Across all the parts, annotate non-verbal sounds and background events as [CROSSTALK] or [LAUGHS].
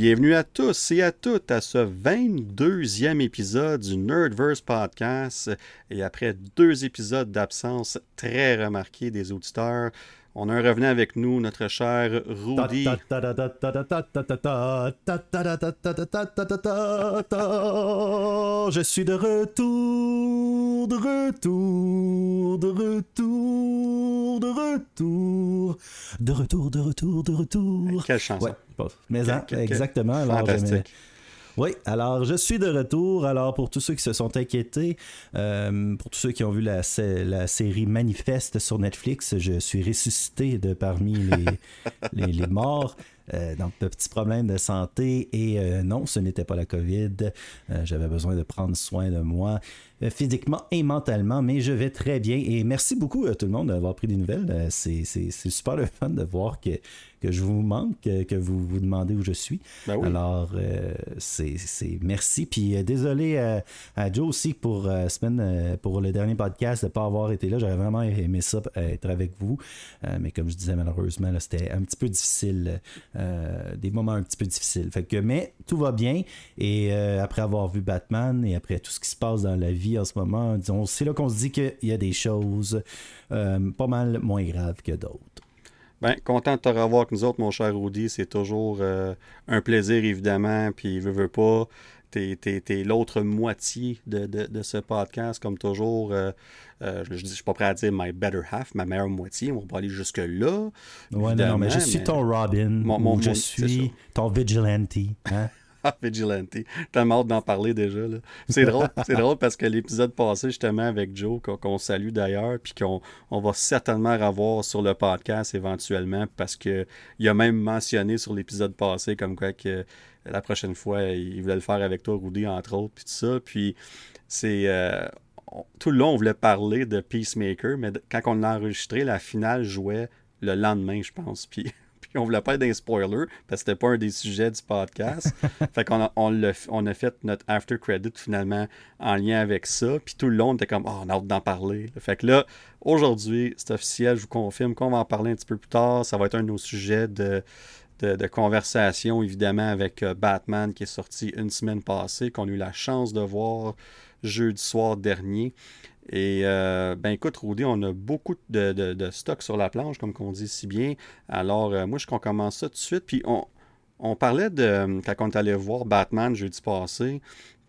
Bienvenue à tous et à toutes à ce 22e épisode du Nerdverse Podcast. Et après deux épisodes d'absence très remarqués des auditeurs, on a un revenant avec nous, notre cher Rudy. Je suis de retour, de retour, de retour, de retour, de retour, de retour, de retour. Quelle chanson. Ouais, mais hein, exactement. Alors, Fantastique. Oui, alors je suis de retour. Alors pour tous ceux qui se sont inquiétés, euh, pour tous ceux qui ont vu la, sé- la série Manifeste sur Netflix, je suis ressuscité de parmi les, [LAUGHS] les, les morts. Euh, donc, de petits problèmes de santé. Et euh, non, ce n'était pas la COVID. Euh, J'avais besoin de prendre soin de moi physiquement et mentalement, mais je vais très bien. Et merci beaucoup à tout le monde d'avoir pris des nouvelles. Euh, C'est c'est- c'est super le fun de voir que, que je vous manque, que, que vous vous demandez où je suis. Ben oui. Alors, euh, c'est c'est- merci. Puis euh, désolé à, à Joe aussi pour, euh, semaine, euh, pour le dernier podcast de ne pas avoir été là. J'aurais vraiment aimé ça, euh, être avec vous. Euh, mais comme je disais, malheureusement, là, c'était un petit peu difficile. euh, des moments un petit peu difficiles. Fait que, mais tout va bien. Et euh, après avoir vu Batman et après tout ce qui se passe dans la vie en ce moment, disons, c'est là qu'on se dit qu'il y a des choses euh, pas mal moins graves que d'autres. Ben, content de te revoir avec nous autres, mon cher Rudy. C'est toujours euh, un plaisir, évidemment. Puis, veut, veut pas, t'es, t'es- t'es l'autre moitié de, de- de ce podcast, comme toujours. euh, euh, je, je suis pas prêt à dire my better half, ma meilleure moitié. On va pas aller jusque-là. Ouais, non, mais je suis mais- ton Robin, Mon- je suis ton vigilante. Hein? [LAUGHS] Vigilante. Tellement hâte d'en parler déjà. C'est drôle, drôle parce que l'épisode passé, justement, avec Joe, qu'on salue d'ailleurs, puis qu'on on va certainement revoir sur le podcast éventuellement, parce que il a même mentionné sur l'épisode passé comme quoi que la prochaine fois, il voulait le faire avec toi, Rudy, entre autres, puis tout ça. Puis c'est. euh, tout le long, on voulait parler de Peacemaker, mais quand on l'a enregistré, la finale jouait le lendemain, je pense. Puis, puis on voulait pas être d'un spoiler, parce que c'était pas un des sujets du podcast. [LAUGHS] fait qu'on a, on, a fait notre after credit finalement en lien avec ça. Puis tout le long, on était comme, oh, on a hâte d'en parler. Fait que là, aujourd'hui, c'est officiel, je vous confirme qu'on va en parler un petit peu plus tard. Ça va être un de nos sujets de, de, de conversation, évidemment, avec euh, Batman qui est sorti une semaine passée, qu'on a eu la chance de voir jeudi soir dernier. Et euh, ben écoute, Rudy, on a beaucoup de, de, stock sur la planche, comme qu'on dit si bien. Alors, euh, moi, je qu'on commence ça tout de suite. Puis on, on parlait de euh, quand on est allé voir Batman jeudi passé.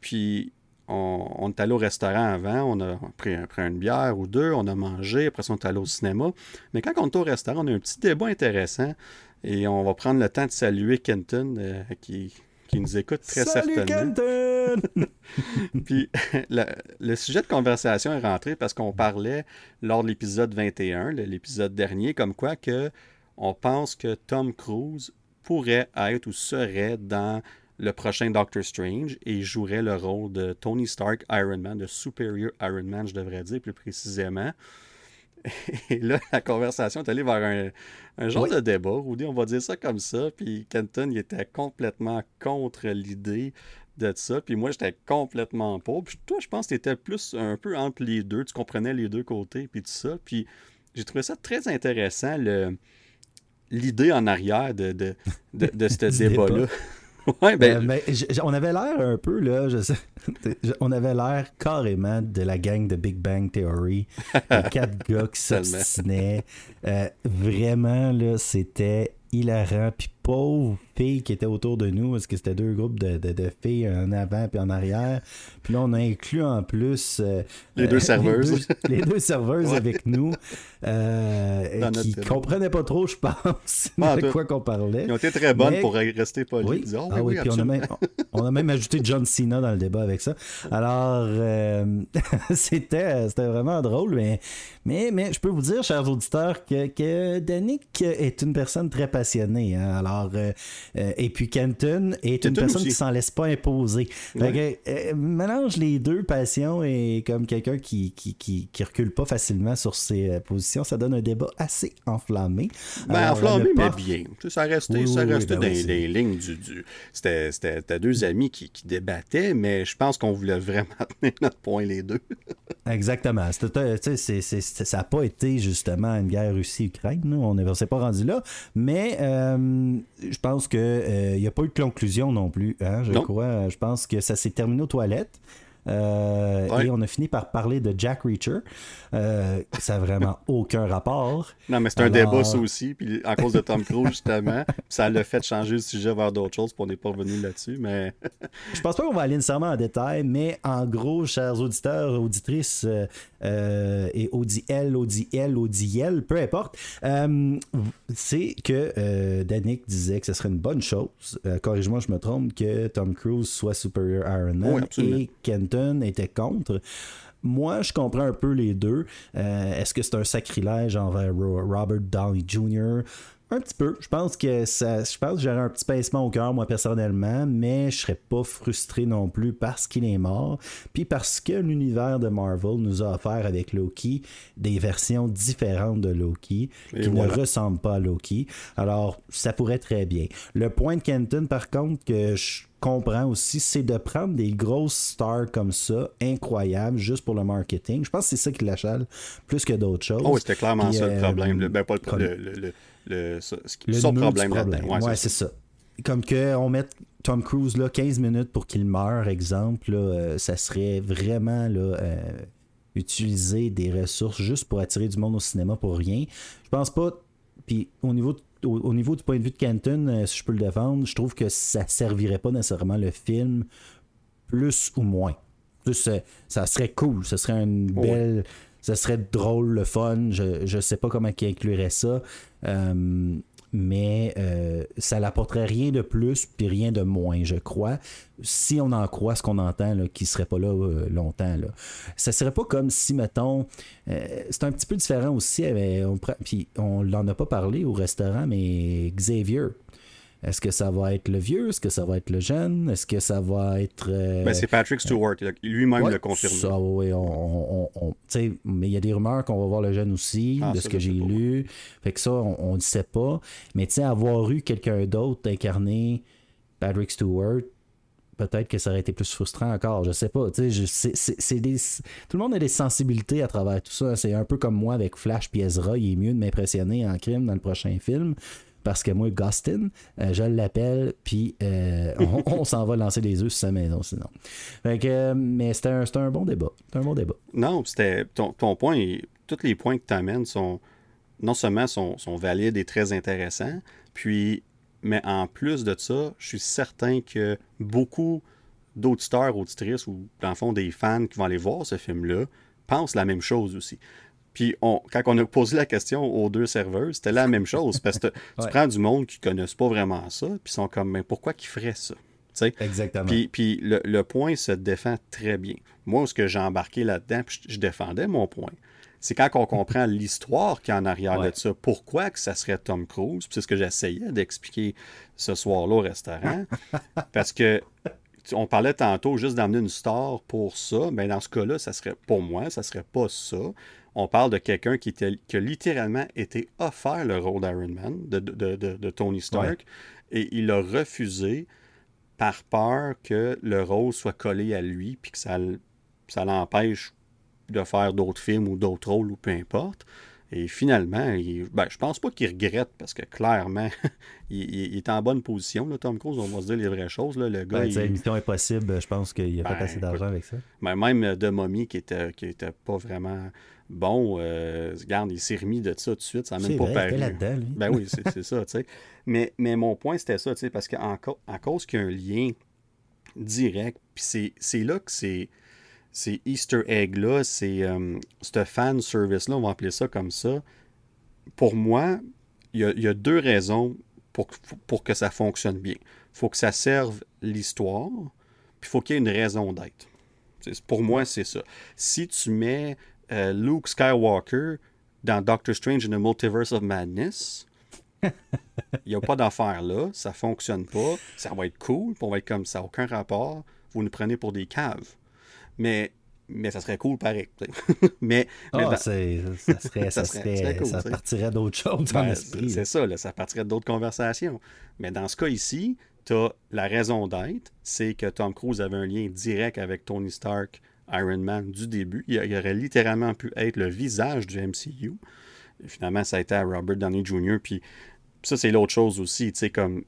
Puis on, on est allé au restaurant avant, on a pris, pris une bière ou deux, on a mangé, après ça on est allé au cinéma. Mais quand on est au restaurant, on a un petit débat intéressant et on va prendre le temps de saluer Kenton euh, qui, qui nous écoute très Salut certainement. [LAUGHS] Puis [LAUGHS] le, le sujet de conversation est rentré parce qu'on parlait lors de l'épisode 21, le- l'épisode dernier, comme quoi que on pense que Tom Cruise pourrait être ou serait dans le prochain Doctor Strange et jouerait le rôle de Tony Stark Iron Man, de Superior Iron Man, je devrais dire plus précisément. Et là, la conversation est allée vers un, un genre Oui. de débat. Rudy, on va dire ça comme ça. Puis Kenton, il était complètement contre l'idée de ça. Puis moi, j'étais complètement pas. Puis toi, je pense que tu étais plus un peu entre les deux. Tu comprenais les deux côtés, puis tout ça. Puis j'ai trouvé ça très intéressant, le l'idée en arrière de, de, de, de ce [LAUGHS] débat-là. [LAUGHS] ouais, ben, Euh, mais on avait l'air un peu, là, je sais, [LAUGHS] on avait l'air carrément de la gang de Big Bang Theory. Les quatre gars qui [LAUGHS] s'obstinaient. Euh, vraiment, là, c'était hilarant. Puis pauvres filles qui étaient autour de nous, parce que c'était deux groupes de, de- de filles, en avant puis en arrière. Puis là, on a inclus en plus... euh, Les deux euh, [LAUGHS] serveuses. Les deux, les deux serveuses Ouais. avec nous, euh, qui télé. comprenaient pas trop, je pense, [LAUGHS] Ah, de quoi qu'on parlait. ils ont été très bonnes Mais- pour rester polis. Oui, disaient, Ah oui, puis on a, même, [LAUGHS] on a même ajouté John Cena dans le débat avec ça. Alors, euh, c'était, c'était vraiment drôle, mais, mais, mais je peux vous dire, chers auditeurs, que, que Danick est une personne très passionnée. Hein. Alors, euh, euh, et puis Kenton est une personne aussi. qui s'en laisse pas imposer. Que, euh, mélange les deux passions et comme quelqu'un qui, qui, qui, qui recule pas facilement sur ses positions, ça donne un débat assez enflammé. Ben, Alors, enflammé, mais pas- bien. Ça restait, Oui, ça oui, restait ben dans, oui, les- c'est- dans les lignes du. du- C'était, deux amis qui, qui débattaient, mais je pense qu'on voulait vraiment [LAUGHS] tenir notre point les deux. Exactement. C'est- ça n'a pas été justement une guerre Russie-Ukraine. On ne s'est pas rendu là. Mais Mais je pense qu'il n'y a pas eu de conclusion non plus. Hein, je crois. Je pense que ça s'est terminé aux toilettes. Euh, et on a fini par parler de Jack Reacher. Euh, ça n'a vraiment [LAUGHS] aucun rapport. Non, mais c'est un débat, ça aussi. Puis à cause de Tom Cruise, justement, [LAUGHS] ça l'a fait changer le sujet vers d'autres choses. Puis on n'est pas revenu là-dessus. Mais [LAUGHS] je pense pas qu'on va aller nécessairement en détail. Mais en gros, chers auditeurs, auditrices, euh, et Audi-L, Audi-L, Audi-L, peu importe, c'est que Danick disait que ce serait une bonne chose. Corrige-moi, je me trompe, que Tom Cruise soit Superior Iron Man et Kenton était contre. Moi, je comprends un peu les deux. Euh, est-ce que c'est un sacrilège envers Robert Downey Jr.? Un petit peu. Je pense que ça, je pense que j'aurais un petit pincement au cœur, moi, personnellement, mais je serais pas frustré non plus parce qu'il est mort. Puis parce que l'univers de Marvel nous a offert avec Loki des versions différentes de Loki qui ne ressemblent pas à Loki. Alors, ça pourrait très bien. Le point de Kenton, par contre, que je comprends aussi, c'est de prendre des grosses stars comme ça, incroyables, juste pour le marketing. Je pense que c'est ça qui l'achale plus que d'autres choses. Oh, c'était clairement ça le euh, problème. ben, pas le, le, le, son problème, problème. Ouais, c'est ça. Comme que on mette Tom Cruise là, 15 minutes pour qu'il meure, exemple, là, euh, ça serait vraiment là, euh, utiliser des ressources juste pour attirer du monde au cinéma pour rien. Je pense pas. Puis au niveau de au, niveau du point de vue de Canton, euh, si je peux le défendre, je trouve que ça servirait pas nécessairement le film plus ou moins. Plus, euh, ça serait cool, ce serait une belle. Ça serait drôle, le fun. Je, je sais pas comment il inclurait ça. Euh, mais euh, ça n'apporterait rien de plus puis rien de moins, je crois. Si on en croit ce qu'on entend, qui serait pas là euh, longtemps. Là. Ça serait pas comme si, mettons, euh, c'est un petit peu différent aussi. on, puis on n'en a pas parlé au restaurant, mais Xavier. Est-ce que ça va être le vieux? Est-ce que ça va être le jeune? Est-ce que ça va être. Euh, ben, c'est Patrick Stewart. Lui-même le confirme. Ça, oui, on, on, mais il y a des rumeurs qu'on va voir le jeune aussi, ah, de ce que j'ai lu. Fait que ça, on ne sait pas. Mais tu sais, avoir eu quelqu'un d'autre incarné Patrick Stewart, peut-être que ça aurait été plus frustrant encore. Je sais pas. c'est, des... Tout le monde a des sensibilités à travers tout ça. C'est un peu comme moi avec Flash Ezra. Il est mieux de m'impressionner en crime dans le prochain film parce que moi, Gustin, euh, je l'appelle, puis euh, on, [LAUGHS] s'en va lancer des œufs sur sa maison sinon. Euh, mais c'était un, bon débat. un bon débat. Non, c'était ton, point, tous les points que tu amènes sont non seulement sont, valides et très intéressants, puis, mais en plus de ça, je suis certain que beaucoup d'auditeurs, auditrices ou dans le fond des fans qui vont aller voir ce film-là pensent la même chose aussi. Puis on, quand on a posé la question aux deux serveurs, c'était la même chose. Parce que tu prends du monde qui ne connaissent pas vraiment ça, puis ils sont comme, mais pourquoi qu'ils feraient ça? Exactement. Puis, puis le, point se défend très bien. Moi, ce que j'ai embarqué là-dedans, puis je, défendais mon point, c'est quand on comprend l'histoire qui est en arrière de ça, pourquoi que ça serait Tom Cruise, c'est ce que j'essayais d'expliquer ce soir-là au restaurant, [LAUGHS] parce que on parlait tantôt juste d'amener une star pour ça, mais dans ce cas-là, ça serait pour moi, ça serait pas ça on parle de quelqu'un qui, qui a littéralement été offert le rôle d'Iron Man, de, Tony Stark, et il a refusé par peur que le rôle soit collé à lui, puis que ça, ça l'empêche de faire d'autres films ou d'autres rôles, ou peu importe. Et finalement, il, ben, je pense pas qu'il regrette parce que clairement, [LAUGHS] il, est en bonne position, là, Tom Cruise. On va se dire les vraies choses. Là. Le gars. Ben, Mission Impossible, je pense qu'il a pas ben, assez d'argent avec ça. Même de Mommy qui était, qui était pas vraiment bon, euh, regarde, il s'est remis de ça tout de suite, ça n'a même pas paru. Ben oui, [LAUGHS] c'est ça, tu sais. Mais, mais mon point, c'était ça, tu sais, parce qu'à cause qu'il y a un lien direct, puis c'est là que c'est ces Easter eggs-là, c'est euh, ce fan service-là, on va appeler ça comme ça. Pour moi, il y, a, deux raisons pour, pour que ça fonctionne bien. Il faut que ça serve l'histoire, puis il faut qu'il y ait une raison d'être. Pour moi, c'est ça. Si tu mets euh, Luke Skywalker dans Doctor Strange in the Multiverse of Madness, [LAUGHS] il n'y a pas d'affaire là, ça fonctionne pas, ça va être cool, on va être comme ça, aucun rapport, vous nous prenez pour des caves. Mais, mais ça serait cool pareil. [LAUGHS] mais, ah, ça, [LAUGHS] serait, ça, serait, ça partirait d'autres choses ben, C'est ça, là, ça partirait d'autres conversations. Mais dans ce cas ici, tu as la raison d'être, c'est que Tom Cruise avait un lien direct avec Tony Stark Iron Man du début. Il, aurait littéralement pu être le visage du MCU. finalement, ça a été à Robert Downey Jr. Puis ça, c'est l'autre chose aussi, tu sais, comme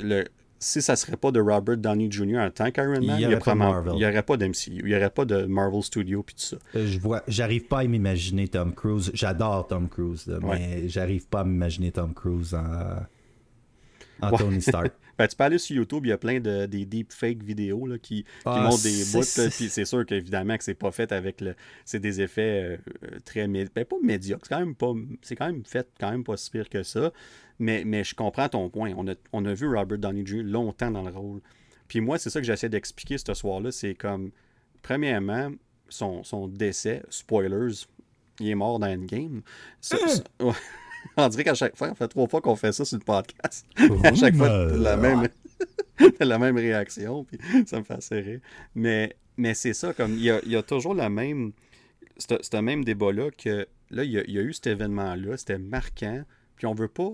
le, si ça serait pas de Robert Downey Jr. en tant qu'Iron Man, il n'y aurait pas d'MCU, il n'y aurait pas de Marvel Studio puis tout ça. Euh, je vois, j'arrive pas à m'imaginer Tom Cruise. J'adore Tom Cruise, mais j'arrive pas à m'imaginer Tom Cruise en, Tony Stark. [LAUGHS] ben, tu peux aller sur YouTube, il y a plein de des deepfake vidéos là, qui, ah, montrent des bouts. Puis c'est sûr qu'évidemment que c'est pas fait avec le. C'est des effets euh, très. Ben, pas médiocres. C'est quand même pas. C'est quand même fait quand même pas si pire que ça. Mais, mais je comprends ton point. On a, on a vu Robert Downey Jr. longtemps dans le rôle. Puis moi, c'est ça que j'essaie d'expliquer ce soir-là. C'est comme, premièrement, son, son, décès, spoilers, il est mort dans Endgame. Ça, hein? [CLEARS THROAT] [LAUGHS] on dirait qu'à chaque fois, ça fait trois fois qu'on fait ça sur le podcast. [LAUGHS] à chaque fois, la même, [LAUGHS] la même réaction, puis ça me fait assez rire. Mais, mais c'est ça, comme il y a, il y a toujours la même, ce même débat-là que là, il y, a, il y a eu cet événement-là, c'était marquant, puis on veut pas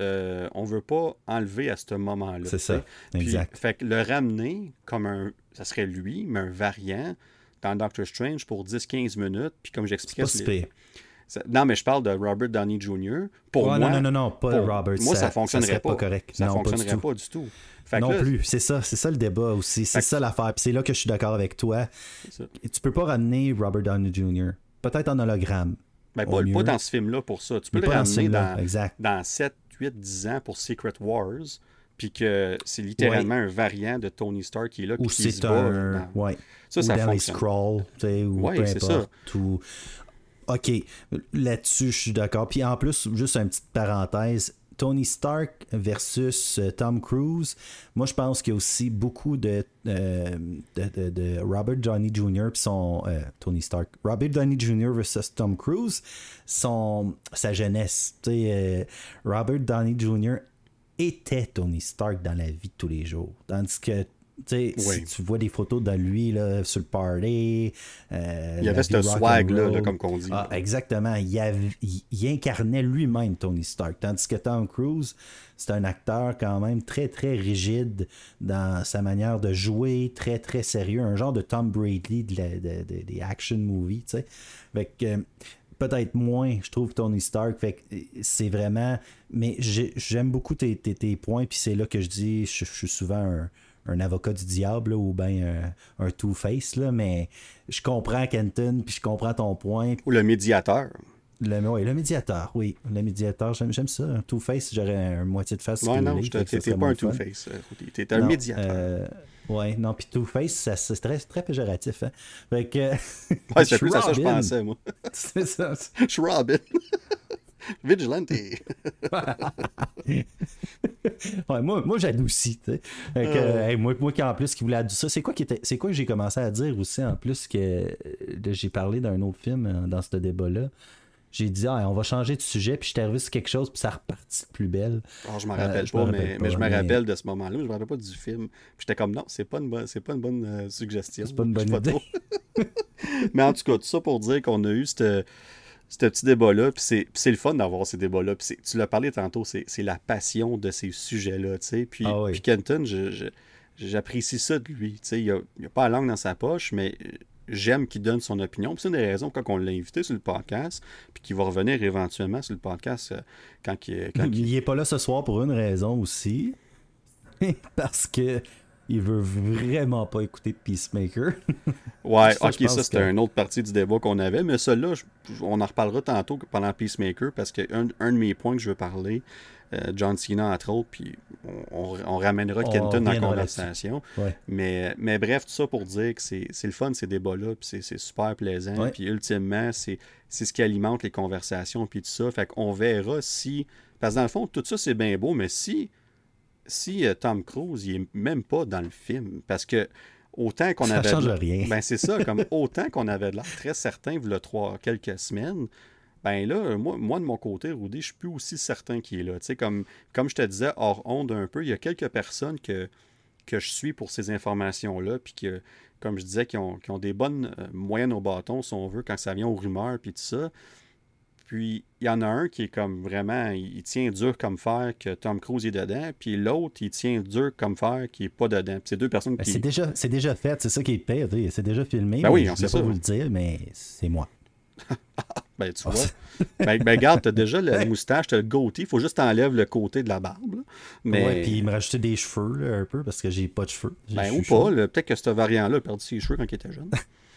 euh, on veut pas enlever à ce moment-là. C'est ça. exact. Fait que le ramener comme un. Ça serait lui, mais un variant dans Doctor Strange pour 10-15 minutes. Puis comme j'expliquais. C'est Non, mais je parle de Robert Downey Jr. Pour moi, non, non, non, non, pas Robert. Moi, ça, fonctionnerait pas. correct. Ça fonctionnerait pas du tout. non plus. C'est ça, c'est ça le débat aussi. C'est ça l'affaire. Puis c'est là que je suis d'accord avec toi. Tu peux pas ramener Robert Downey Jr. Peut-être en hologramme. Mais ben, pas, pas, dans ce film-là pour ça. Tu peux le ramener dans, dans 7, 8-10 ans pour Secret Wars, puis que c'est littéralement un variant de Tony Stark qui est là. Ou c'est un. Ouais. Ça, ça dans les scrolls, ou ouais, peu importe. Ça. OK, là-dessus, je suis d'accord. Puis en plus, juste une petite parenthèse, Tony Stark versus euh, Tom Cruise, moi je pense qu'il y a aussi beaucoup de, euh, de, Robert Downey Jr. puis son euh, Tony Stark. Robert Downey Jr. versus Tom Cruise, son, sa jeunesse. Robert Downey Jr. était Tony Stark dans la vie de tous les jours. Tandis que si tu vois des photos de lui là, sur le party. Euh, il y avait ce swag-là, comme qu'on dit. Ah, exactement. Il, il, incarnait lui-même Tony Stark. Tandis que Tom Cruise, c'est un acteur quand même très, très rigide dans sa manière de jouer, très, très sérieux. Un genre de Tom Brady des action movies. Fait que. peut-être moins, je trouve, Tony Stark. Fait c'est vraiment. Mais j'aime beaucoup tes, tes, points, puis c'est là que je dis, je suis souvent un, un avocat du diable ou bien un, two-face, mais je comprends Kenton, puis je comprends ton point. Ou le médiateur. Le, oui, le médiateur, oui. Le médiateur, j'aime ça. Un two-face, j'aurais un moitié de face. Ouais, non, t'étais pas un two-face, T'étais un médiateur. Euh, ouais, non, puis two-face, c'est très, très péjoratif. Hein. Fait que. ouais, c'est plus à ça que je pensais, moi. c'est ça. Je suis Robin. [LAUGHS] Vigilante. [LAUGHS] ouais, moi, moi j'adoucis. Euh. moi, moi qui en plus qui voulait adoucir. C'est quoi, qui était, c'est quoi que j'ai commencé à dire aussi en plus que euh, j'ai parlé d'un autre film euh, dans ce débat-là. J'ai dit, ah, on va changer de sujet, puis je t'ai arrivé sur quelque chose, puis ça repartit plus belle. Oh, je m'en rappelle pas, mais, mais, je me rappelle de ce moment-là. Je me rappelle pas du film. Puis j'étais comme, non, c'est pas une bonne, c'est pas une bonne suggestion. C'est pas une bonne idée. [LAUGHS] mais en tout cas, tout ça pour dire qu'on a eu cette ce petit débat-là. Puis c'est le fun d'avoir ces débats-là. Tu l'as parlé tantôt, c'est la passion de ces sujets-là. Puis, ah puis Kenton, j'apprécie ça de lui. Il n'a a pas la langue dans sa poche, mais j'aime qu'il donne son opinion. C'est une des raisons quand on l'a invité sur le podcast, puis qu'il va revenir éventuellement sur le podcast euh, quand, il, quand il... il est pas là ce soir pour une raison aussi. [LAUGHS] Parce que il veut vraiment pas écouter Peacemaker. [LAUGHS] ouais, ok, ça c'était une autre partie du débat qu'on avait, mais celui-là, on en reparlera tantôt pendant Peacemaker parce qu'un un de mes points que je veux parler, euh, John Cena entre autres, puis on, ramènera Kenton dans la conversation. Mais, mais bref, tout ça pour dire que c'est le fun ces débats-là, puis c'est super plaisant, puis ultimement, c'est ce qui alimente les conversations, puis tout ça. Fait qu'on verra si. Parce que dans le fond, tout ça c'est bien beau, mais si si euh, Tom Cruise, il est même pas dans le film, parce que autant qu'on avait. Ça change rien. Ben, c'est ça, comme [LAUGHS] autant qu'on avait l'air très certain, y a trois, quelques semaines, ben là, moi, moi de mon côté, Rudy, je suis plus aussi certain qu'il est là. Tu sais, comme, comme je te disais, hors onde un peu, il y a quelques personnes que, que je suis pour ces informations-là, puis que, comme je disais, qui ont, qui ont des bonnes euh, moyennes au bâton, si on veut, quand ça vient aux rumeurs, puis tout ça. Puis il y en a un qui est comme vraiment, il tient dur comme fer que Tom Cruise est dedans, puis l'autre, il tient dur comme fer qui est pas dedans. C'est deux personnes ben, qui. C'est déjà, c'est déjà fait, c'est ça qui est pire, c'est déjà filmé. Ben oui, on sait ça. pas vous le dire, mais c'est moi. [LAUGHS] Ben, tu vois. ben, ben, regarde, t'as déjà la [LAUGHS] moustache, t'as le goatee. Il faut juste enlèver le côté de la barbe. là. Mais... Ouais, puis il me rajoutait des cheveux là, un peu parce que j'ai pas de cheveux. Ben, ou pas. Peut-être que ce variant-là a perdu ses cheveux quand il était jeune. [LAUGHS]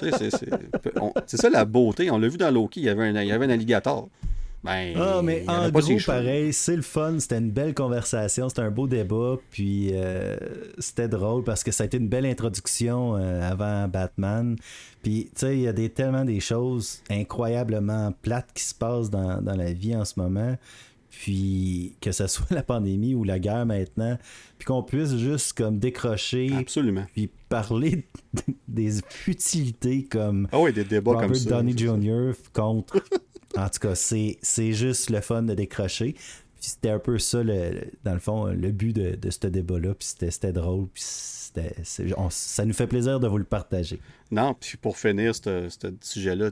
C'est- ça la beauté. On l'a vu dans Loki, il y avait un, il y avait un alligator. Ben, Ah, mais en gros, pareil, c'est le fun, c'était une belle conversation, c'était un beau débat, puis euh, c'était drôle parce que ça a été une belle introduction euh, avant Batman. Puis, tu sais, il y a des, tellement des choses incroyablement plates qui se passent dans, dans la vie en ce moment. Puis, que ce [LAUGHS] soit la pandémie ou la guerre maintenant, puis qu'on puisse juste comme décrocher, Absolument. puis parler [LAUGHS] des futilités comme Ah oui, des débats Robert comme ça. Downey. Jr. contre. [LAUGHS] en tout cas, c'est juste le fun de décrocher. Puis c'était un peu ça, le, dans le fond, le but de, de ce débat-là. Puis c'était drôle. Puis on- ça nous fait plaisir de vous le partager. Non, puis pour finir ce sujet-là,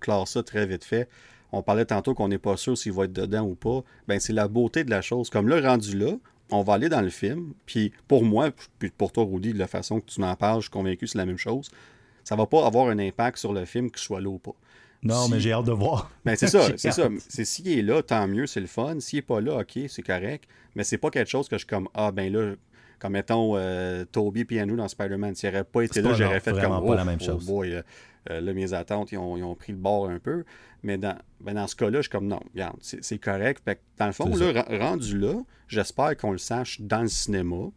clore ça très vite fait. On parlait tantôt qu'on n'est pas sûr s'il va être dedans ou pas. Ben, c'est la beauté de la chose. Comme là, rendu là, on va aller dans le film. Puis pour moi, puis pour toi, Rudy, de la façon que tu m'en parles, je suis convaincu que c'est la même chose. Ça va pas avoir un impact sur le film que je sois là ou pas. Non, Si- mais j'ai hâte de voir. Ben, c'est ça, [LAUGHS] c'est ça. C'est s'il est là, tant mieux, c'est le fun. S'il est pas là, ok, c'est correct. Mais c'est pas quelque chose que je suis comme Ah ben là, comme mettons euh, Toby et Andrew dans Spider-Man. S'il n'aurait pas été là, j'aurais fait vraiment comme pas oh, la même oh chose. boy, euh, là, mes attentes, ils ont, ils ont pris le bord un peu. Mais dans, ben, dans ce cas-là, je suis comme non, regarde, c'est correct. Fait que, dans le fond, là, rendu là, j'espère qu'on le sache dans le cinéma.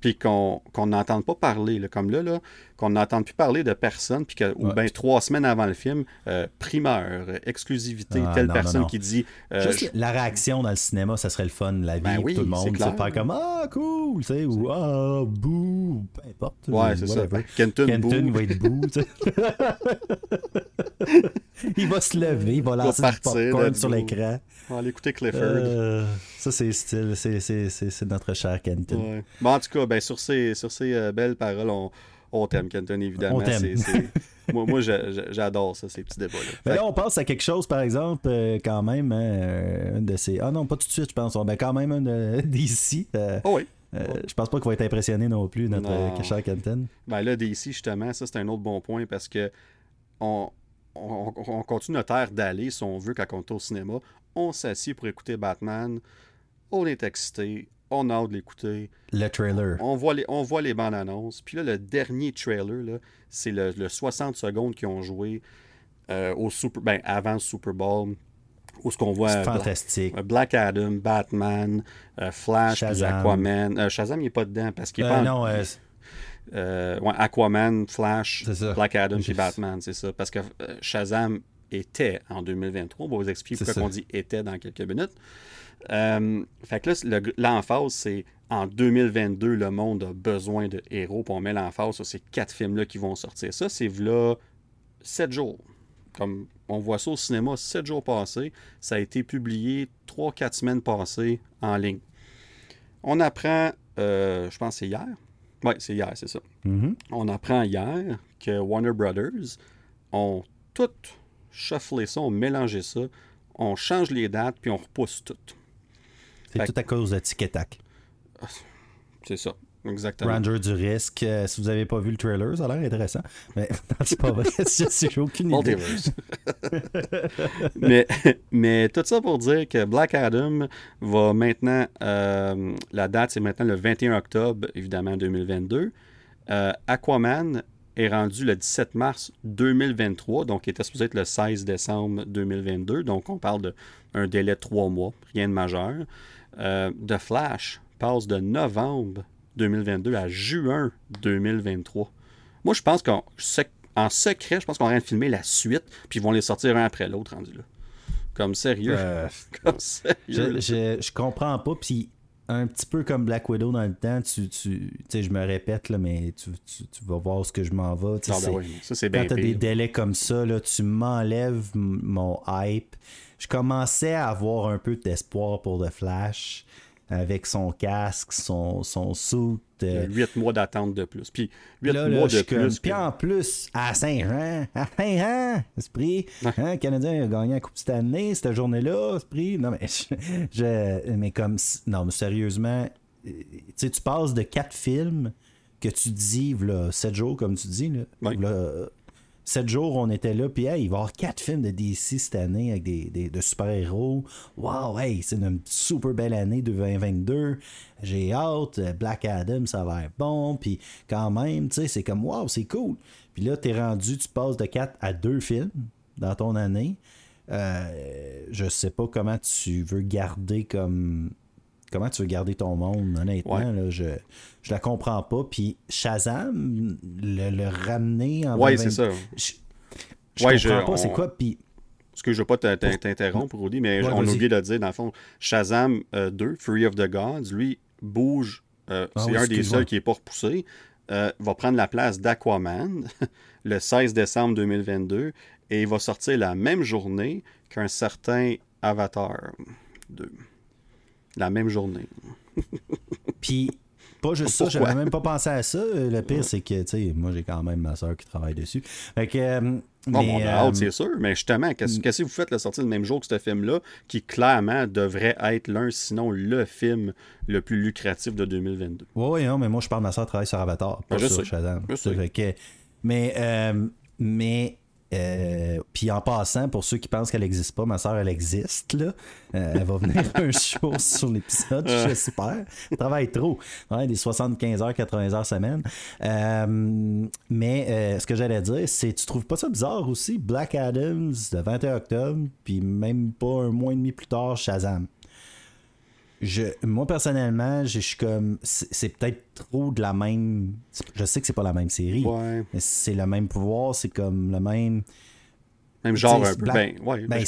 Puis qu'on n'entende pas parler, là, comme là, là qu'on n'entende plus parler de personne, puis que, ou Ouais. bien trois semaines avant le film, euh, primeur, exclusivité, Ah, telle non, personne non. qui dit euh, Juste la réaction dans le cinéma, ça serait le fun, la vie, Ben oui, tout le c'est monde. se faire comme Ah, cool, tu sais, ou Ah, bouh, peu importe. Ouais, c'est ça. Kenton, Kenton va être tu sais. [LAUGHS] il va se lever, il va lancer du partir, popcorn sur l'écran. On va aller écouter Clifford. Euh, ça, c'est style, c'est- c'est c'est- c'est notre cher Kenton. Ouais. Bon, en tout cas, ben, sur ces, sur ces euh, belles paroles, on, on t'aime, Kenton, évidemment. On [LAUGHS] moi, moi j'a- j'a- j'adore ça, ces petits débats-là. Mais Fait là, on passe à quelque chose, par exemple, euh, quand même, hein, un de ces... Ah non, pas tout de suite, je pense. Ben, quand même, un [LAUGHS] d'ici. Oh oui. euh, je pense pas qu'il va être impressionné non plus, notre Non. cher Kenton. Ben là, d'ici, justement, ça, c'est un autre bon point parce que on, on, on continue notre air d'aller, si on veut, quand on est au cinéma. On s'assied pour écouter Batman. On est excité. On a hâte de l'écouter. Le trailer. On voit les, on voit les bandes annonces. Puis là, le dernier trailer, c'est le, le 60 secondes qu'ils ont joué euh, au Super, ben, avant le Super Bowl, où ce qu'on voit C'est euh, fantastique. euh, Black Adam, Batman, euh, Flash, Shazam. Aquaman. Euh, Shazam, il n'est pas dedans parce qu'il est pas en- non, euh, ouais, Aquaman, Flash. Black Adam Juste- Batman, c'est ça. Parce que euh, Shazam était en 2023. On va vous expliquer pourquoi on dit était dans quelques minutes. Euh, fait que là, le- l'emphase, c'est en 2022, le monde a besoin de héros. Puis on met l'emphase sur ces quatre films-là qui vont sortir. Ça, c'est là 7 jours. Comme on voit ça au cinéma, 7 jours passés. Ça a été publié 3-4 semaines passées en ligne. On apprend, euh, je pense que c'est hier. Oui, c'est hier, c'est ça. mhm. On apprend hier que Warner Brothers ont tout shufflé ça, ont mélangé ça, on change les dates, puis on repousse tout. C'est tout à cause de Tic et Tac. C'est ça, exactement. Ranger du risque. euh, si vous n'avez pas vu le trailer, ça a l'air intéressant. Mais [LAUGHS] c'est pas vrai. [LAUGHS] J'ai aucune idée. [LAUGHS] Mais, mais tout ça pour dire que Black Adam va maintenant, euh, la date c'est maintenant le 21 octobre, évidemment 2022. Euh, Aquaman est rendu le 17 mars 2023, donc il était supposé être le 16 décembre 2022, donc on parle d'un délai de trois mois, rien de majeur. Euh, The Flash passe de novembre 2022 à juin 2023. Moi, je pense qu'en sec- en secret, je pense qu'on va filmer la suite, puis ils vont les sortir un après l'autre rendu là. Comme sérieux. Euh, [LAUGHS] Comme sérieux. je, là. je, je comprends pas. Puis un petit peu comme Black Widow dans le temps, tu, tu, tu sais, je me répète, là, mais tu, tu, tu vas voir ce que je m'en vais. Tu Ah, ben c'est- oui, ça, c'est Quand bien t'as des délais comme ça, là, tu m'enlèves mon hype. Je commençais à avoir un peu d'espoir pour The Flash avec son casque, son, son suit. Euh, huit mois d'attente de plus. Puis huit là, là, mois de plus. Puis en plus, à Saint-Jean, à Saint-Jean, Esprit, Ouais. hein, le Canadien a gagné la Coupe cette année, cette journée-là, Esprit. Non, mais, je, je- mais comme, non, mais sérieusement, euh, tu sais, tu passes de quatre films que tu dis, là, sept jours, comme tu dis, là, Ouais. là, euh, sept jours, on était là, puis hey, il va y avoir quatre films de DC cette année avec des, de super-héros. Wow, hey, c'est une super belle année de 2022. J'ai hâte. Black Adam, ça va être bon. Puis quand même, tu sais, c'est comme wow, c'est cool. Puis là, t'es rendu, tu passes de quatre à deux films dans ton année. Euh, je sais pas comment tu veux garder comme comment tu veux garder ton monde, honnêtement, là, je, je la comprends pas. Puis Shazam, le, ramener en Oui, c'est ça. Je, je comprends pas, c'est quoi. Puis. Parce que je ne veux pas t'interrompre, Rudy, mais on a oublié de dire, dans le fond, Shazam 2, euh, Free of the Gods, lui, bouge. Euh, ah c'est un des seuls qui n'est pas repoussé. Euh, va prendre la place d'Aquaman [LAUGHS] le 16 décembre 2022 et il va sortir la même journée qu'un certain Avatar 2 la même journée. [LAUGHS] Puis, pas juste ça, j'avais même pas pensé à ça. Le pire, c'est que, tu sais, moi, j'ai quand même ma soeur qui travaille dessus. Fait que. Euh, mais, on a hâte, euh, c'est sûr, mais justement, qu'est-ce que vous faites la sortie le même jour que ce film-là, qui clairement devrait être l'un, sinon le film le plus lucratif de 2022? Oui, oui, non, mais moi, je parle de ma soeur travaille sur Avatar, pas ben, sur Shazam. mais, euh, mais euh, puis en passant, pour ceux qui pensent qu'elle n'existe pas, ma soeur, elle existe. Là. Euh, elle va venir [LAUGHS] un jour sur l'épisode, j'espère. Elle travaille trop. Ouais, des 75 heures, 80 heures semaine. Euh, mais ce que j'allais dire, c'est tu trouves pas ça bizarre aussi? Black Adams, le 21 octobre, puis même pas un mois et demi plus tard, Shazam. Je, moi personnellement, je, suis comme c'est peut-être trop de la même. Je sais que c'est pas la même série, mais c'est le même pouvoir, c'est comme le même. Même genre un peu. ben, ouais, ben,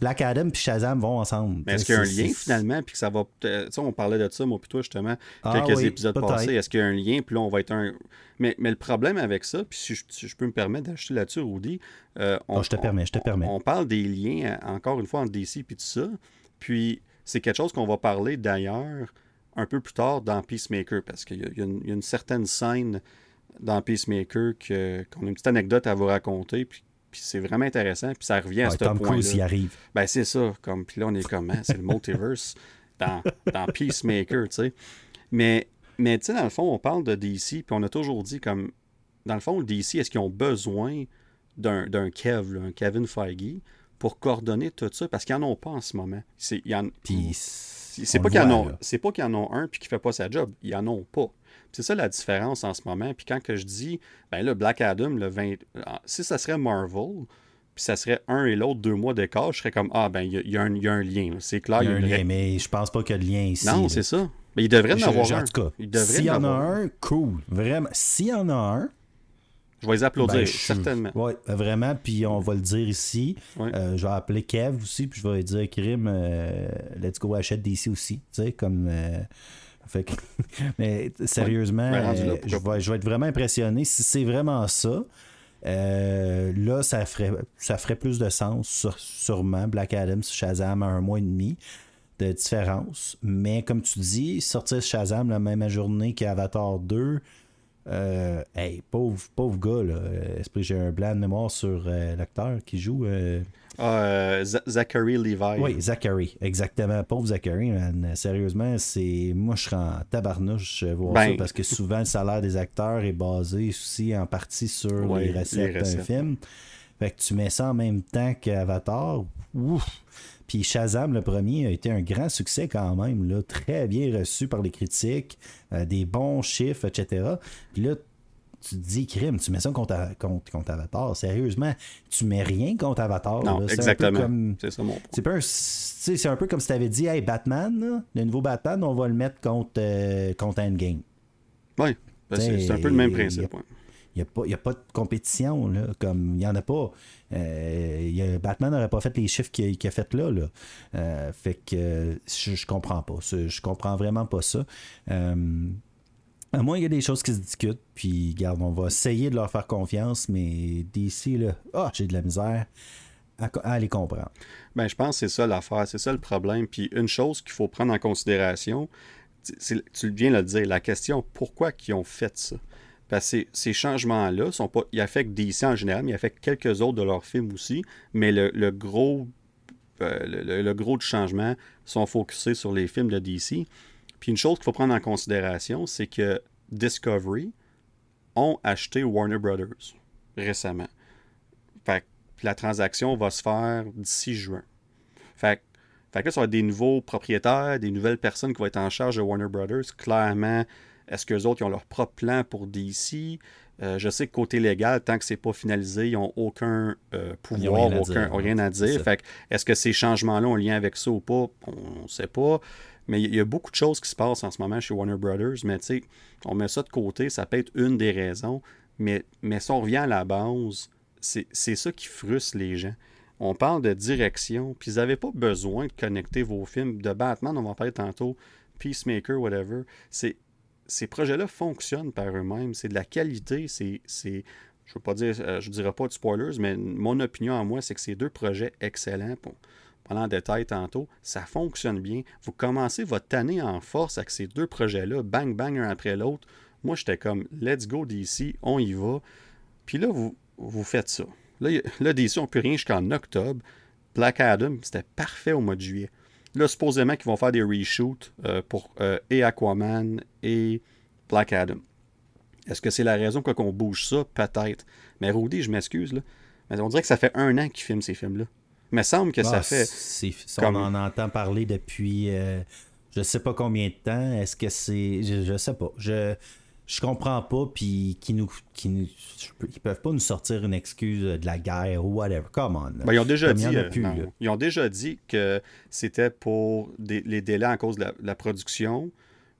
Black Adam puis Shazam vont ensemble. Mais est-ce qu'il y a un lien finalement, puis que ça va. Tu sais, on parlait de ça, moi, puis toi, justement, ah quelques épisodes passés. Est-ce qu'il y a un lien, puis là, on va être un. Mais, mais le problème avec ça, puis si je, peux me permettre d'acheter là-dessus, Rudy. Euh, on, je te permets, je te permets. On, parle des liens, encore une fois, entre DC et tout ça. Puis c'est quelque chose qu'on va parler d'ailleurs un peu plus tard dans Peacemaker, parce qu'il y, a une certaine scène dans Peacemaker qu'on a une petite anecdote à vous raconter, puis, c'est vraiment intéressant, puis ça revient à ce point-là. arrive. Ben c'est ça, comme, puis là on est comme, hein, c'est le multiverse dans, dans Peacemaker, tu sais. Mais, mais tu sais, dans le fond, on parle de DC, puis on a toujours dit comme, dans le fond, DC, est-ce qu'ils ont besoin d'un Kev, un Kevin Feige, pour coordonner tout ça parce qu'ils n'en ont pas en ce moment. C'est pas qu'ils en ont, c'est pas qu'ils en ont un puis qui fait pas sa job, ils en ont pas. C'est ça la différence en ce moment. Puis quand que je dis, ben là, Black Adam, le 20, ah, si ça serait Marvel, puis ça serait un et l'autre deux mois d'écart, je serais comme, ah ben, il y, a un lien. C'est clair. Il y a un lien, mais je pense pas qu'il y a de lien ici. Non, c'est ça. Mais il devrait en avoir un. En tout cas, s'il y en a un, cool. Vraiment, s'il y en a un, je vais les applaudir, ben, certainement. Oui, vraiment. Puis on va le dire ici. Euh, je vais appeler Kev aussi, puis je vais lui dire Krim, euh, let's go achète DC aussi. Tu sais, comme. Euh, fait [LAUGHS] mais sérieusement, ben, je, vais, je, vais, être vraiment impressionné. Si c'est vraiment ça, là, ça ferait, ça ferait plus de sens, sûrement. Black Adam, Shazam à un mois et demi de différence. Mais comme tu dis, sortir Shazam la même journée qu'Avatar 2, euh, hey, pauvre, pauvre gars, là. Esprit, j'ai un blanc de mémoire sur euh, l'acteur qui joue. Euh... Ah, Zachary Levi. Oui, Zachary, exactement. Pauvre Zachary, man. Sérieusement, c'est. Moi, je serais en tabarnouche voir ben, ça parce que souvent, le salaire des acteurs est basé aussi en partie sur les recettes d'un film. Fait que tu mets ça en même temps qu'Avatar. Ouf! Puis Shazam, le premier, a été un grand succès quand même, là, très bien reçu par les critiques, euh, des bons chiffres, etc. Puis là, tu te dis, crime, tu mets ça contre, contre, Avatar. Sérieusement, tu mets rien contre Avatar. Non, exactement. C'est ça mon point. C'est un, peu comme si tu avais dit, hey, Batman, le nouveau Batman, on va le mettre contre, euh, contre Endgame. Oui, ben, c'est un peu le même principe. Il n'y a, pas de compétition, là, comme il n'y en a pas. Euh, Batman n'aurait pas fait les chiffres qu'il a fait là. là. Euh, fait que je, je, comprends pas. Je comprends vraiment pas ça. Euh, à moins il y a des choses qui se discutent, puis regarde, on va essayer de leur faire confiance, mais d'ici, là, ah, j'ai de la misère à, les comprendre. Ben, je pense que c'est ça l'affaire, c'est ça le problème. Puis une chose qu'il faut prendre en considération, tu viens de le dire, la question pourquoi ils ont fait ça? Parce que ces changements-là, sont pas, ils affectent DC en général, mais ils affectent quelques autres de leurs films aussi. Mais le, gros, euh, le, gros sont focusés sur les films de DC. Puis une chose qu'il faut prendre en considération, c'est que Discovery ont acheté Warner Brothers récemment. Fait que la transaction va se faire d'ici juin. Fait, fait que là, ça va être des nouveaux propriétaires, des nouvelles personnes qui vont être en charge de Warner Brothers. Clairement, est-ce qu'eux autres ils ont leur propre plan pour DC? Euh, je sais que côté légal, tant que c'est pas finalisé, ils n'ont aucun euh, pouvoir, rien aucun, à rien à dire. Fait est-ce que ces changements-là ont un lien avec ça ou pas? On ne sait pas. Mais il y a beaucoup de choses qui se passent en ce moment chez Warner Brothers. Mais tu sais, on met ça de côté, ça peut être une des raisons. Mais, mais si on revient à la base, c'est ça qui frustre les gens. On parle de direction, puis ils n'avaient pas besoin de connecter vos films. De Batman, on va en parler tantôt, Peacemaker, whatever. C'est ces projets-là fonctionnent par eux-mêmes. C'est de la qualité. C'est, je ne veux pas dire, euh, je dirais pas de spoilers, mais mon opinion à moi, c'est que ces deux projets excellents, pour, pendant en détail tantôt, ça fonctionne bien. Vous commencez votre année en force avec ces deux projets-là, bang, bang, un après l'autre. Moi, j'étais comme, let's go DC, on y va. Puis là, vous, vous faites ça. Là, là DC, on ne peut rien jusqu'en octobre. Black Adam, c'était parfait au mois de juillet. Là, supposément qu'ils vont faire des reshoots euh, pour euh, et Aquaman et Black Adam. Est-ce que c'est la raison pour qu'on bouge ça? Peut-être. Mais Rudy, je m'excuse, là. Mais on dirait que ça fait un an qu'ils filment ces films-là. Il me semble que ça bah, fait. On en entend parler depuis euh, je sais pas combien de temps. Est-ce que c'est. Je, je sais pas. Je je comprends pas, puis qui nous, qui nous, ils peuvent pas nous sortir une excuse de la guerre ou whatever. Come on. Ben, ils ont déjà dit, euh, ils ont déjà dit que c'était pour les délais en cause de la, production,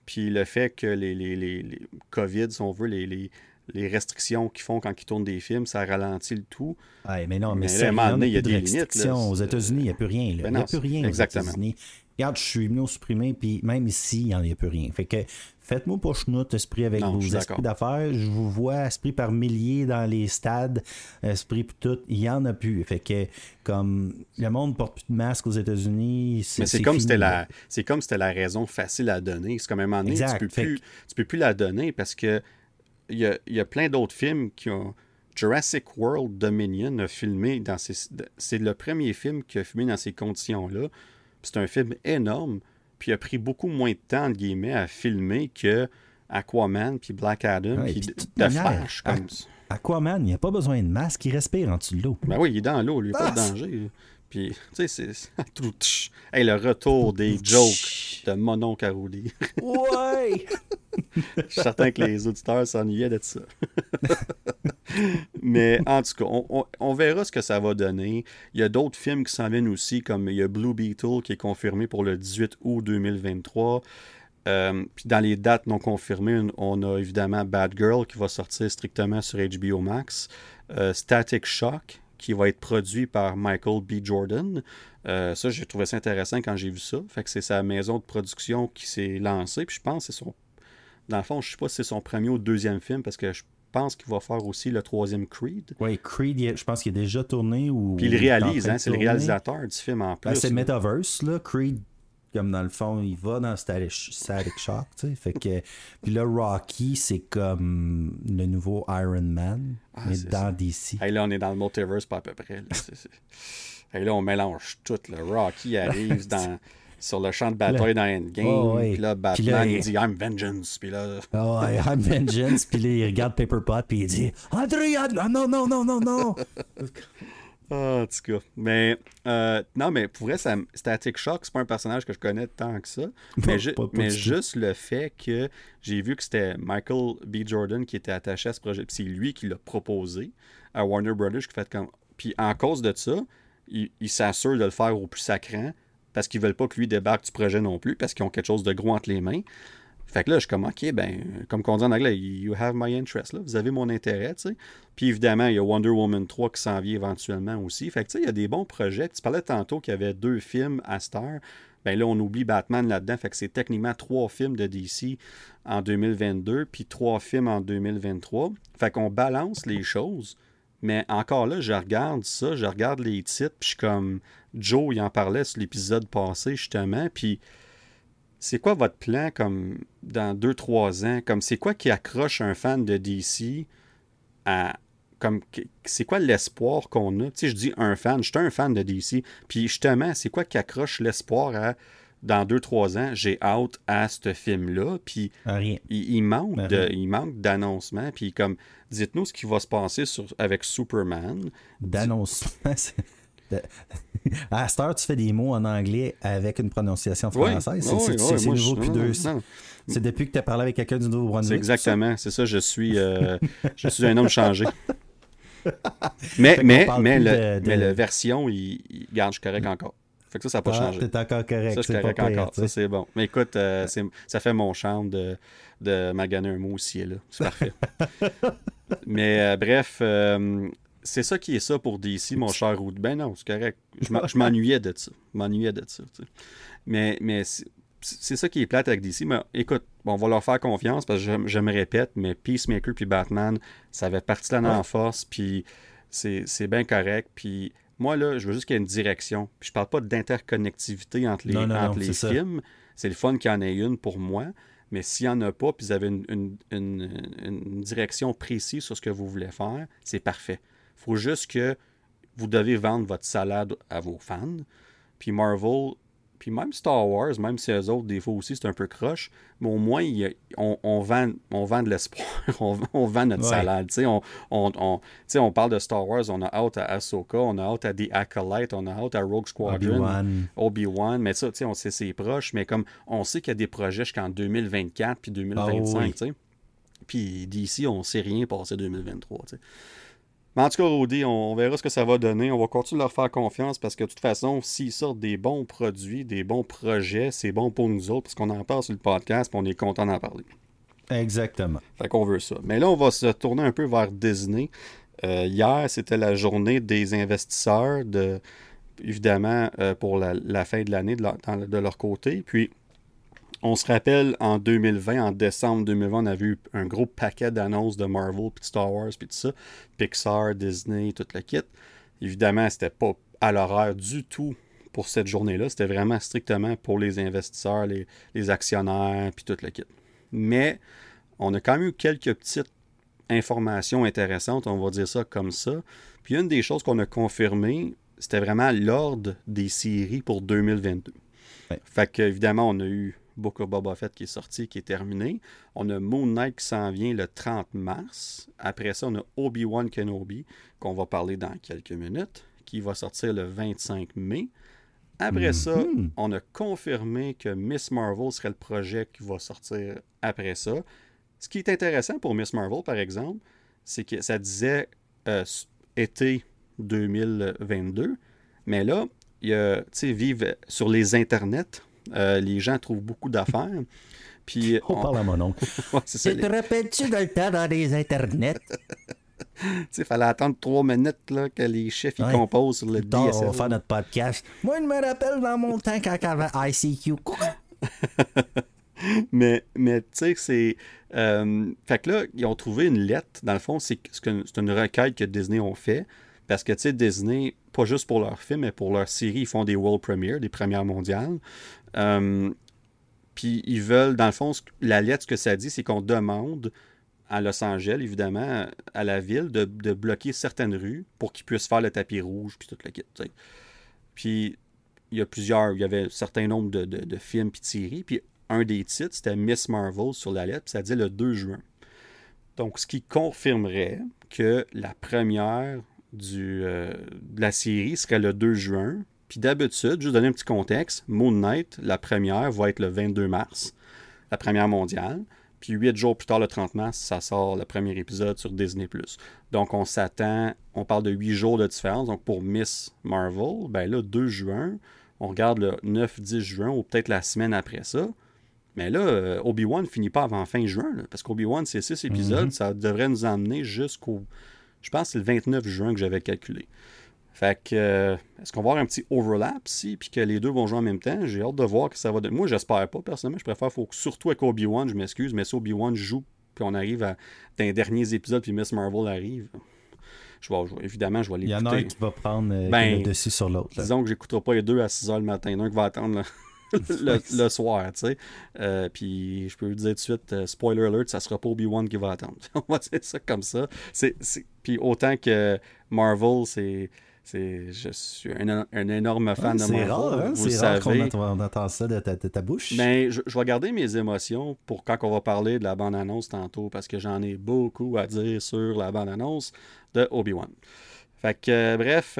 puis le fait que les, les, les, COVID, si on veut, les, les, restrictions qu'ils font quand ils tournent des films, ça ralentit le tout. mais non, mais, c'est il y a des limites. aux États-unis, il n'y a plus rien. Ben il n'y a plus rien exactement. Regarde, je suis immunosupprimé, puis même ici, il n'y en a plus rien. Fait que faites-moi pas chenoute, esprit avec vos esprits d'affaires. Je vous vois esprit par milliers dans les stades, esprit pour tout. Il n'y en a plus. Fait que, comme le monde porte plus de masque aux États-Unis, c'est. Mais c'est comme c'était la, c'est comme c'était la raison facile à donner. C'est comme un moment donné, tu peux plus, tu peux plus la donner parce que il y a, y a plein d'autres films qui ont. Jurassic World Dominion a filmé dans ces. C'est le premier film qui a filmé dans ces conditions-là. C'est un film énorme, puis il a pris beaucoup moins de temps, de guillemets, à filmer que Aquaman, puis Black Adam, puis The Flash. Comme... Aquaman, il n'y a pas besoin de masque, il respire en dessous de l'eau. Ben oui, il est dans l'eau, lui, il n'y a pas de danger. Puis, tu sais, c'est. [LAUGHS] hey, le retour des jokes de Monon Carouli. [LAUGHS] ouais! Je suis certain que les auditeurs s'ennuyaient de ça. [LAUGHS] Mais en tout cas, on, verra ce que ça va donner. Il y a d'autres films qui s'en viennent aussi, comme il y a Blue Beetle qui est confirmé pour le 18 août 2023. Euh, puis dans les dates non confirmées, on a évidemment Bad Girl qui va sortir strictement sur HBO Max. Euh, Static Shock qui va être produit par Michael B. Jordan. Euh, ça, j'ai trouvé ça intéressant quand j'ai vu ça. Fait que c'est sa maison de production qui s'est lancée. Puis je pense que c'est son. Dans le fond, je ne sais pas si c'est son premier ou deuxième film parce que je pense qu'il va faire aussi le troisième Creed. Oui, Creed, je pense qu'il est déjà tourné ou. Puis il réalise, hein, c'est le réalisateur du film en ben, plus. c'est Metaverse, là. Creed comme dans le fond, il va dans Static, Shock, tu sais. Fait que, [LAUGHS] puis là, Rocky, c'est comme le nouveau Iron Man, ah, mais dans DC. Hey, là, on est dans le multiverse, pas à peu près. Là, là on mélange tout. Là. Rocky [LAUGHS] arrive dans, sur le champ de bataille dans Endgame. Oh, Puis là, Batman, il... dit I'm Vengeance. Puis là. [LAUGHS] Oh, I'm Vengeance. puis là, il regarde Paper Pot, puis il dit Adrian, non, non, non, non, non. [LAUGHS] Ah, en tout cas. Mais, euh, non, mais pour vrai, Static Shock, c'est pas un personnage que je connais tant que ça. Mais, mais juste le fait que j'ai vu que c'était Michael B. Jordan qui était attaché à ce projet. c'est lui qui l'a proposé à Warner Brothers. Qui fait comme... Puis en cause de ça, il, s'assure de le faire au plus sacrant parce qu'ils veulent pas que lui débarque du projet non plus parce qu'ils ont quelque chose de gros entre les mains. Fait que là, je suis comme, OK, ben, comme on dit en anglais, you have my interest, là. Vous avez mon intérêt, tu sais. Puis évidemment, il y a Wonder Woman 3 qui s'en vient éventuellement aussi. Fait que, tu sais, il y a des bons projets. Tu parlais tantôt qu'il y avait deux films à Star. Ben là, on oublie Batman là-dedans. Fait que c'est techniquement trois films de DC en 2022, puis trois films en 2023. Fait qu'on balance les choses. Mais encore là, je regarde ça, je regarde les titres, puis je suis comme Joe, il en parlait sur l'épisode passé, justement. Puis c'est quoi votre plan comme dans 2-3 ans? Comme c'est quoi qui accroche un fan de DC à. Comme c'est quoi l'espoir qu'on a? Tu sais, je dis un fan, je suis un fan de DC. Puis justement, c'est quoi qui accroche l'espoir à dans 2-3 ans, j'ai hâte à ce film-là. Puis Rien. il, il manque de, il manque d'annoncement. Puis comme, dites-nous ce qui va se passer sur, avec Superman. D'annoncement. [LAUGHS] c'est- [LAUGHS] À cette heure, tu fais des mots en anglais avec une prononciation française. C'est oui, oui, nouveau depuis deux. C'est depuis que tu as parlé avec quelqu'un du Nouveau-Brunswick. C'est exactement, c'est ça, je suis, euh, [LAUGHS] je suis un homme changé. Mais, mais, mais, le, de- de- mais la version, il, il garde, je suis correct encore. Fait que ça, ça n'a pas Ah, changé. t'es encore correct. Ça, je suis correct pire, encore. Ça, c'est bon. Mais écoute, euh, ça fait mon charme de, de maganer un mot aussi et là. C'est parfait. [LAUGHS] Mais euh, bref, c'est ça qui est ça pour DC, mon cher Rude. Ben non, c'est correct. Je m'en- je [LAUGHS] m'ennuyais de ça. Je m'ennuyais de ça. tu sais. Mais, mais c'est ça qui est plate avec DC. Mais écoute, on va leur faire confiance parce que je, je me répète, mais Peacemaker puis Batman, ça avait parti là en Ouais. force, puis c'est bien correct. Puis moi, là, je veux juste qu'il y ait une direction. Puis je parle pas d'interconnectivité entre les, Non, non, entre non, les films. C'est le fun qu'il y en ait une pour moi. Mais s'il n'y en a pas, puis vous avez une, une- une- une direction précise sur ce que vous voulez faire, c'est parfait. Il faut juste que vous devez vendre votre salade à vos fans. Puis Marvel, puis même Star Wars, même si eux autres, des fois aussi, c'est un peu croche, mais au moins, il y a- on, on vend, on vend de l'espoir. [LAUGHS] on, vend- on vend notre Ouais. salade. On, on, on- parle de Star Wars, on a hâte à Ahsoka, on a hâte à The Acolyte, on a hâte à Rogue Squadron. Obi-Wan. Mais ça, on sait c'est proche, mais comme on sait qu'il y a des projets jusqu'en 2024 puis 2025, Ah oui. Puis d'ici, on sait rien passer 2023, tu sais. Mais en tout cas, Rodi, on, on verra ce que ça va donner. On va continuer de leur faire confiance parce que de toute façon, s'ils sortent des bons produits, des bons projets, c'est bon pour nous autres parce qu'on en parle sur le podcast et on est content d'en parler. Exactement. Fait qu'on veut ça. Mais là, on va se tourner un peu vers Disney. Euh, hier, c'était la journée des investisseurs, de, évidemment, euh, pour la, la fin de l'année de, leur- dans- de leur côté. Puis, on se rappelle, en 2020, en décembre 2020, on avait eu un gros paquet d'annonces de Marvel, puis de Star Wars, puis tout ça. Pixar, Disney, tout le kit. Évidemment, c'était pas à l'horaire du tout pour cette journée-là. C'était vraiment strictement pour les investisseurs, les, les actionnaires, puis tout le kit. Mais on a quand même eu quelques petites informations intéressantes, on va dire ça comme ça. Puis une des choses qu'on a confirmées, c'était vraiment l'ordre des séries pour 2022. Ouais. Fait que, évidemment, on a eu Book of Boba Fett qui est sorti, qui est terminé. On a Moon Knight qui s'en vient le 30 mars. Après ça, on a Obi-Wan Kenobi, qu'on va parler dans quelques minutes, qui va sortir le 25 mai. Après ça, Mhm. on a confirmé que Miss Marvel serait le projet qui va sortir après ça. Ce qui est intéressant pour Miss Marvel, par exemple, c'est que ça disait euh, été 2022, mais là, il y a, tu sais, vivre sur les internets, euh, les gens trouvent beaucoup d'affaires. [LAUGHS] Puis, On parle à mon oncle. [LAUGHS] Ouais, c'est ça, Tu te les- rappelles-tu dans le temps dans les internets? [LAUGHS] tu sais, il fallait attendre trois minutes là, que les chefs ils composent sur le tard, on va faire notre podcast. Moi, je me rappelle dans mon temps quand il y avait ICQ. Mais, mais tu sais, c'est. euh, fait que là, ils ont trouvé une lettre. Dans le fond, c'est c'est une requête que Disney ont fait. Parce que, tu sais, Disney, pas juste pour leurs films, mais pour leurs séries, ils font des world premières, des premières mondiales. Euh, Puis ils veulent, dans le fond, la lettre, ce que ça dit, c'est qu'on demande à Los Angeles, évidemment, à la ville, de, bloquer certaines rues pour qu'ils puissent faire le tapis rouge, puis tout le kit. Puis il y a plusieurs, il y avait un certain nombre de, de- de films puis de séries. Puis un des titres, c'était Miss Marvel sur la lettre, puis ça dit le 2 juin. Donc, ce qui confirmerait que la première du, euh, de la série serait le 2 juin. Puis d'habitude, juste donner un petit contexte, Moon Knight, la première, va être le 22 mars, la première mondiale. Puis huit jours plus tard, le 30 mars, ça sort le premier épisode sur Disney+. Donc, on s'attend, on parle de huit jours de différence. Donc, pour Miss Marvel, ben là, 2 juin, on regarde le 9-10 juin ou peut-être la semaine après ça. Mais là, euh, Obi-Wan finit pas avant fin juin, là, parce qu'Obi-Wan, c'est six épisodes, Mhm. ça devrait nous emmener jusqu'au, je pense que c'est le 29 juin que j'avais calculé. Fait que, euh, est-ce qu'on va avoir un petit overlap ici, puis que les deux vont jouer en même temps? J'ai hâte de voir que ça va donner. Moi, j'espère pas, personnellement. Je préfère, faut que, surtout avec Obi-Wan, je m'excuse, mais si Obi-Wan joue, puis on arrive à, dans les derniers épisodes, puis Miss Marvel arrive, je vais, je évidemment, je vais Il y en a l'écouter. un qui va prendre euh, Ben, le dessus sur l'autre. là. Disons que j'écouterai pas les deux à 6h le matin. Il y en a un qui va attendre le, [LAUGHS] [LAUGHS] le- le soir, tu sais. Euh, puis je peux vous dire tout de suite, euh, spoiler alert, ça sera pas Obi-Wan qui va attendre. [LAUGHS] On va dire ça comme ça. C'est, c'est- Puis autant que Marvel, c'est, c'est, je suis un, un énorme fan de c'est Marvel. rare, hein? vous C'est rare qu'on entend, on entend ça de ta, de ta bouche. Ben, je, je vais garder mes émotions pour quand on va parler de la bande-annonce tantôt, parce que j'en ai beaucoup à dire sur la bande-annonce de Obi-Wan. Fait que, euh, bref,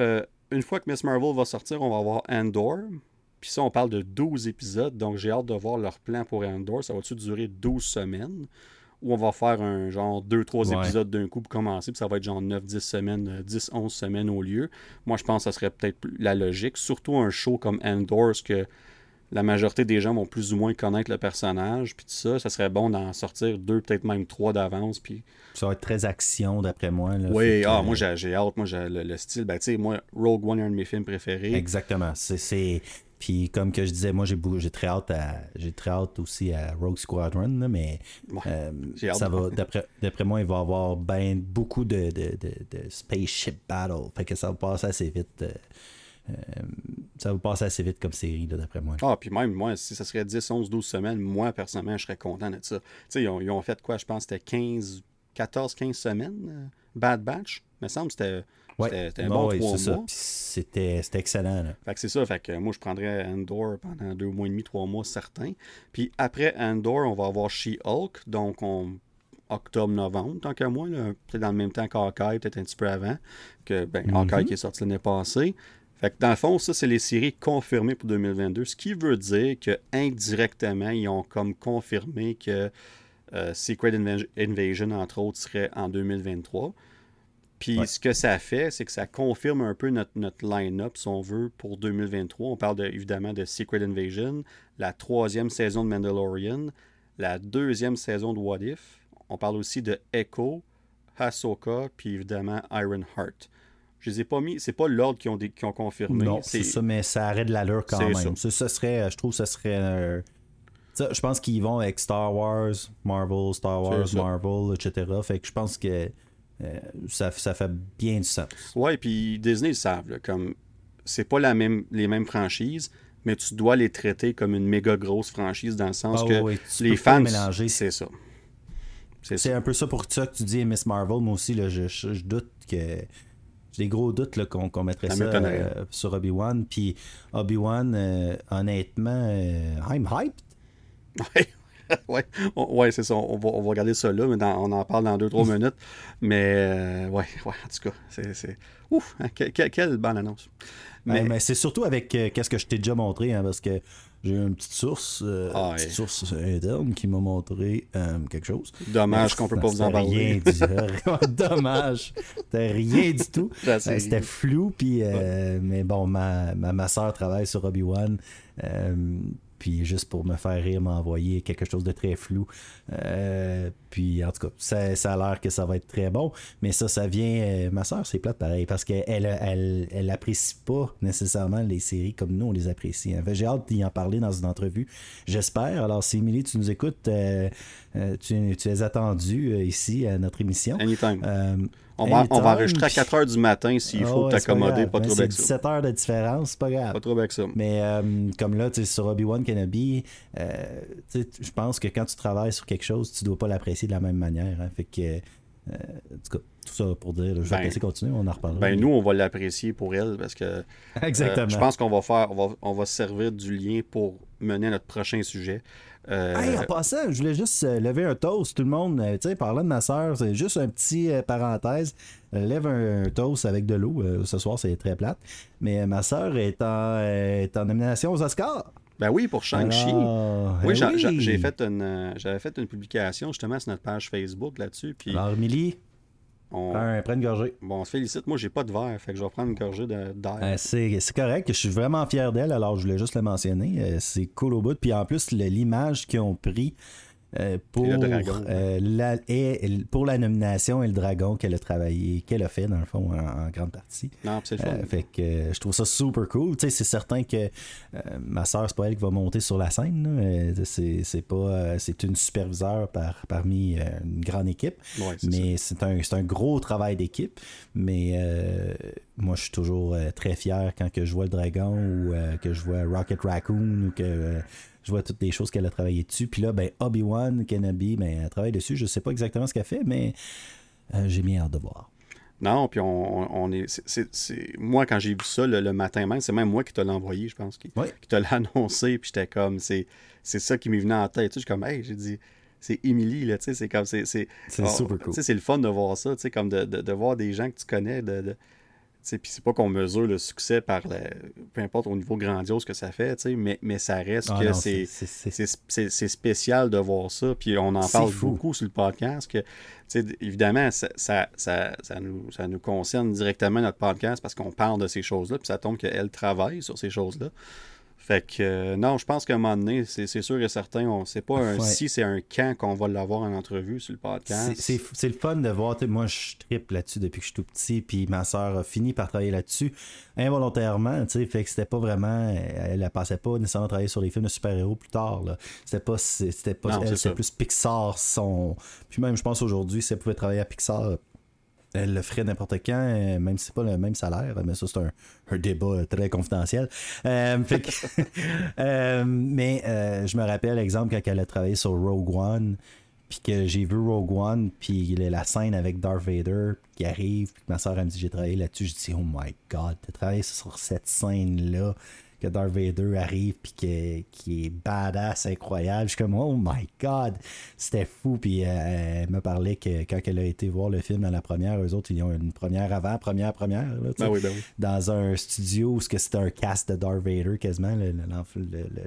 une fois que Miss Marvel va sortir, on va avoir Andor. Puis ça, on parle de 12 épisodes, donc j'ai hâte de voir leur plan pour Andor. Ça va-tu durer 12 semaines? Ou on va faire un genre 2-3 Ouais. épisodes d'un coup pour commencer, puis ça va être genre 9-10 semaines, euh, 10-11 semaines au lieu? Moi, je pense que ça serait peut-être la logique. Surtout un show comme Andor, ce que la majorité des gens vont plus ou moins connaître le personnage, puis tout ça, ça serait bon d'en sortir deux, peut-être même trois d'avance, puis... Ça va être très action, d'après moi. là. Oui, ah, euh, moi j'ai j'ai hâte, moi j'ai le, le style, ben tu sais, moi, Rogue One est un de mes films préférés. Exactement. C'est- Puis comme que je disais, moi j'ai, j'ai très hâte à, j'ai très hâte aussi à Rogue Squadron, là, mais Ouais, euh, ça va, [LAUGHS] d'après, d'après moi, il va y avoir ben beaucoup de, de, de, de spaceship battle. Fait que ça va passer assez vite. euh, euh, ça va passer assez vite comme série, d'après moi. Ah, puis même, moi, si ça serait 10, 11, 12 semaines, moi, personnellement, je serais content de ça. Tu sais, ils ont, ils ont fait quoi, je pense que c'était 15, 14, 15 semaines, Bad Batch, me semble, c'était Ouais. c'était- un Bon, bon ouais, 3 c'est ça. mois. C'était, excellent. Là. Fait que c'est ça, fait que moi je prendrais Andor pendant deux mois et demi, trois mois certains. Puis après Andor, on va avoir She-Hulk, donc on octobre-novembre, tant qu'à moi, peut-être dans le même temps qu'Hawkeye, peut-être un petit peu avant, que ben, Mhm. Hawkeye qui est sorti l'année passée. Fait que dans le fond, ça, c'est les séries confirmées pour 2022, ce qui veut dire que indirectement, ils ont comme confirmé que euh, Secret Inva- Invasion, entre autres, serait en 2023. Puis Ouais. ce que ça fait, c'est que ça confirme un peu notre, notre line-up, si on veut, pour 2023. On parle de- évidemment de Secret Invasion, la troisième saison de Mandalorian, la deuxième saison de What If. On parle aussi de Echo, Ahsoka, puis évidemment Ironheart. Je les ai pas mis, c'est pas l'ordre qui ont, qui ont confirmé. Non, c'est ça, mais ça arrête de l'allure quand même. Ça. Ça, serait, je trouve que ça serait. euh, ça, je pense qu'ils vont avec Star Wars, Marvel, Star Wars. Marvel, etc. Fait que je pense que euh, ça, ça fait bien du sens. Ouais, puis Disney, ils savent, là, comme c'est pas la même, les mêmes franchises, mais tu dois les traiter comme une méga grosse franchise dans le sens Ah que les fans. mélanger. C'est ça. C'est un peu ça pour ça que tu dis Miss Marvel. Moi aussi, là, je, je- je doute que. J'ai des gros doutes là, qu'on qu'on mettrait Ça euh, sur Obi-Wan. Puis Obi-Wan, euh, honnêtement, euh, I'm hyped. [LAUGHS] Ouais, ouais, On- ouais, c'est ça. On va, on va regarder ça là, mais dans- on en parle dans 2-3 [LAUGHS] minutes. Mais euh, ouais, ouais, en tout cas, c'est. Ouf, hein, que- que- quelle bonne annonce. Mais, c'est surtout avec euh, qu'est-ce que je t'ai déjà montré, hein, parce que j'ai une petite source, euh, Ah, petite ouais. source interne qui m'a montré euh, quelque chose. dommage qu'on peut pas vous en parler. Rien du... [LAUGHS] Dommage. C'était rien du tout. Euh, C'était flou, puis euh, mais bon, ma, ma, ma soeur travaille sur Obi-Wan. Puis juste pour me faire rire, m'a envoyé quelque chose de très flou. Euh, puis en tout cas, ça, a l'air que ça va être très bon. Mais ça, ça vient. euh, ma soeur, c'est plate pareil, parce qu'elle elle, elle pas nécessairement les séries comme nous, on les apprécie. J'ai hâte d'y en parler dans une entrevue. J'espère. Alors, si Émilie, tu nous écoutes, euh, tu, tu es attendu euh, ici à notre émission. Anytime. Euh, on, va, on va enregistrer à puis- 4 h du matin s'il Ah faut pas t'accommoder, pas trop avec ça. 17 heures de différence, c'est pas grave. Pas trop avec ça. Mais euh, comme là, sur Obi-Wan Kenobi, euh, je pense que quand tu travailles sur quelque chose, tu dois pas l'apprécier de la même manière. hein. Fait que, euh, en tout cas, tout ça pour dire, je vais Ben, laisser continuer, on en reparlera. Ben, nous, on va l'apprécier pour elle parce que [LAUGHS] euh, Exactement. je pense qu'on va faire, on va, on va se servir du lien pour mener à notre prochain sujet. Euh, Hey, en passant, je voulais juste euh, lever un toast, tout le monde. euh, tu sais, parlant de ma soeur, c'est juste un petit euh, parenthèse. Lève un, un toast avec de l'eau. euh, ce soir, c'est très plate. Mais ma soeur est en, est en nomination aux Oscars. ben oui, pour Shang-Chi. Alors, Oui, eh j'a- j'ai fait une, j'avais fait une publication justement sur notre page Facebook là-dessus. Puis Alors, Émilie, on, prends, un- prends une gorgée. bon, on se félicite. Moi, j'ai pas de verre, fait que je vais prendre une gorgée d'air. Euh, c'est correct, je suis vraiment fier d'elle, alors je voulais juste le mentionner. Euh, c'est cool au bout. Puis en plus, l'image qu'ils ont pris pour, le dragon, euh, la, et- pour la nomination et le dragon qu'elle a travaillé, qu'elle a fait dans le fond en, en grande partie. non, c'est le fun. Euh, fait que euh, je trouve ça super cool. Tu sais, c'est certain que euh, ma soeur, c'est pas elle qui va monter sur la scène. Euh, c'est c'est pas euh, c'est une superviseure par, parmi euh, une grande équipe. Ouais. Mais c'est un, un gros travail d'équipe. Mais euh, moi, je suis toujours euh, très fier quand que je vois le dragon ou euh, que je vois Rocket Raccoon ou que euh, je vois toutes les choses qu'elle a travaillé dessus. Puis là, ben, Obi-Wan Kenobi, ben, elle travaille dessus. Je sais pas exactement ce qu'elle fait, mais euh, j'ai bien hâte de voir. Non, puis on, est. c'est, Moi, quand j'ai vu ça le, matin même, c'est même moi qui te l'ai envoyé, je pense, qui, qui te l'a [LAUGHS] annoncé, puis j'étais comme, c'est, c'est ça qui m'est venu en tête. Tu sais, je suis comme, hey, j'ai dit, c'est Emily, là, tu sais, c'est comme, c'est. C'est, super cool. Tu sais, c'est le fun de voir ça, tu sais, comme de, de, de, voir des gens que tu connais, de puis c'est pas qu'on mesure le succès par peu importe au niveau grandiose que ça fait, mais, mais ça reste ah que c'est spécial de voir ça. Puis on en parle beaucoup sur le podcast. Que, évidemment, ça, ça, ça, nous, ça nous concerne directement notre podcast parce qu'on parle de ces choses-là. Puis ça tombe qu'elle travaille sur ces choses-là. Fait que euh, non, je pense qu'à un moment donné, c'est sûr et certain, on sait pas un si, c'est un quand qu'on va l'avoir en entrevue sur le podcast. C'est le fun de voir. Moi, je tripe là-dessus depuis que je suis tout petit, puis ma soeur a fini par travailler là-dessus involontairement. Fait que c'était pas vraiment. Elle ne passait pas nécessairement travailler sur les films de super-héros plus tard. C'était pas. C'était pas. c'était plus Pixar. Son... Puis même, je pense aujourd'hui, si elle pouvait travailler à Pixar elle le ferait n'importe quand, euh, même si c'est pas le même salaire, mais ça c'est un, débat très confidentiel. Euh, [LAUGHS] euh, mais je me rappelle, exemple, quand elle a travaillé sur Rogue One, puis que j'ai vu Rogue One, puis la scène avec Darth Vader qui arrive, puis ma soeur elle me dit j'ai travaillé là-dessus, je dis oh my god, t'as travaillé sur cette scène-là que Darth Vader arrive puis qui est badass, incroyable. Je suis comme, oh my god, c'était fou. Puis euh, elle me parlait que quand elle a été voir le film dans la première, eux autres, ils ont une première avant, première, première. Là, ben oui, ben oui. Dans un studio où c'était un cast de Darth Vader quasiment,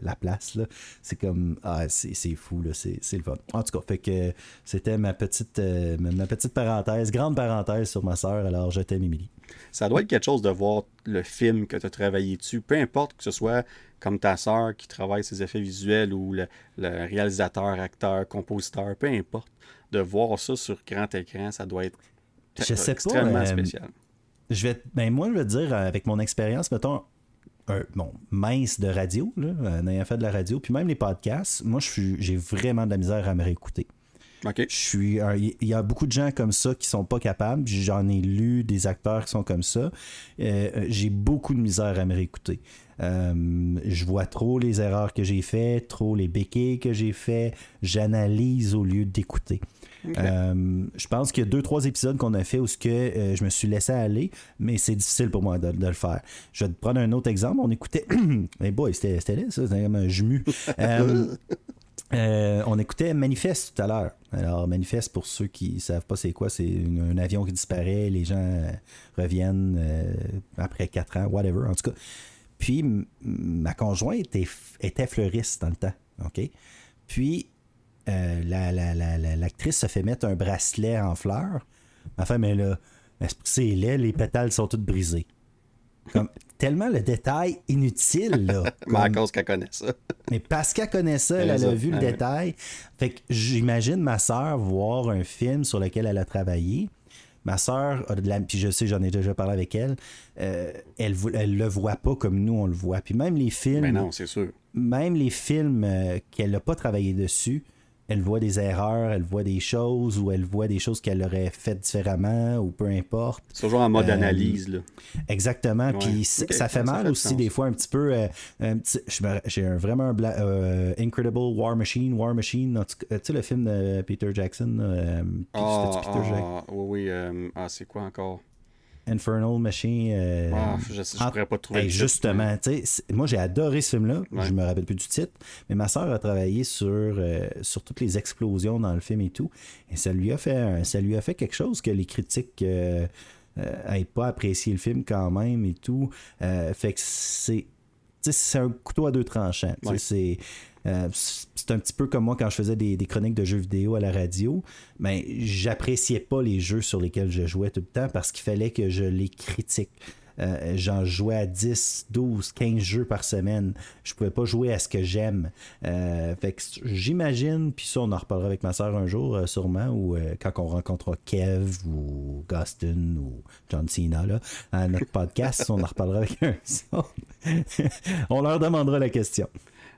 la place. C'est comme, ah, c'est fou, là, c'est le fun. En tout cas, fait que c'était ma petite, euh, ma petite parenthèse, grande parenthèse sur ma soeur, alors je t'aime, Émilie. Ça doit être quelque chose de voir le film que tu as travaillé dessus, peu importe que ce soit comme ta sœur qui travaille ses effets visuels ou le, réalisateur, acteur, compositeur, peu importe, de voir ça sur grand écran, ça doit être extrêmement euh, spécial. Je vais, ben moi, je veux dire, avec mon expérience, mettons, un, bon, mince de radio, là, en ayant fait de la radio, puis même les podcasts, moi, j'ai vraiment de la misère à me réécouter. Je suis, il y a beaucoup de gens comme ça qui sont pas capables. J'en ai lu des acteurs qui sont comme ça. Euh, j'ai beaucoup de misère à me réécouter. Euh, je vois trop les erreurs que j'ai faites, trop les béquilles que j'ai fait. J'analyse au lieu d'écouter. Euh, je pense qu'il y a deux, trois épisodes qu'on a fait où ce que, je me suis laissé aller, mais c'est difficile pour moi de, le faire. Je vais te prendre un autre exemple. On écoutait. [CLEARS THROAT] Mais boy, c'était là, ça, c'était comme un. [LAUGHS] Euh, on écoutait Manifeste tout à l'heure. Alors, Manifeste, pour ceux qui ne savent pas c'est quoi, c'est un avion qui disparaît, les gens euh, reviennent euh, après quatre ans, whatever, en tout cas. Puis, ma conjointe était, fleuriste dans le temps, OK? Puis, l'actrice se fait mettre un bracelet en fleurs. Enfin, mais là, c'est laid, les pétales sont toutes brisées. Comme, tellement le détail inutile. Là, [LAUGHS] mais à cause qu'elle connaît ça. mais parce qu'elle connaît ça, elle, a vu le détail. Fait que j'imagine ma soeur voir un film sur lequel elle a travaillé. Ma soeur, puis je sais, j'en ai déjà parlé avec elle, euh, elle, elle le voit pas comme nous, on le voit. Puis même les films. Mais non, c'est sûr. Même les films euh, qu'elle n'a pas travaillé dessus, elle voit des erreurs, elle voit des choses ou elle voit des choses qu'elle aurait faites différemment ou peu importe. C'est toujours en mode euh, analyse. Là. Exactement. Puis ça fait mal aussi des fois un petit peu. Euh, j'ai un, vraiment un euh, Incredible War Machine, War Machine. Tu sais le film de Peter Jackson. ah, Peter ah, oui, oui. ah, c'est quoi encore? Infernal Machine. Euh, ah, je, ne pourrais pas trouver. justement, moi j'ai adoré ce film-là. Je me rappelle plus du titre, mais ma soeur a travaillé sur, euh, sur toutes les explosions dans le film et tout, et ça lui a fait, ça lui a fait quelque chose que les critiques n'aient euh, pas apprécié le film quand même et tout. fait que c'est c'est un couteau à deux tranchants. C'est euh, c'est un petit peu comme moi quand je faisais des, chroniques de jeux vidéo à la radio. Mais j'appréciais pas les jeux sur lesquels je jouais tout le temps parce qu'il fallait que je les critique. Euh, j'en jouais à 10, 12, 15 jeux par semaine. Je pouvais pas jouer à ce que j'aime. Euh, fait que j'imagine, puis ça, on en reparlera avec ma soeur un jour, sûrement, ou quand on rencontrera Kev ou Gustin ou John Cena là, à notre podcast, on en reparlera avec un [LAUGHS] on leur demandera la question.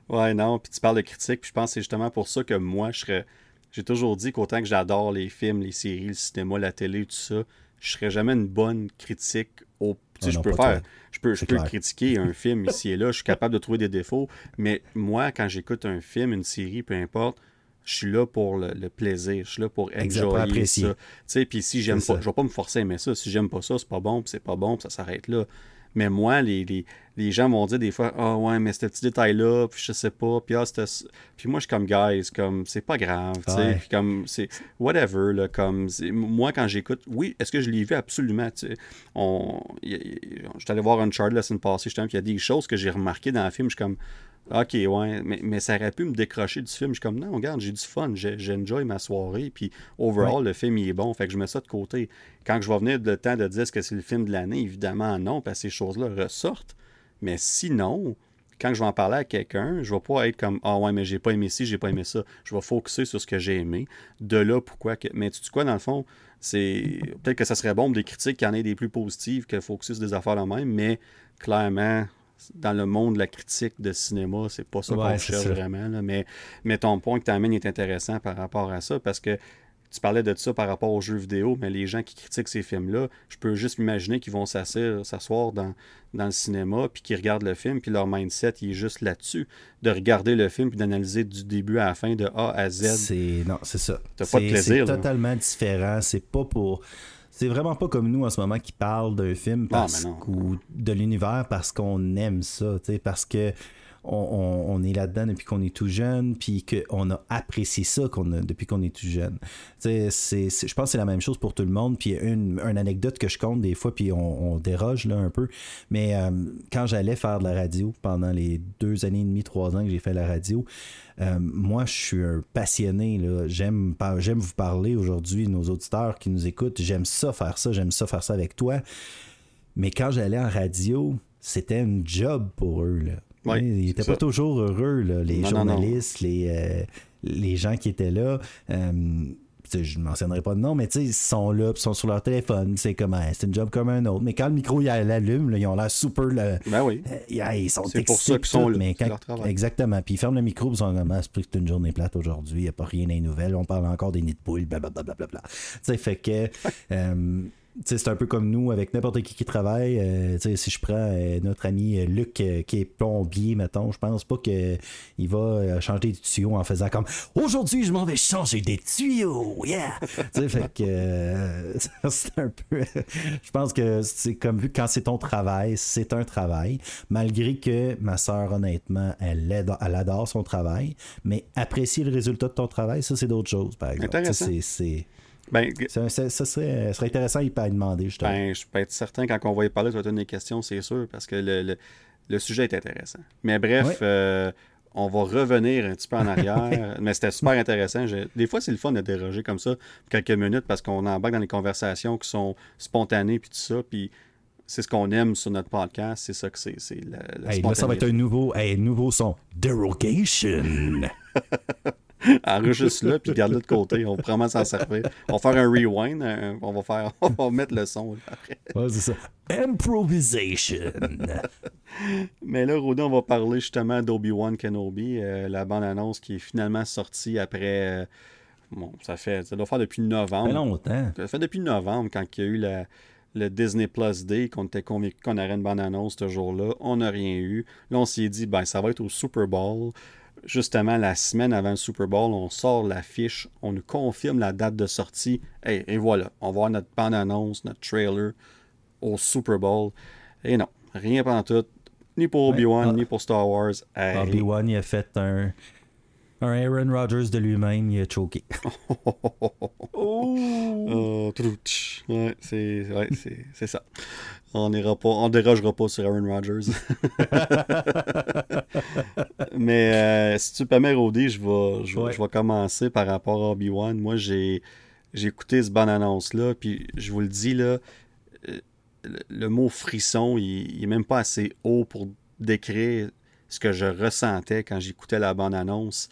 Ouais, non, puis tu parles de critique, puis je pense que c'est justement pour ça que moi, je serais. J'ai toujours dit qu'autant que j'adore les films, les séries, le cinéma, la télé, tout ça, je serais jamais une bonne critique au. Tu sais, ah je peux faire. Je peux, je peux critiquer un [LAUGHS] film ici et là, je suis capable de trouver des défauts, mais moi, quand j'écoute un film, une série, peu importe, Je suis là pour le, plaisir, je suis là pour enjoyer ça. Tu sais, puis si j'aime pas, je vais pas me forcer à aimer ça. Si j'aime pas ça, c'est pas bon, puis c'est pas bon, puis ça s'arrête là. Mais moi, les, les, les gens m'ont dit des fois Ah ouais, mais ce petit détail-là, puis je sais pas, puis ah, Puis moi, je suis comme, guys, comme, c'est pas grave, tu sais, comme, c'est whatever, là, comme, moi, quand j'écoute, oui, est-ce que je l'ai vu absolument, tu sais? On... Je suis allé voir Uncharted la semaine passée, justement, puis il y a des choses que j'ai remarquées dans le film, je suis comme, OK, ouais, mais, mais, ça aurait pu me décrocher du film. Je suis comme, non, regarde, j'ai du fun, j'enjoy ma soirée, puis overall, le film, il est bon, fait que je mets ça de côté. Quand je vais venir le temps de dire que c'est le film de l'année, évidemment, non, parce que ces choses-là ressortent. Mais sinon, quand je vais en parler à quelqu'un, je vais pas être comme Ah ouais, mais j'ai pas aimé ci, j'ai pas aimé ça. Je vais focuser sur ce que j'ai aimé. De là, pourquoi que. Mais tu sais quoi, dans le fond, c'est. Peut-être que ça serait bon des critiques qui en aient des plus positives que focuser sur des affaires là même, mais clairement, dans le monde de la critique de cinéma, c'est pas ça qu'on cherche vraiment. Mais, mais ton point que tu amènes est intéressant par rapport à ça parce que tu parlais de ça par rapport aux jeux vidéo, mais les gens qui critiquent ces films-là, je peux juste m'imaginer qu'ils vont s'asseoir dans, dans le cinéma, puis qu'ils regardent le film, puis leur mindset, il est juste là-dessus, de regarder le film, puis d'analyser du début à la fin, de A à Z. C'est Non, c'est ça. T'as pas de plaisir. C'est totalement différent. C'est pas pour c'est vraiment pas comme nous en ce moment qui parlent d'un film parce, ou de l'univers parce qu'on aime ça, parce que on, est là-dedans depuis qu'on est tout jeune, puis qu'on a apprécié ça depuis qu'on est tout jeune. Je pense que c'est la même chose pour tout le monde. Puis une, une anecdote que je compte des fois, puis on, déroge là un peu. Mais euh, quand j'allais faire de la radio pendant les deux années et demie, trois ans que j'ai fait la radio, euh, moi, je suis un passionné. J'aime, j'aime vous parler aujourd'hui, nos auditeurs qui nous écoutent. J'aime ça faire ça, j'aime ça faire ça avec toi. Mais quand j'allais en radio, c'était un job pour eux. Là. Ils n'étaient pas toujours heureux, les journalistes, Les, euh, les gens qui étaient là. Euh, je ne mentionnerai pas de nom, mais ils sont là, ils sont sur leur téléphone. C'est comme, c'est un job comme un autre. Mais quand le micro il allume, ils ont l'air super. ben oui. Euh, ils sont C'est pour ça qu'ils sont là. Mais exactement. Puis ils ferment le micro, ils sont comme, ah, c'est une journée plate aujourd'hui, il n'y a pas rien les nouvelles, on parle encore des nids de poules, blablabla. Tu sais, fait que. [LAUGHS] C'est un peu comme nous avec n'importe qui qui travaille. Euh, si je prends euh, notre ami euh, Luc qui est plombier, mettons, je pense pas qu'il va changer des tuyaux en faisant comme aujourd'hui je m'en vais changer des tuyaux. Yeah! [LAUGHS] fait que [LAUGHS] c'est un peu. [LAUGHS] je pense que c'est comme vu quand c'est ton travail, c'est un travail. Malgré que ma soeur, honnêtement, elle, elle adore son travail, mais apprécier le résultat de ton travail, ça c'est d'autres choses, par exemple. C'est ben, ça, serait, intéressant à y demander, justement. Ben, je peux être certain, quand on va y parler, tu vas te donner des questions, c'est sûr, parce que le, sujet est intéressant. Mais bref, euh, on va revenir un petit peu en arrière. [LAUGHS] mais c'était super intéressant. Des fois, c'est le fun de déroger comme ça quelques minutes parce qu'on embarque dans des conversations qui sont spontanées puis tout ça. Puis c'est ce qu'on aime sur notre podcast. C'est ça que c'est. c'est là, ça va être un nouveau, un nouveau son. Derogation. [LAUGHS] [LAUGHS] enregistre là puis garde-le de côté. On va vraiment s'en servir. On va faire un rewind. on, va faire, [LAUGHS] on va mettre le son après. c'est ça. Improvisation. [LAUGHS] Mais là, Rodin, on va parler justement d'Obi-Wan Kenobi, euh, la bande-annonce qui est finalement sortie après. Euh, bon, ça fait. Ça doit faire depuis novembre. Ça fait longtemps. Ça fait depuis novembre quand il y a eu la, le Disney Plus Day, qu'on était convaincu qu'on aurait une bande-annonce ce jour-là. On n'a rien eu. Là, on s'est dit, ben, ça va être au Super Bowl justement la semaine avant le Super Bowl, on sort l'affiche, on nous confirme la date de sortie. et voilà, on va voir notre bande-annonce, notre trailer au Super Bowl. Et non, rien pendant tout, ni pour Obi-Wan, ah. ni pour Star Wars. Obi-Wan, il a fait un, un Aaron Rodgers de lui-même, il a choqué. [LAUGHS] oh! ouais, c'est ça. On ne on dérogera pas sur Aaron Rodgers. [LAUGHS] Mais euh, si tu permets, Rody, je vais, je, vais commencer par rapport à Obi-Wan. Moi, j'ai écouté ce bonne annonce-là, puis je vous le dis, là, euh, le, mot frisson, il, n'est même pas assez haut pour décrire ce que je ressentais quand j'écoutais la bande-annonce.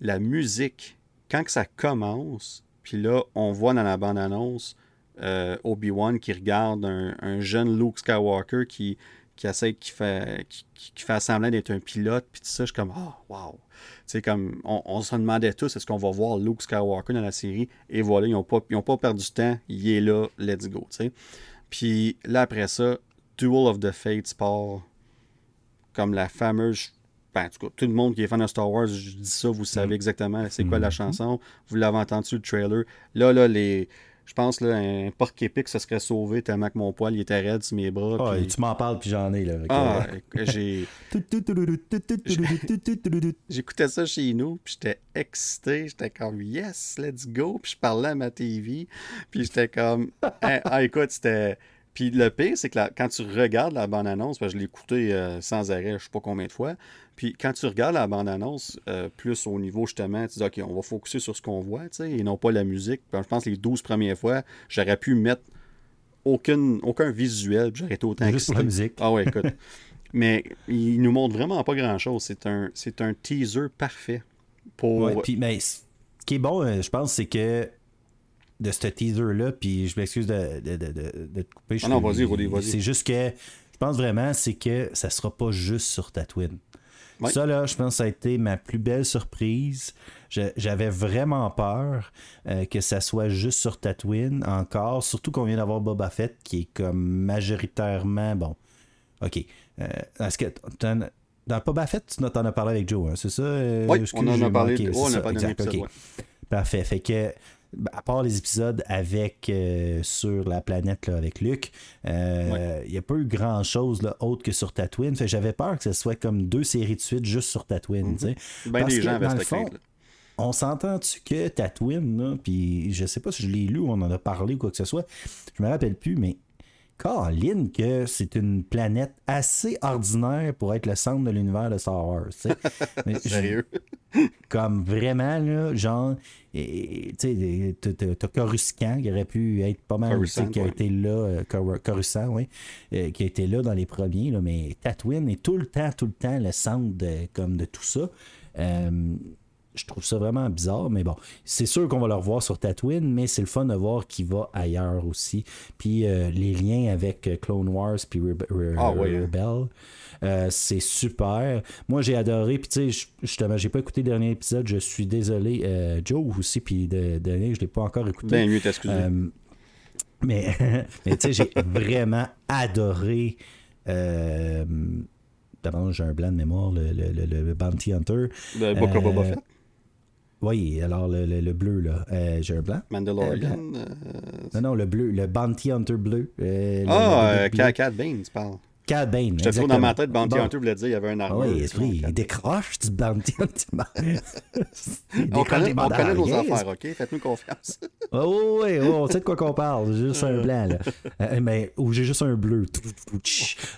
La musique, quand que ça commence, puis là, on voit dans la bande-annonce euh, Obi-Wan qui regarde un, jeune Luke Skywalker qui, qui qui fait, semblant d'être un pilote, puis tout ça, je suis comme, oh, wow. Comme, on, se demandait tous, est-ce qu'on va voir Luke Skywalker dans la série? Et voilà, ils n'ont pas, pas perdu de temps, il est là, let's go, tu sais. Puis là, après ça, Duel of the Fates part comme la fameuse ben, en tout cas, tout le monde qui est fan de Star Wars, je dis ça, vous savez exactement c'est quoi la Mhm. chanson. Vous l'avez entendu sur le trailer. Là, là, les. Je pense là, un porc épic se serait sauvé tellement que mon poil il était raide sur mes bras. Ah, Tu m'en parles, puis j'en ai. Là, Ah, j'ai. [LAUGHS] [LAUGHS] J'écoutais ça chez nous, puis j'étais excité, j'étais comme yes, let's go, puis je parlais à ma TV, puis j'étais comme ah, ah, écoute, c'était puis le pire c'est que la- quand tu regardes la bande annonce, parce que je l'ai écouté euh, sans arrêt, je sais pas combien de fois, puis quand tu regardes la bande annonce plus au niveau justement, tu dis OK, on va focuser sur ce qu'on voit, tu sais, et non pas la musique. Puis je pense que les 12 premières fois, j'aurais pu mettre aucune, aucun visuel, puis j'aurais été autant Juste pour la musique. Ah ouais, écoute. [LAUGHS] Mais il nous montre vraiment pas grand-chose. C'est un, c'est un teaser parfait pour... Ouais, puis, mais ce qui est bon, euh, je pense, c'est que de ce teaser-là, puis je m'excuse de, de, de, de- de te couper. je Ah non, vas-y, vas-y. C'est juste que je pense vraiment, c'est que ça sera pas juste sur Tatooine. Ça, là, je pense que ça a été ma plus belle surprise. J'avais vraiment peur euh, que ça soit juste sur Tatooine encore, surtout qu'on vient d'avoir Boba Fett qui est comme majoritairement, bon, ok. Euh, Est-ce que dans Boba Fett, tu t'en as parlé avec Joe, hein, c'est ça? Euh, Oui, on en a parlé. on a ça, donné exact, ouais. Parfait. Fait que, à part les épisodes avec euh, sur la planète là, avec Luke, euh, il n'y a pas eu grand chose là, autre que sur Tatooine. Fait j'avais peur que ce soit comme deux séries de suite juste sur Tatooine. sais. Ben Parce gens dans le fond. On s'entend-tu que Tatooine, puis je sais pas si je l'ai lu ou on en a parlé ou quoi que ce soit, je me rappelle plus, mais Caroline, que c'est une planète assez ordinaire pour être le centre de l'univers de Star Wars. [LAUGHS] Mais je- Sérieux? comme vraiment, là, genre, tu sais, t'as- Coruscant qui aurait pu être pas mal, Coruscant, qui a ouais. été là, euh, Cor- Coruscant, oui, euh, qui a été là dans les premiers, là, mais Tatooine est tout le temps, tout le temps le centre de, comme de tout ça. Euh, je trouve ça vraiment bizarre, mais bon, c'est sûr qu'on va le revoir sur Tatooine, mais c'est le fun de voir qu'il va ailleurs aussi. Puis euh, les liens avec euh, Clone Wars puis Rebe- Re- Ah hein. Rebel, euh, c'est super. Moi, j'ai adoré. Puis tu sais, justement, j'ai pas écouté le dernier épisode. Je suis désolé. Euh, Joe aussi, puis de, de, je l'ai pas encore écouté. Ben mieux t'excuser. Mais [LAUGHS] mais tu sais, j'ai vraiment adoré. D'abord, j'ai un blanc de mémoire, le, le, le- le Bounty Hunter. Le Book of Boba Fett. Oui, alors le, le- le bleu, là. Euh, j'ai un blanc. Mandalorian. euh, Non, non, le bleu, le Bounty Hunter bleu. euh, Ah, euh, Cat Bane, tu parles. Cat Bane. J'étais trop dans ma tête. Bounty Bon. Hunter voulait dire qu'il y avait un Ah armure. oui, il décroche du Bounty Hunter. [LAUGHS] On connaît, on connaît nos affaires, OK? Faites-nous confiance. Oh, oui, oh, on sait de quoi qu'on parle. J'ai juste un blanc, là. [LAUGHS] Euh, mais, ou j'ai juste un bleu.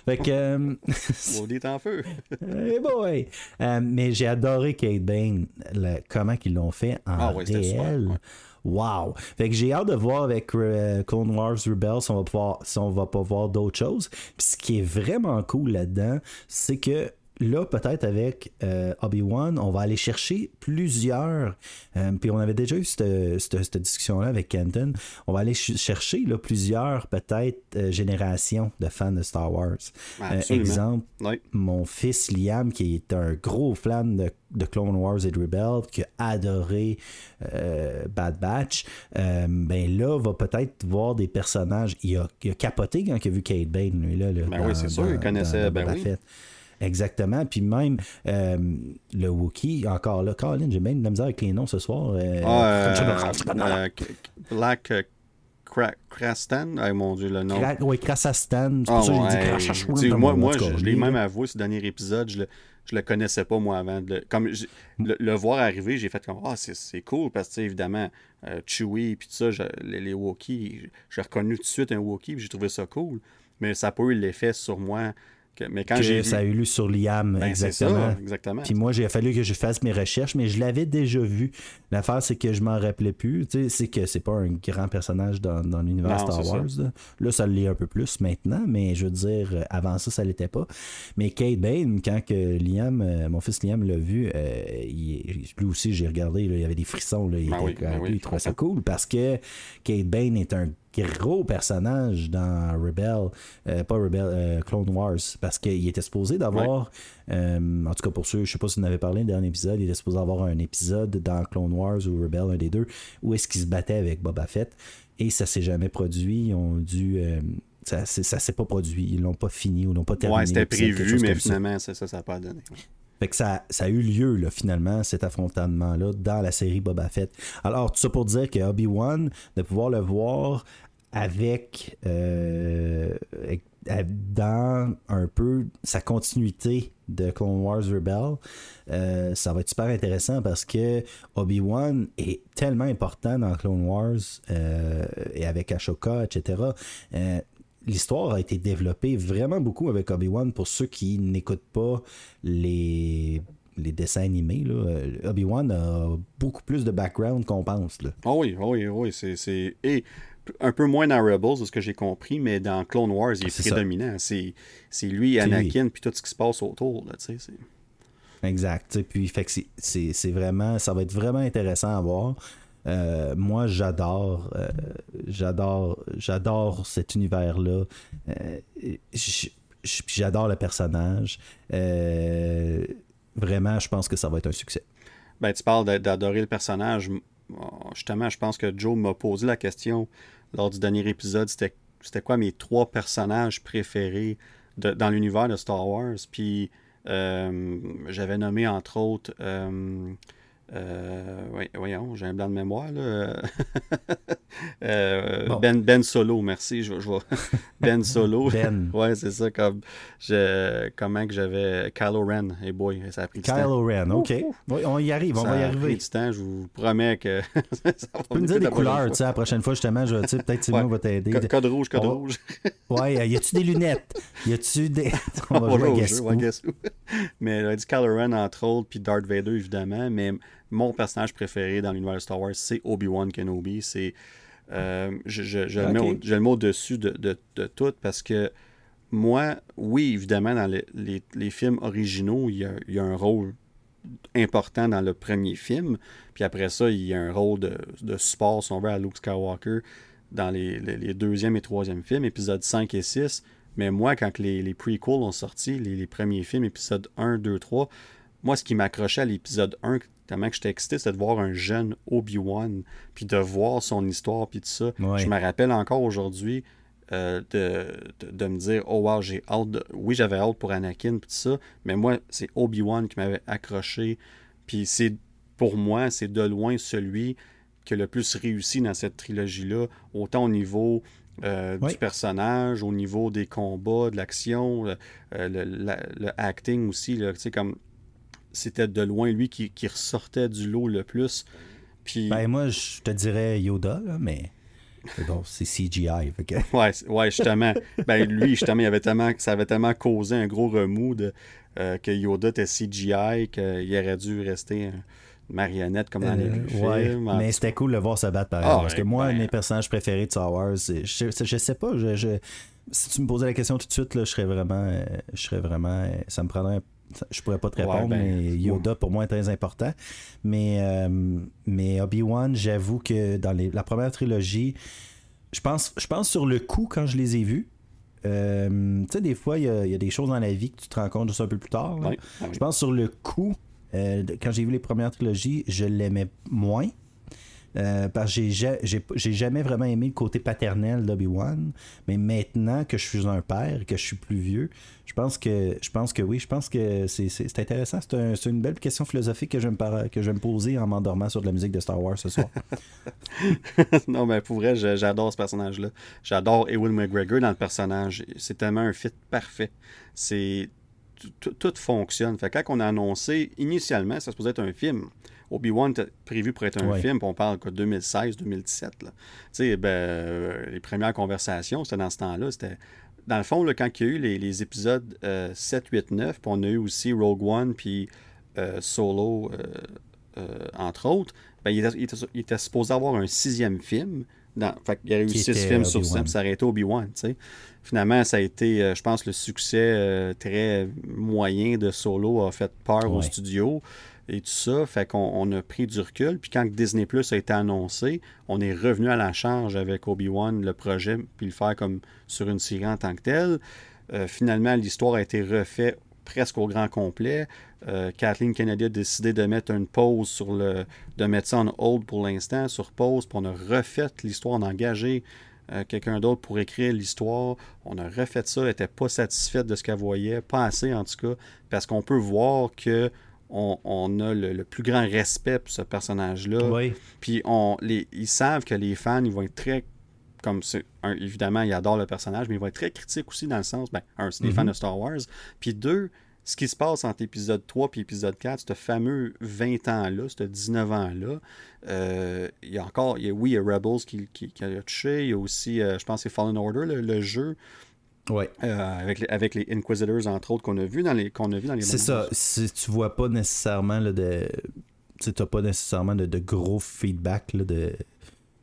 Fait que. euh, Maudit en feu. [LAUGHS] Eh boy! Euh, mais j'ai adoré Kate Bane, le- comment ils l'ont fait en Ah réel. Wow! Fait que j'ai hâte de voir avec euh, Clone Wars Rebels si on va pouvoir, si on va pas voir d'autres choses. Puis ce qui est vraiment cool là-dedans, c'est que là, peut-être avec euh, Obi-Wan, on va aller chercher plusieurs. euh, puis on avait déjà eu cette, cette- cette discussion-là avec Kenton. On va aller ch- chercher là, plusieurs, peut-être, euh, générations de fans de Star Wars. Exemple, Oui. mon fils Liam, qui est un gros fan de, de Clone Wars et de Rebel, qui a adoré Bad Batch, ben là, va peut-être voir des personnages. Il a, il a capoté quand il a vu Kate Bane, lui, là. là, Ben oui, c'est sûr, il connaissait, ben oui. Exactement. Puis même euh, le Wookiee, encore là, Colin, j'ai même de la misère avec les noms ce soir. euh, Ah, euh, euh, Black Cra- Crastan. Ah, mon Dieu, le nom. Ouais, Krassastan. C'est Ah, pour ça que j'ai ouais. Moi, moi je, je l'ai même avoué ce dernier épisode, je le, je le connaissais pas moi avant. de le- comme je- le, le voir arriver, j'ai fait comme Ah, c'est, c'est cool parce que évidemment, euh, Chewie puis tout ça, je- les, les Wookiees, j'ai reconnu tout de suite un Wookiee puis j'ai trouvé ça cool. Mais ça n'a pas eu l'effet sur moi. Que- mais quand j'ai ça a eu lieu sur Liam, ben, exactement. ça, exactement. Puis moi, j'ai fallu que je fasse mes recherches, mais je l'avais déjà vu. L'affaire, c'est que je m'en rappelais plus. Tu sais, c'est que c'est pas un grand personnage dans, dans l'univers Star Wars. Là. Là, ça l'est un peu plus maintenant, mais je veux dire, euh, avant ça, ça l'était pas. Mais Kate Bane, quand que Liam, euh, mon fils Liam l'a vu, euh, il- lui aussi, j'ai regardé, là, il y avait des frissons. Là, il, Ben était- oui, ben lui, oui, il trouvait ça cool parce que Kate Bane est un gros personnage dans Rebel, euh, pas Rebel, euh, Clone Wars, parce qu'il était supposé d'avoir, euh, en tout cas pour ceux, je sais pas si vous en avez parlé le dernier épisode, il était supposé avoir un épisode dans Clone Wars ou Rebel, un des deux, où est-ce qu'il se battait avec Boba Fett, et ça s'est jamais produit, ils ont dû... ça, c'est- ça s'est pas produit, ils l'ont pas fini ou l'ont pas terminé. ouais, c'était prévu, mais finalement, ça, ça, n'a pas donné. Fait Fait que ça, ça a eu lieu, là, finalement, cet affrontement-là, dans la série Boba Fett. Alors, tout ça pour dire que Obi-Wan, de pouvoir le voir avec, euh, dans un peu sa continuité de Clone Wars Rebel, euh, ça va être super intéressant parce que Obi-Wan est tellement important dans Clone Wars euh, et avec Ashoka, etc. L'histoire a été développée vraiment beaucoup avec Obi-Wan pour ceux qui n'écoutent pas les les dessins animés, Obi-Wan a beaucoup plus de background qu'on pense. Là. Oh oui, oh oui, oui. C'est, Et un peu moins dans Rebels, de ce que j'ai compris, mais dans Clone Wars, il est, prédominant. C'est, lui, Anakin, puis tout ce qui se passe autour. Là, exact. Puis fait que c'est, vraiment, ça va être vraiment intéressant à voir. Euh, moi, j'adore, euh, j'adore, j'adore cet univers-là. Euh, j'adore le personnage. vraiment, je pense que ça va être un succès. Ben, tu parles d'adorer le personnage. Justement, je pense que Joe m'a posé la question lors du dernier épisode, c'était, quoi mes trois personnages préférés dans l'univers de Star Wars? Puis euh, j'avais nommé entre autres euh, euh, oui, voyons, j'ai un blanc de mémoire. Là. [LAUGHS] Euh, ben, ben Solo, merci. Je, vois [LAUGHS] ben Solo. ben. [LAUGHS] ouais, c'est ça. Comme je, comment que j'avais. Kylo Ren. Et boy, ça a pris du temps. Kylo Ren, OK. on y arrive, on va y arriver. Ça a pris du temps, je vous promets que. ça va tu peux me dire des couleurs, tu sais, la prochaine fois, justement, je, peut-être Simon ouais. va t'aider. Code rouge, code rouge. ouais, y a-tu des lunettes? Y a-tu des. on va jouer à Guess Mais il a dit Kylo Ren, entre autres, puis Darth Vader, évidemment. Mais mon personnage préféré dans l'univers de Star Wars, c'est Obi-Wan Kenobi. C'est, euh, je, je, je, le mets au-dessus de, de, de, tout parce que moi, oui, évidemment, dans les, les, les films originaux, il y, a, il y, a, un rôle important dans le premier film. Puis après ça, il y a un rôle de, de support, si on veut, à Luke Skywalker dans les, les, deuxième et troisième films, épisodes 5 et 6. Mais moi, quand les, les prequels ont sorti, les, les premiers films, épisodes 1, 2, 3, moi, ce qui m'accrochait à l'épisode 1, tellement que j'étais excité, c'était de voir un jeune Obi-Wan, puis de voir son histoire, puis tout ça. Je me rappelle encore aujourd'hui euh, de, me dire, oh wow, j'ai hâte de... Oui, j'avais hâte pour Anakin, puis tout ça, mais moi, c'est Obi-Wan qui m'avait accroché, puis c'est, pour moi, c'est de loin celui qui a le plus réussi dans cette trilogie-là, autant au niveau euh, du personnage, au niveau des combats, de l'action, le, euh, le, acting aussi, tu sais, comme c'était de loin lui qui, ressortait du lot le plus. Puis... Ben moi, je te dirais Yoda, mais bon, c'est CGI. ouais, ouais, justement. ben lui, justement, il avait tellement, ça avait tellement causé un gros remous de, euh, que Yoda était CGI qu'il aurait dû rester une marionnette comme dans les euh, films. Mais c'était cool de le voir se battre pareil. Ah, parce que moi, ben... mes personnages préférés de Star Wars, je, je, sais pas, je, si tu me posais la question tout de suite, là, je serais vraiment, euh, je serais vraiment, ça me prendrait un je pourrais pas te répondre, ben, mais Yoda pour moi est très important. Mais, euh, mais Obi-Wan, j'avoue que dans la première trilogie, je pense, je pense sur le coup quand je les ai vus. Euh, tu sais, des fois, il y, a des choses dans la vie que tu te rends compte juste un peu plus tard. Je pense sur le coup, euh, quand j'ai vu les premières trilogies, je l'aimais moins. Euh, parce que j'ai jamais vraiment aimé le côté paternel d'Obi-Wan. Mais maintenant que je suis un père, que je suis plus vieux, je pense que je pense que oui, je pense que c'est intéressant. C'est une belle question philosophique que je vais me, que je me poser en m'endormant sur de la musique de Star Wars ce soir. [LAUGHS] non, mais pour vrai, j'adore ce personnage-là. J'adore Ewan McGregor dans le personnage. C'est tellement un fit parfait. C'est tout fonctionne. Fait quand on a annoncé, initialement, ça se posait être un film. Obi-Wan était prévu pour être un film, puis on parle de 2016-2017. Tu sais, ben, euh, les premières conversations, c'était dans ce temps-là. C'était dans le fond, quand il y a eu les, épisodes 7, 8, 9, puis on a eu aussi Rogue One, puis euh, Solo, euh, entre autres, ben, il, était, supposé avoir un sixième film. Dans, fait il y a eu six films sur 7, puis ça aurait été Obi-Wan. Finalement, ça a été, je pense, le succès très moyen de Solo a fait peur au studio et tout ça. Fait qu'on a pris du recul. Puis quand Disney Plus a été annoncé, on est revenu à la charge avec Obi-Wan, le projet, puis le faire comme sur une série en tant que telle. Euh, finalement, l'histoire a été refaite presque au grand complet. Euh, Kathleen Kennedy a décidé de mettre une pause sur le. de mettre ça en hold pour l'instant, sur pause, puis on a refait l'histoire, on a engagé euh, quelqu'un d'autre pour écrire l'histoire. On a refait ça, elle n'était pas satisfaite de ce qu'elle voyait, pas assez en tout cas, parce qu'on peut voir que on, a le, plus grand respect pour ce personnage-là. Oui. Puis on, les, ils savent que les fans, ils vont être très comme c'est évidemment, ils adorent le personnage, mais ils vont être très critiques aussi dans le sens, ben, un, c'est des fans mhm. de Star Wars, puis deux, ce qui se passe entre épisode 3 et épisode 4, ce fameux 20 ans-là, ce 19 ans-là, euh, il y a encore, il y a, oui, il y a Rebels qui, qui, a touché, il y a aussi, euh, je pense, c'est Fallen Order, le, jeu. Ouais. Euh, avec, les, avec les Inquisitors, entre autres, qu'on a vu dans les qu'on a vu dans les C'est ça. Si tu vois pas nécessairement là, de. Tu n'as pas nécessairement de, gros feedback là, de,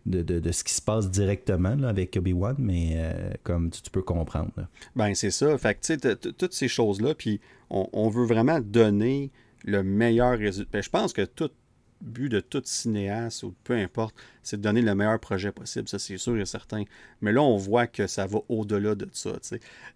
de, de, ce qui se passe directement là, avec Obi-Wan, mais comme tu, peux comprendre. Ben, c'est ça. Fait que, tu sais, toutes ces choses-là, puis on, veut vraiment donner le meilleur résultat. Ben, je pense que tout but de tout cinéaste ou peu importe, c'est de donner le meilleur projet possible, ça c'est sûr et certain. Mais là, on voit que ça va au-delà de ça.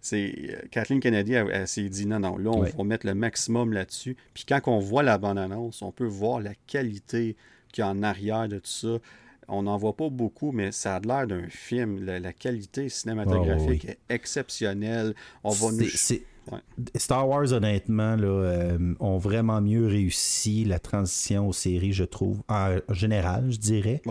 C'est, euh, Kathleen Kennedy, elle, s'est dit non, non, là, on va mettre le maximum là-dessus. Puis quand on voit la bande-annonce, on peut voir la qualité qu'il y a en arrière de tout ça. On n'en voit pas beaucoup, mais ça a l'air d'un film. La, qualité cinématographique est exceptionnelle. On va nous... Star Wars, honnêtement, là, euh, ont vraiment mieux réussi la transition aux séries, je trouve, en général, je dirais.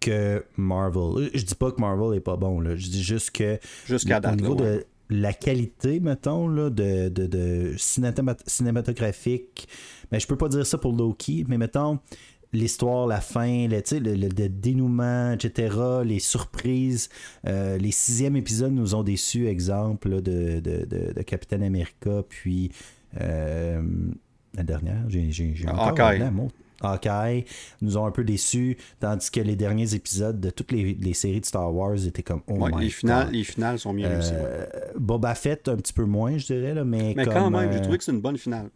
Que Marvel. Je dis pas que Marvel est pas bon, là. je dis juste que Jusqu'à au niveau de la qualité, mettons, là, de, de, de cinématographique, mais je peux pas dire ça pour Loki, mais mettons, l'histoire, la fin, le, le, le, dénouement, etc., les surprises. Euh, les sixièmes épisodes nous ont déçus, exemple de, de, de, Capitaine America, puis euh, la dernière, j'ai, j'ai, encore un mot. Hawkeye nous ont un peu déçus, tandis que les derniers épisodes de toutes les, les séries de Star Wars étaient comme oh les, finales, les finales sont bien réussies. Euh, Boba Fett, un petit peu moins, je dirais, là, mais, mais quand même, j'ai trouvé que c'est une bonne finale.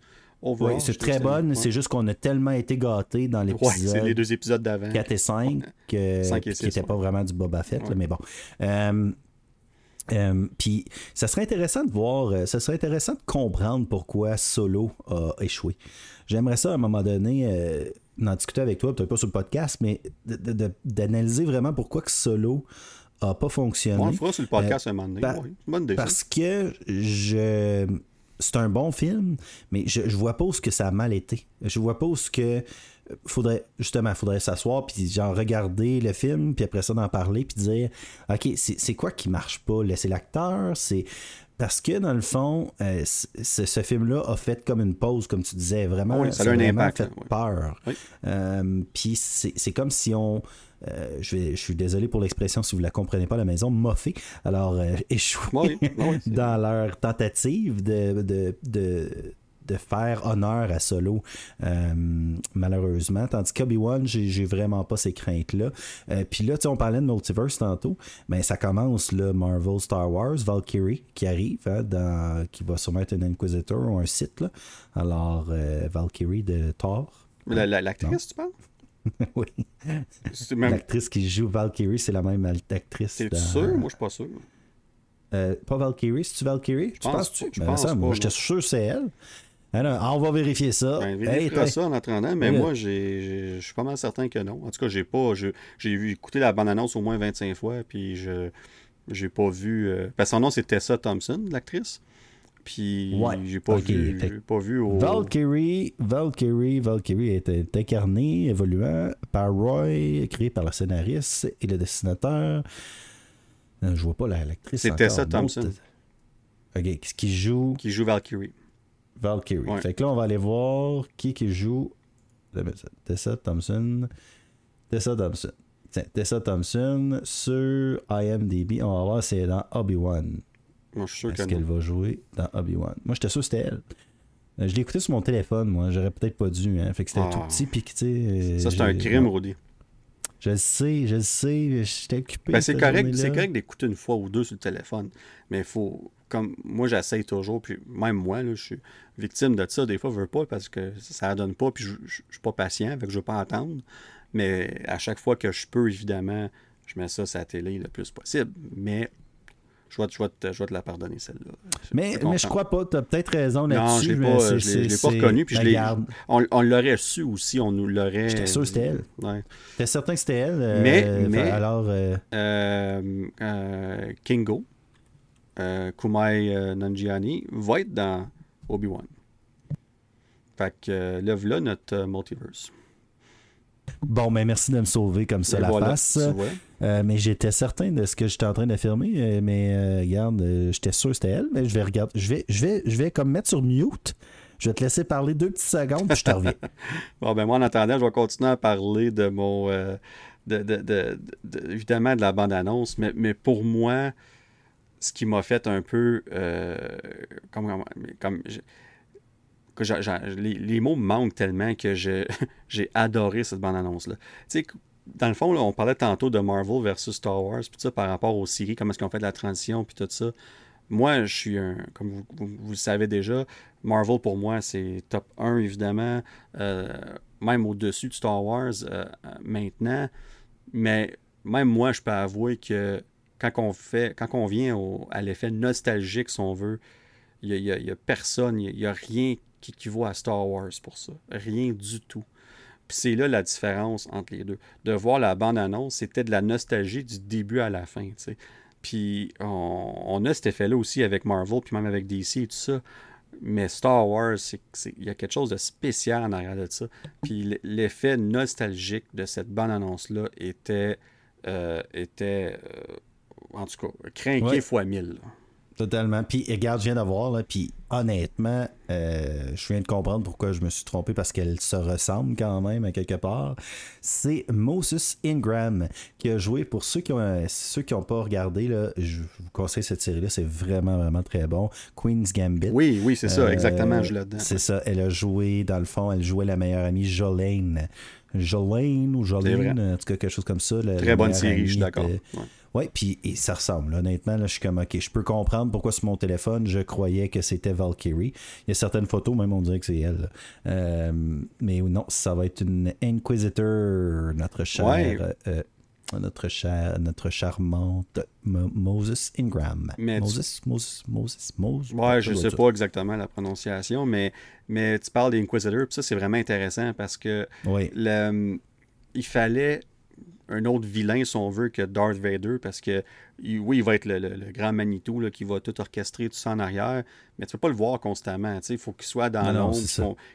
Oui, c'est très bonne. C'est juste qu'on a tellement été gâtés dans l'épisode. c'est les deux épisodes d'avant. 4 et 5, que, qui n'étaient pas vraiment du Boba Fett, mais bon. Euh, euh, puis, ça serait intéressant de voir, euh, ça serait intéressant de comprendre pourquoi Solo a échoué. J'aimerais ça à un moment donné d'en discuter avec toi, peut-être pas sur le podcast, mais d'analyser vraiment pourquoi que Solo a pas fonctionné. on le fera sur le podcast un moment donné. bonne Parce que je c'est un bon film, mais je, je vois pas où ce que ça a mal été. Je vois pas où ce que faudrait justement faudrait s'asseoir puis genre regarder le film puis après ça d'en parler puis dire ok c'est quoi qui marche pas? Laisser l'acteur c'est parce que dans le fond euh, ce, film là a fait comme une pause comme tu disais vraiment oui, ça a un impact fait peur. Euh, puis c'est comme si on euh, je, suis désolé pour l'expression si vous la comprenez pas à la maison, moffé, alors euh, [LAUGHS] échoué dans leur tentative de, de, de, faire honneur à Solo, euh, malheureusement. Tandis qu'Obi-Wan, j'ai vraiment pas ces craintes-là. Puis là, on parlait de Multiverse tantôt, mais ça commence, le Marvel Star Wars, Valkyrie qui arrive, hein, dans, qui va sûrement être un Inquisitor ou un site. Là. Alors, Valkyrie de Thor. L'actrice, tu penses? [LAUGHS] oui. L'actrice qui joue Valkyrie, c'est la même actrice. T'es sûr? Moi, je suis pas sûr. Euh, pas Valkyrie, c'est-tu Valkyrie? Je pense, tu ben, ça, moi, j'étais sûr que c'est elle. Alors, on va vérifier ça. Ben, vérifier ça en attendant, mais moi, je suis pas mal certain que non. En tout cas, j'ai pas. J'ai vu écouter la bande-annonce au moins 25 fois, puis je j'ai pas vu. Euh, parce que son nom, c'est Tessa Thompson, l'actrice. Puis j'ai pas, vu, pas vu au... Valkyrie, Valkyrie, Valkyrie est incarné, évoluant par Roy, créé par le scénariste et le dessinateur. Non, je vois pas l'actrice. C'est Tessa Thompson. Ok, qui joue? Qui joue Valkyrie. Valkyrie. Fait que là, on va aller voir qui qui joue. Tessa Thompson. Tessa Thompson. Tessa Thompson sur IMDb. On va voir si c'est dans Obi-Wan. Moi, je suis sûr qu'elle va jouer dans Obi-Wan? Moi, j'étais sûr que c'était elle. Euh, je l'ai écouté sur mon téléphone, moi. J'aurais peut-être pas dû. Hein. Fait que c'était tout ah. petit, puis tu sais. Ça, c'est un crime, Rudy. Je le sais, je le sais. J'étais occupé. Ben, c'est correct, c'est correct d'écouter une fois ou deux sur le téléphone. Mais il faut. Comme moi, j'essaye toujours, puis même moi, là, je suis victime de ça. Des fois, je veux pas parce que ça ne donne pas, puis je, ne suis pas patient, fait que je veux pas attendre. Mais à chaque fois que je peux, évidemment, je mets ça sur la télé le plus possible. Mais je vais, je, vais te, je vais te la pardonner, celle-là. Mais, mais je crois pas. Tu as peut-être raison Non, là-dessus. pas, je je l'ai pas reconnu. Puis je on, on l'aurait su aussi, on nous l'aurait. J'étais sûr que c'était elle. Ouais. T'es certain que c'était elle. euh, Mais- mais- Alors, euh, Euh, Kingo, Kumai Nanjiani, va être dans Obi-Wan. Fait que là, voilà notre multiverse. Bon, mais merci de me sauver comme ça Et la voilà, face. Euh, mais j'étais certain de ce que j'étais en train d'affirmer. euh, mais euh, regarde, euh, j'étais sûr que c'était elle. Mais je vais regarder. Je vais, je vais, je vais comme mettre sur mute. Je vais te laisser parler deux petites secondes, puis je te reviens. [LAUGHS] Bon, ben moi, en attendant, je vais continuer à parler de mon. de, de- de- de- évidemment, de la bande-annonce, mais, mais pour moi, ce qui m'a fait un peu. comme. comme- les, mots manquent tellement que [LAUGHS] j'ai adoré cette bande-annonce-là. Tu dans le fond, on parlait tantôt de Marvel versus Star Wars, puis ça, par rapport aux séries, comment est-ce qu'on fait de la transition, puis tout ça. Moi, je suis un. Comme vous, le savez déjà, Marvel pour moi, c'est top 1, évidemment. euh, même au-dessus de Star Wars euh, maintenant. Mais même moi, je peux avouer que quand on fait, quand on vient à l'effet nostalgique, si on veut, il n'y a, a personne, il n'y a, rien qui équivaut à Star Wars pour ça. Rien du tout. Puis c'est là la différence entre les deux. De voir la bande-annonce, c'était de la nostalgie du début à la fin. tu sais. Puis on, on a cet effet-là aussi avec Marvel, puis même avec DC et tout ça. Mais Star Wars, il y a quelque chose de spécial en arrière de ça. Puis l'effet nostalgique de cette bande-annonce-là était, euh, était euh, en tout cas, craqué Ouais. fois mille. là. Totalement. Puis, regarde, je viens de voir, là, puis honnêtement, euh, je viens de comprendre pourquoi je me suis trompé parce qu'elle se ressemble quand même à quelque part. C'est Moses Ingram qui a joué. Pour ceux qui ont, ceux qui n'ont pas regardé, là, je vous conseille cette série-là. C'est vraiment, vraiment très bon. Queen's Gambit. Oui, oui, c'est ça, Euh, exactement, je l'ai dedans. C'est ça. Elle a joué, dans le fond, elle jouait la meilleure amie Jolene. Jolene ou Jolene, en tout cas, quelque chose comme ça. la- Très bonne série, je suis d'accord. Ouais. Ouais, puis et ça ressemble. là. Honnêtement, là, je suis comme, OK, je peux comprendre pourquoi sur mon téléphone, je croyais que c'était Valkyrie. Il y a certaines photos, même on dirait que c'est elle. Euh, mais non, ça va être une Inquisitor, notre chère, Ouais. euh, euh, notre chère, notre charmante Mo- Moses Ingram. Mais tu- Moses, Moses, Moses, Moses. Ouais, je doit sais pas exactement la prononciation, mais, mais tu parles des Inquisitors, puis ça, c'est vraiment intéressant parce que Oui, le- il fallait un autre vilain, si on veut, que Darth Vader, parce que oui, il va être le, le- le grand Manitou là, qui va tout orchestrer, tout ça en arrière, mais tu peux pas le voir constamment. Il faut qu'il soit dans l'ombre.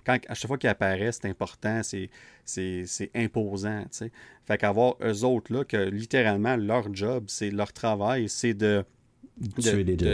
Quand, à chaque fois qu'il apparaît, c'est important, c'est, imposant. tu sais. Fait qu'avoir eux autres, là, que littéralement, leur job, c'est leur travail, c'est de,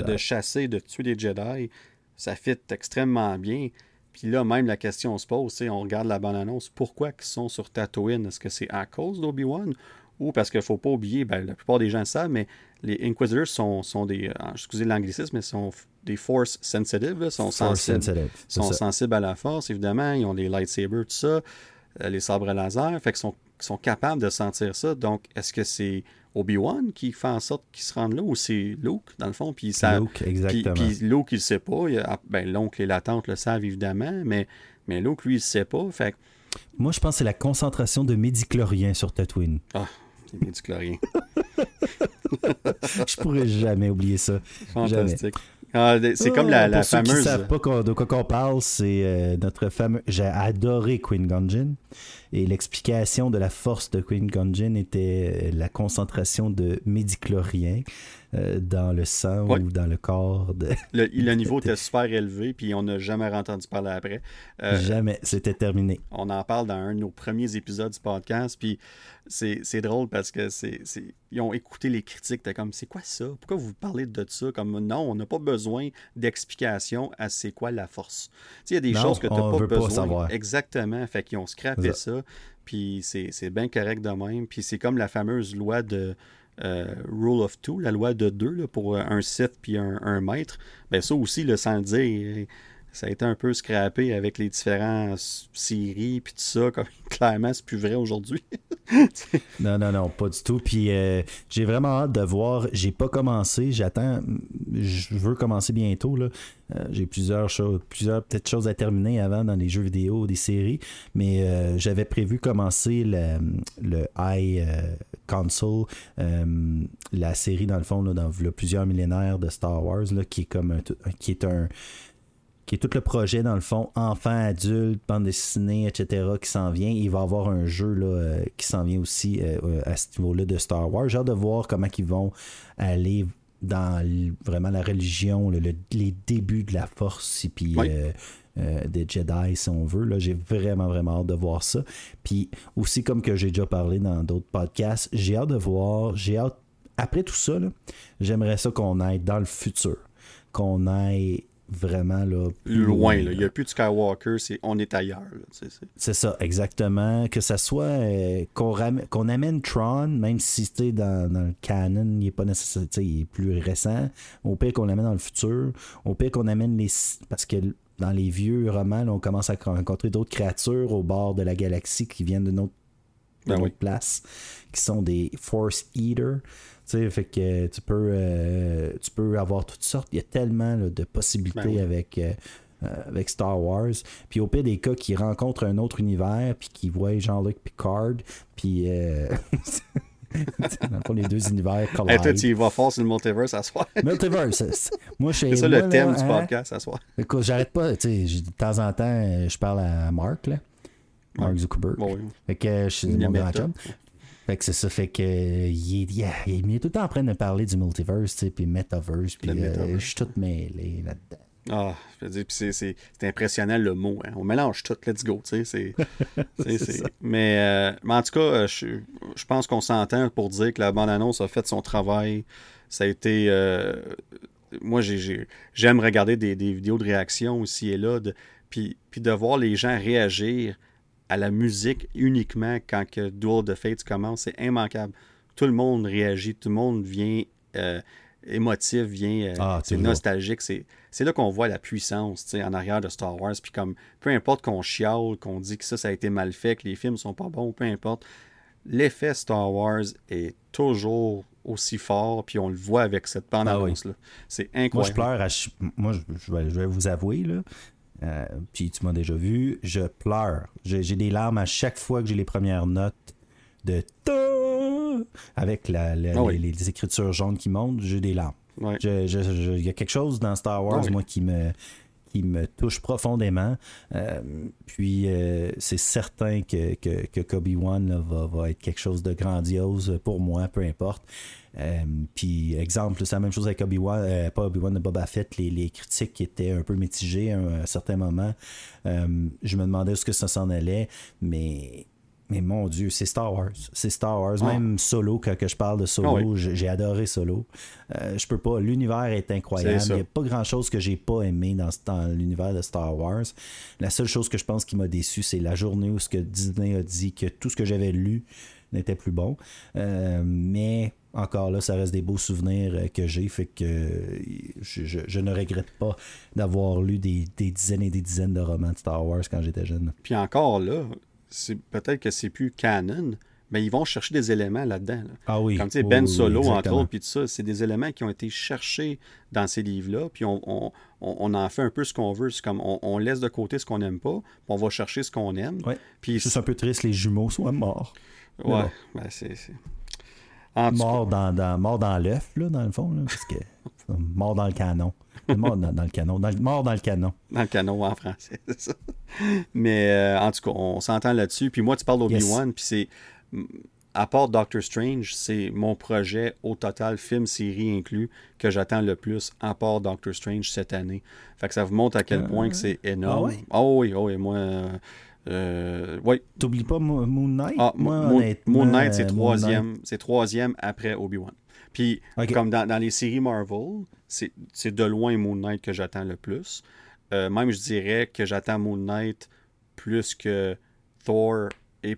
de chasser, de tuer des Jedi. Ça fit extrêmement bien. Puis là, même la question se pose, on regarde la bande-annonce, pourquoi ils sont sur Tatooine? Est-ce que c'est à cause d'Obi-Wan? Ou parce qu'il ne faut pas oublier, ben, la plupart des gens le savent, mais les Inquisitors sont, sont des, euh, excusez l'anglicisme, mais sont des Force sensitive, sont, Force sensibles, sensitive, sont sensibles à la force, évidemment. Ils ont des lightsabers, tout ça, euh, les sabres laser, fait qu'ils sont, sont capables de sentir ça. Donc, est-ce que c'est Obi-Wan qui fait en sorte qu'ils se rendent là ou c'est Luke, dans le fond? Puis ça, Luke, puis, exactement. puis Luke, il le sait pas. Il a- ben, l'oncle et la tante le savent évidemment, mais, mais Luke, lui, il le sait pas. Fait Moi, je pense que c'est la concentration de médicloriens sur Tatooine. ah, du chlorien. [LAUGHS] Je pourrais jamais oublier ça. Fantastique. Ah, c'est comme la, la Pour ceux qui fameuse. savent pas de quoi qu'on parle, c'est euh, notre fameux. J'ai adoré Queen Gungeon. Et l'explication de la force de Queen Gungeon était euh, la concentration de médicloriens euh, dans le sang Ouais. ou dans le corps. De... [LAUGHS] Le, le niveau était super élevé, puis on n'a jamais entendu parler après. Euh, Jamais. C'était terminé. on en parle dans un de nos premiers épisodes du podcast, puis c'est drôle parce que c'est ils ont écouté les critiques, t'es comme, c'est quoi ça? Pourquoi vous parlez de ça? Comme, non, on n'a pas besoin d'explication à c'est quoi la force. Il y a des Non, choses que tu n'as on pas veut pas besoin. savoir. Exactement, fait qu'ils ont scrappé C'est ça, puis c'est c'est bien correct de même, puis c'est comme la fameuse loi de... euh, rule of two, la loi de deux pour un Sith puis un, un maître, ben ça aussi, là, sans le dire, ça a été un peu scrappé avec les différentes séries puis tout ça. Comme, [LAUGHS] clairement, c'est plus vrai aujourd'hui. [LAUGHS] non, non, non, pas du tout. Puis euh, j'ai vraiment hâte de voir. J'ai pas commencé. J'attends. Je veux commencer bientôt. Là. Euh, j'ai plusieurs choses, plusieurs peut-être choses à terminer avant dans les jeux vidéo, des séries. Mais euh, j'avais prévu commencer le, le Console, la série dans le fond, là, dans plusieurs millénaires de Star Wars, là, qui est comme un, qui est un qui est tout le projet, dans le fond, enfant, adulte, bande dessinée, etc., qui s'en vient. Il va y avoir un jeu là, euh, qui s'en vient aussi euh, euh, à ce niveau-là de Star Wars. J'ai hâte de voir comment ils vont aller dans vraiment la religion, les débuts de la force, et puis des Jedi, si on veut. J'ai vraiment, vraiment hâte de voir ça. Puis aussi, comme que j'ai déjà parlé dans d'autres podcasts, j'ai hâte de voir, j'ai hâte, après tout ça, j'aimerais ça qu'on aille dans le futur, qu'on aille vraiment là, loin. Il n'y a plus de Skywalker, c'est on est ailleurs. C'est ça, exactement. Que ça soit euh, qu'on, amène Tron, même si dans, dans le canon, il n'est pas nécessaire, il est plus récent. Au pire qu'on l'amène dans le futur. Au pire qu'on amène les. Parce que dans les vieux romans, on commence à rencontrer d'autres créatures au bord de la galaxie qui viennent d'une autre, ben place, qui sont des Force Eaters fait que tu peux, euh, tu peux avoir toutes sortes. Il y a tellement de possibilités ben avec, euh, euh, avec Star Wars. Puis au pire des cas, qui rencontrent un autre univers, puis qui voient Jean-Luc Picard, puis. [LAUGHS] dans le fond, les deux univers collident. Toi, tu y vas fort sur le multiverse à soir. [LAUGHS] multiverse. Moi, c'est ça le thème du hein? podcast à soir. Écoute, j'arrête pas. De temps en temps, je parle à Mark, là. Mark Zuckerberg. Bon, oui. Fait que je suis mon grand chum. Fait que c'est ça, fait que il, est, il, est, tout le temps en train de parler du multiverse, puis metaverse, puis euh, je suis tout mêlé là-dedans. Ah, je veux dire, puis c'est impressionnant le mot. Hein. On mélange tout, let's go, tu sais. [LAUGHS] mais, euh, mais, en tout cas, euh, je, je pense qu'on s'entend pour dire que la bande-annonce a fait son travail. Ça a été. moi, j'aime regarder des, des, vidéos de réaction ici et là, de, puis, puis de voir les gens réagir à la musique uniquement quand que Duel of Fates commence, c'est immanquable. Tout le monde réagit, tout le monde vient euh, émotif, vient euh, ah, nostalgique. C'est, là qu'on voit la puissance en arrière de Star Wars. Puis comme peu importe qu'on chiale, qu'on dit que ça, ça a été mal fait, que les films sont pas bons, peu importe, l'effet Star Wars est toujours aussi fort, puis on le voit avec cette bande ah là C'est incroyable. Moi, je pleure. À... Moi, je vais, vous avouer, là, euh, puis tu m'as déjà vu, je pleure. J'ai des larmes à chaque fois que j'ai les premières notes de avec la, ah les, écritures jaunes qui montent, j'ai des larmes. Il y a quelque chose dans Star Wars, moi, qui me, qui me touche profondément. Euh, puis euh, c'est certain que, que, que Kobe One va, va, être quelque chose de grandiose pour moi, peu importe. Euh, puis, exemple, c'est la même chose avec Obi-Wan, euh, pas Obi-Wan de Boba Fett, les, les, critiques étaient un peu mitigées à un, certain moment. Je me demandais où ce que ça s'en allait, mais mais mon Dieu, c'est Star Wars. C'est Star Wars. Ah. Même Solo, quand je parle de Solo, ah j'ai adoré Solo. je peux pas. L'univers est incroyable. Il n'y a pas grand chose que j'ai pas aimé dans, dans l'univers de Star Wars. La seule chose que je pense qui m'a déçu, c'est la journée où ce que Disney a dit que tout ce que j'avais lu n'était plus bon. mais encore là, ça reste des beaux souvenirs euh, que j'ai, fait que euh, je, ne regrette pas d'avoir lu des, dizaines et des dizaines de romans de Star Wars quand j'étais jeune. Puis encore là, c'est peut-être que c'est plus canon, mais ils vont chercher des éléments là-dedans. Ah oui. Comme tu sais, Ben Solo, entre autres, puis tout ça, c'est des éléments qui ont été cherchés dans ces livres-là, puis on, en fait un peu ce qu'on veut. C'est comme on, laisse de côté ce qu'on n'aime pas, puis on va chercher ce qu'on aime. Ouais. Puis c'est un peu triste, les jumeaux soient morts. Ouais, ben c'est mort, dans, dans, mort dans l'œuf, là, dans le fond, là, parce que [LAUGHS] mort dans le canon. Mort dans, le canon. mort dans le canon. Dans le canon en français, [LAUGHS] c'est ça. Mais euh, en tout cas, on s'entend là-dessus. Puis moi, tu parles d'Obi-Wan, puis c'est. À part Doctor Strange, c'est mon projet au total, film, série inclus, que j'attends le plus, à part Doctor Strange cette année. Fait que ça vous montre à quel point que c'est énorme. Ah oh oui, oh oui, moi. Euh, oui. T'oublies pas Moon Knight? Ah, Moon, Knight, c'est troisième, c'est troisième après Obi-Wan. Puis, comme dans, les séries Marvel, c'est de loin Moon Knight que j'attends le plus. Euh, même, je dirais que j'attends Moon Knight plus que Thor et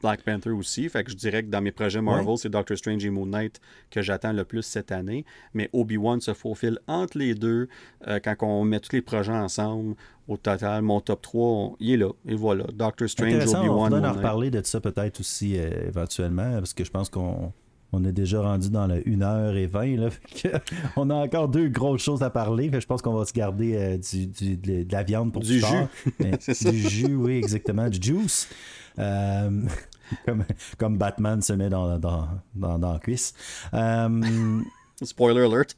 Black Panther aussi. Fait que je dirais que dans mes projets Marvel, c'est Doctor Strange et Moon Knight que j'attends le plus cette année. Mais Obi-Wan se faufile entre les deux. Euh, quand on met tous les projets ensemble, au total, mon top 3, il est là. Et voilà. Doctor Strange, Obi-Wan. On va en reparler de ça peut-être aussi euh, éventuellement, parce que je pense qu'on on est déjà rendu dans la [LAUGHS] 1h20. on a encore deux grosses choses à parler. je pense qu'on va se garder euh, du, de la viande pour du jus. [LAUGHS] [LAUGHS] du jus, oui, exactement. Du juice. Euh, comme, Batman se met dans, dans, dans, dans la cuisse. Euh, spoiler alert.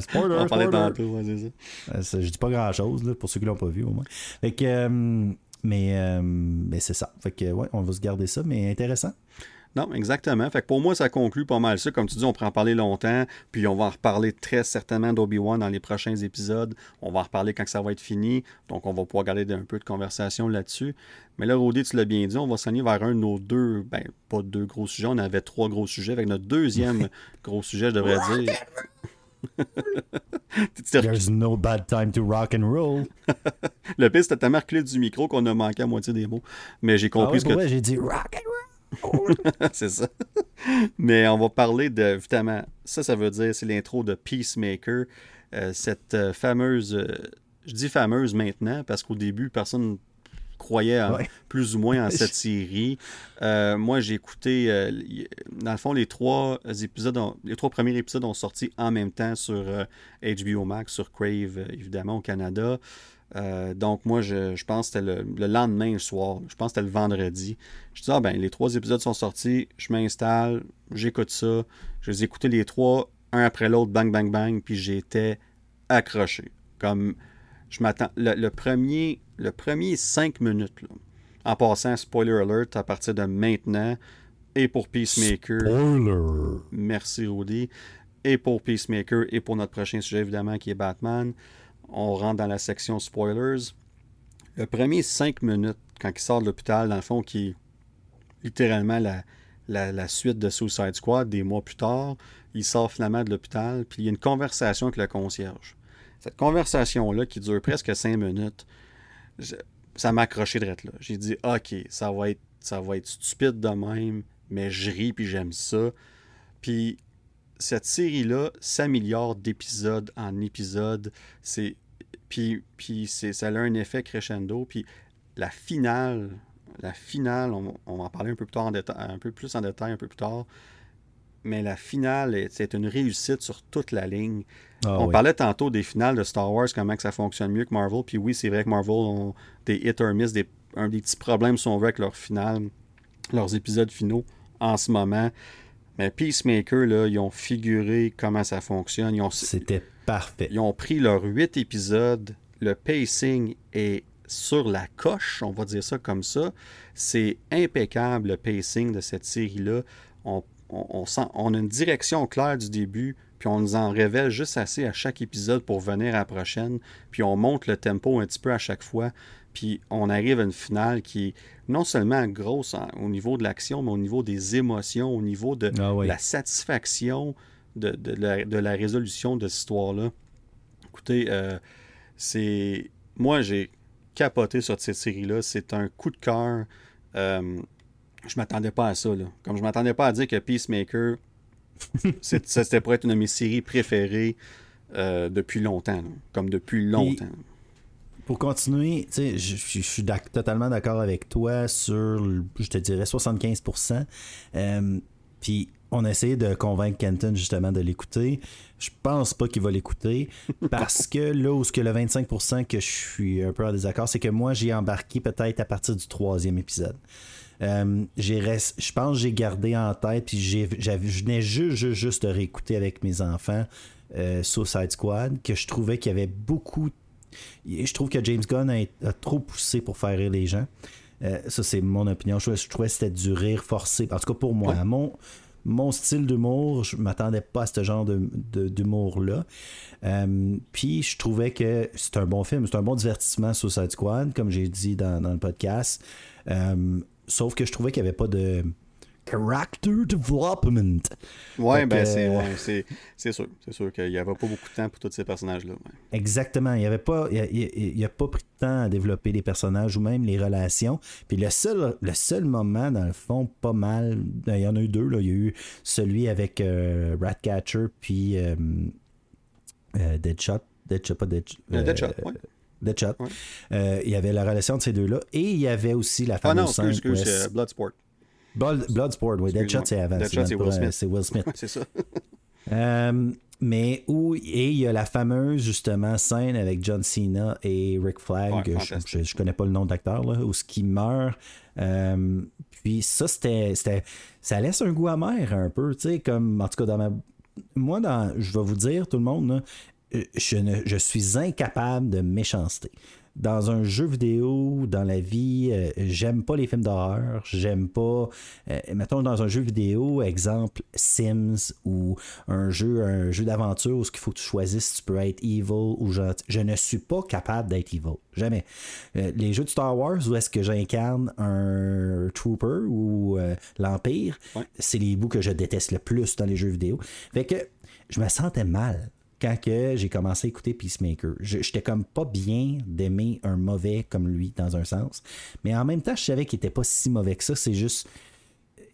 spoiler, on spoiler. tantôt, ça. je dis pas grand chose pour ceux qui l'ont pas vu au moins. Fait que, mais, mais c'est ça. Fait que ouais, on va se garder ça, mais intéressant. Non, exactement. Fait que pour moi, ça conclut pas mal ça. Comme tu dis, on pourrait en parler longtemps, puis on va en reparler très certainement d'Obi-Wan dans les prochains épisodes. On va en reparler quand ça va être fini. Donc, on va pouvoir garder un peu de conversation là-dessus. Mais là, Rodé, tu l'as bien dit, on va s'enligner vers un de nos deux, ben, pas deux gros sujets, on avait trois gros sujets. Avec notre deuxième [LAUGHS] gros sujet, je devrais dire. [LAUGHS] There's no bad time to rock and roll. [LAUGHS] le pire, c'était ta clé du micro qu'on a manqué à moitié des mots. Mais j'ai compris ah ce que. Ouais, j'ai dit rock and roll. [LAUGHS] c'est ça. Mais on va parler de, évidemment, ça, ça veut dire, c'est l'intro de Peacemaker, euh, cette euh, fameuse, euh, je dis fameuse maintenant, parce qu'au début, personne croyait plus ou moins en [LAUGHS] cette série. moi, j'ai écouté, dans le fond, les trois épisodes, les trois premiers épisodes ont sorti en même temps sur HBO Max, sur Crave, évidemment, au Canada. Euh, donc, moi, je, pense que c'était le, lendemain soir. Je pense que c'était le vendredi. Je dis, ah ben, les trois épisodes sont sortis. Je m'installe, j'écoute ça. Je les ai écoutés les trois, un après l'autre, bang, bang, bang. Puis j'étais accroché. Comme, je m'attends. Le, premier, le premier cinq minutes, en passant, spoiler alert, à partir de maintenant, et pour Peacemaker. Spoiler! Merci, Rudy. Et pour Peacemaker, et pour notre prochain sujet, évidemment, qui est Batman on rentre dans la section spoilers. Le premier cinq minutes, quand il sort de l'hôpital, dans le fond, qui est littéralement la, la, suite de Suicide Squad des mois plus tard, il sort finalement de l'hôpital, puis il y a une conversation avec le concierge. Cette conversation-là, qui dure presque cinq minutes, ça m'a accroché de là. J'ai dit, OK, ça va, être, ça va être stupide de même, mais je ris, puis j'aime ça. Puis cette série-là s'améliore d'épisode en épisode. C'est puis, puis ça a un effet crescendo. Puis la finale, la finale, on, va en parler un peu, plus tard en détail, un peu plus en détail un peu plus tard. Mais la finale, c'est une réussite sur toute la ligne. Ah on parlait tantôt des finales de Star Wars, comment que ça fonctionne mieux que Marvel. Puis oui, c'est vrai que Marvel ont des hit or miss, des, un des petits problèmes sont vrai avec leur finale, leurs épisodes finaux en ce moment. Mais Peacemaker, là, ils ont figuré comment ça fonctionne. C'était parfait. Ils ont pris leurs huit épisodes. Le pacing est sur la coche, on va dire ça comme ça. C'est impeccable le pacing de cette série-là. On, sent, on a une direction claire du début, puis on nous en révèle juste assez à chaque épisode pour venir à la prochaine, puis on monte le tempo un petit peu à chaque fois. Puis on arrive à une finale qui est non seulement grosse au niveau de l'action, mais au niveau des émotions, au niveau de ah la satisfaction de, la, résolution de cette histoire-là. Écoutez, euh, c'est. Moi, j'ai capoté sur cette série-là. C'est un coup de cœur. Euh, je m'attendais pas à ça. Comme je m'attendais pas à dire que Peacemaker, [LAUGHS] c'était pour être une de mes séries préférées euh, depuis longtemps. Comme depuis longtemps pour continuer, je, je suis totalement d'accord avec toi sur, je te dirais, 75%. Euh, puis on a essayé de convaincre Kenton justement de l'écouter. Je pense pas qu'il va l'écouter [LAUGHS] parce que là où ce que le 25% que je suis un peu en désaccord, c'est que moi j'ai embarqué peut-être à partir du troisième épisode. Euh, je pense que j'ai gardé en tête, puis je venais juste, juste, juste de réécouter avec mes enfants euh, Suicide Squad, que je trouvais qu'il y avait beaucoup je trouve que James Gunn a, trop poussé pour faire rire les gens. Euh, ça, c'est mon opinion. Je, trouvais que c'était du rire forcé. En tout cas, pour moi, mon, mon style d'humour, je m'attendais pas à ce genre d'humour-là. Euh, puis, je trouvais que c'est un bon film. C'est un bon divertissement sur Side Squad, comme j'ai dit dans, le podcast. Euh, sauf que je trouvais qu'il n'y avait pas de character development. Ouais, ben c'est c'est sûr. C'est sûr qu'il n'y avait pas beaucoup de temps pour tous ces personnages-là. Exactement. Il n'y avait pas. Il, il, a pas pris de temps à développer les personnages ou même les relations. Puis le seul, le seul moment, dans le fond, pas mal. Ben, il y en a eu deux. Là. Il y a eu celui avec euh, Ratcatcher puis euh, euh, Deadshot. Deadshot, pas Deadshot. Deadshot, ouais. Deadshot. il y avait la relation de ces deux-là. Et il y avait aussi la fameuse ah non, excuse, excuse, Bloodsport. Bloodsport, oui. Deadshot, c'est avant. Deadshot, c'est Will Smith. C'est Will Smith. c'est ça. [LAUGHS] mais où et il y a la fameuse justement scène avec John Cena et Rick Flag, je, je, connais pas le nom d'acteur là, où ce qui meurt. puis ça c'était ça laisse un goût amer un peu, tu sais comme en tout cas dans ma moi dans je vais vous dire tout le monde je, ne, je suis incapable de méchanceté dans un jeu vidéo, dans la vie, euh, j'aime pas les films d'horreur, j'aime pas, euh, mettons dans un jeu vidéo, exemple Sims ou un jeu, un jeu d'aventure où ce qu'il faut que tu choisisses si tu peux être evil ou gentil. Je ne suis pas capable d'être evil, jamais. Euh, les jeux de Star Wars où est-ce que j'incarne un trooper ou l'Empire, c'est les bouts que je déteste le plus dans les jeux vidéo. Fait que je me sentais mal quand que j'ai commencé à écouter Peacemaker. J'étais comme pas bien d'aimer un mauvais comme lui, dans un sens. Mais en même temps, je savais qu'il était pas si mauvais que ça. C'est juste.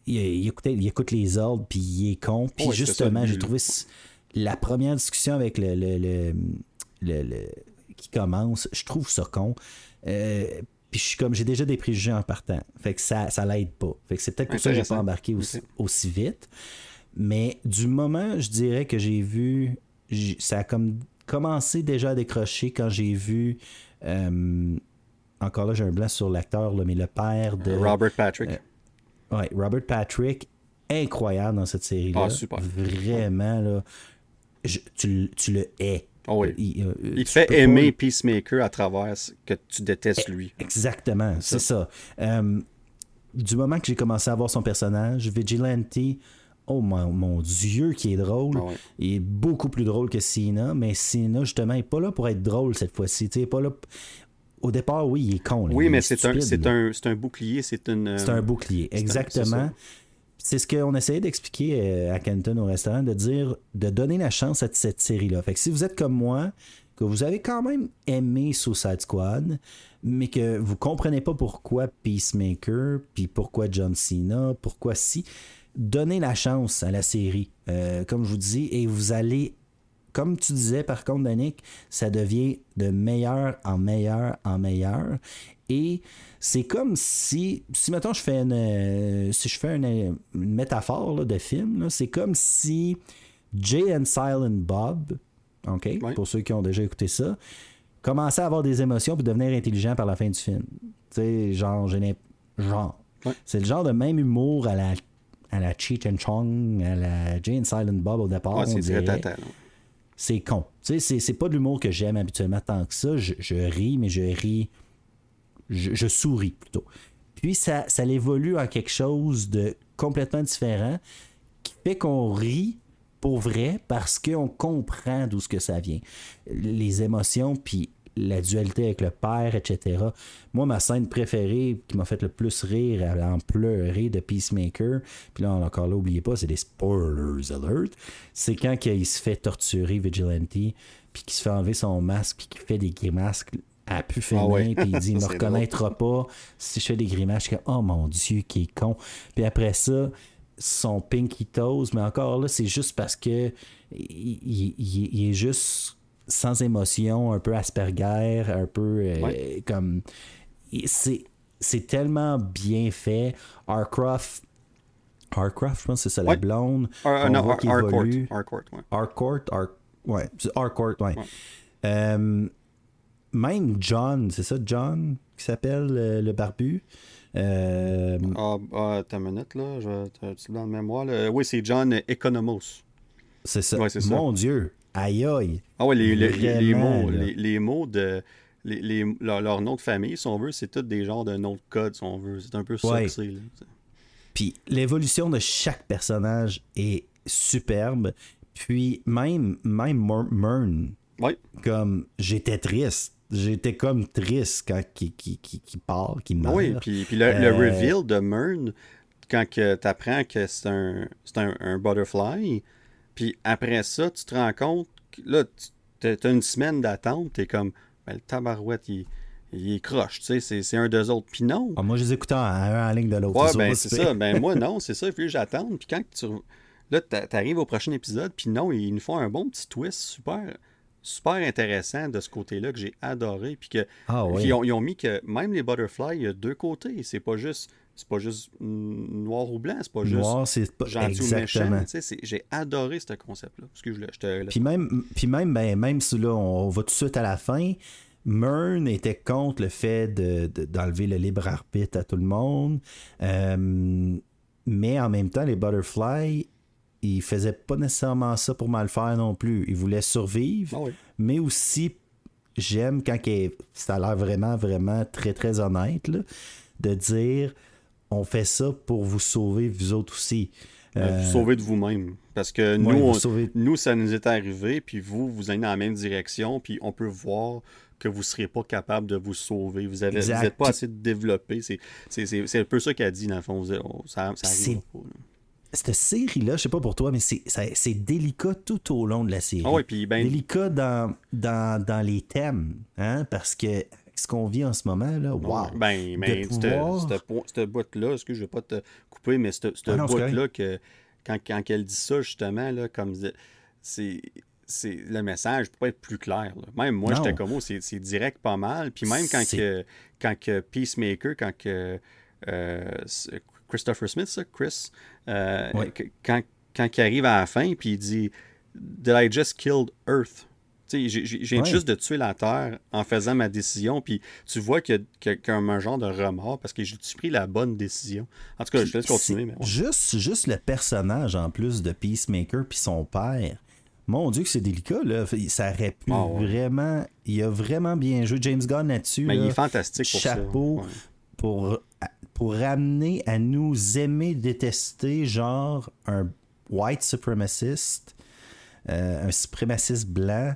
Il, écoutait, il écoute les ordres, puis il est con. Puis justement, j'ai trouvé la première discussion avec le, le, le, qui commence, je trouve ça con. Euh, puis je suis comme j'ai déjà des préjugés en partant. Fait que ça, ça l'aide pas. Fait que c'est peut-être pour ça que j'ai pas embarqué aussi, vite. Mais du moment, je dirais que j'ai vu ça a comme commencé déjà à décrocher quand j'ai vu. Euh, encore là, j'ai un blanc sur l'acteur, mais le père de. Robert Patrick. Euh, ouais, Robert Patrick, incroyable dans cette série-là. Ah, super. Vraiment, là. tu, tu, le hais. Oh oui. Il, euh, fait aimer Peacemaker à travers ce que tu détestes lui. Exactement, c'est ça. du moment que j'ai commencé à voir son personnage, Vigilante, oh mon, Dieu, qui est drôle. Ah il est beaucoup plus drôle que Cena, mais Cena, justement, n'est pas là pour être drôle cette fois-ci. pas là. Au départ, oui, il est con. oui, mais c'est un, c'est un, un, bouclier. C'est une, c'est un bouclier, exactement. C'est ce qu'on essayait d'expliquer euh, à Kenton au restaurant, de dire, de donner la chance à cette série-là. Fait que si vous êtes comme moi, que vous avez quand même aimé Suicide Squad, mais que vous comprenez pas pourquoi Peacemaker, puis pourquoi John Cena, pourquoi si, donnez la chance à la série, euh, comme je vous dis, et vous allez, comme tu disais par contre, Danick, ça devient de meilleur en meilleur en meilleur. Et c'est comme si, si maintenant je fais une, euh, si je fais une, métaphore de film, c'est comme si Jay and Silent Bob, ok, pour ceux qui ont déjà écouté ça, commençait à avoir des émotions pour devenir intelligent par la fin du film. Tu sais, genre, genre. C'est le genre de même humour à la à la Cheech and Chong, à la Jane Silent Bob au départ. c'est con. Tu sais, c'est pas de l'humour que j'aime habituellement tant que ça. Je, ris, mais je ris. Je, souris plutôt. Puis ça, ça évolue en quelque chose de complètement différent qui fait qu'on rit pour vrai parce qu'on comprend d'où ce que ça vient. Les émotions, puis la dualité avec le père, etc. Moi, ma scène préférée qui m'a fait le plus rire, en pleurer de Peacemaker, puis là, encore là, n'oubliez pas, c'est des spoilers alert, c'est quand il se fait torturer Vigilante, puis qu'il se fait enlever son masque, puis qu'il fait des grimaces à pu finir, ah puis il dit, [LAUGHS] il me reconnaîtra pas si je fais des grimaces. Je oh mon Dieu, qui est con. Puis après ça, son pinky toes, mais encore là, c'est juste parce que il est juste sans émotion, un peu Asperger, un peu euh, comme. C'est, c'est tellement bien fait. Harcroft. Harcroft, je pense que c'est ça, la blonde. Ar non, Harcourt. Harcourt, ouais. Harcourt, ouais. Harcourt, ouais. Euh, même John, c'est ça, John, qui s'appelle euh, le barbu? Euh... Ah, ah, ta minute, là. Je, tu dans le mémoire. Là. Oui, c'est John Economos. C'est ça. Ouais, Mon ça. Dieu. Aïe aïe. Ah ouais, les, les, mots, les, mots de. Les, leur, nom de famille, si on veut, c'est tout des genres de noms de code, si on veut. C'est un peu ça que c'est. Puis l'évolution de chaque personnage est superbe. Puis même, même Mern, comme j'étais triste. J'étais comme triste quand qui, qui, qui, qui part, qui meurt. Oui, puis, puis le, le, euh, reveal de Mern, quand tu apprends que c'est un, un, un, butterfly, puis après ça, tu te rends compte que là, tu as une semaine d'attente, tu es comme, ben, le tabarouette, il, il est croche, tu sais, c'est un d'eux autres. Puis non. Ah, moi, je les écoutais en, en ligne de l'autre. Ouais, ben c'est ça. Ben moi, [LAUGHS] non, c'est ça. Que j'attende. Puis quand tu. Là, tu arrives au prochain épisode, puis non, ils nous font un bon petit twist super super intéressant de ce côté-là que j'ai adoré. Puis que ah, ils, ont, mis que même les butterflies, il y a deux côtés. C'est pas juste. C'est pas juste noir ou blanc, c'est pas noir, juste pas... gentil ou méchant. J'ai adoré ce concept-là. Puis même, puis même, ben, même si là, on va tout de suite à la fin, Mern était contre le fait d'enlever de, le libre arbitre à tout le monde. Euh, mais en même temps, les Butterfly, il faisait pas nécessairement ça pour mal faire non plus. Il voulait survivre, ah mais aussi, j'aime quand ça a l'air vraiment, vraiment très, très honnête, de dire on fait ça pour vous sauver, vous autres aussi. Euh, vous euh, sauver de vous-même. Parce que nous, nous, ça nous est arrivé, puis vous, vous allez dans la même direction, puis on peut voir que vous ne serez pas capable de vous sauver. Vous n'êtes pas assez développé. C'est un peu ça qu'elle dit, dans le fond. Ça, ça arrive pas cette série-là, je sais pas pour toi, mais c'est délicat tout au long de la série. Ah puis ben... Délicat dans, dans, dans, les thèmes, hein, parce que ce qu'on vit en ce moment, là, wow! Ben, mais cette boîte-là, est-ce que je vais pas te couper, mais cette, cette ah boîte-là, que quand, quand elle dit ça, justement, là, comme c'est le message peut pas être plus clair. Même moi, j'étais comme, oh, c'est direct pas mal. Puis même quand, que, quand que Peacemaker, quand que, euh, Christopher Smith, ça, Chris, euh, quand, quand il arrive à la fin, puis il dit Did I just killed Earth? J'ai juste de tuer la Terre en faisant ma décision, puis tu vois qu'il y, a un genre de remords parce que j'ai pris la bonne décision. En tout cas, je te laisse continuer. Mais juste, juste le personnage en plus de Peacemaker puis son père. Mon Dieu que c'est délicat, là. Ça aurait pu ah, vraiment... Il a vraiment bien joué. James Gunn là-dessus. Mais il est fantastique pour Chapeau pour pour ramener à nous aimer, détester, genre un white supremacist, euh, un suprémaciste blanc.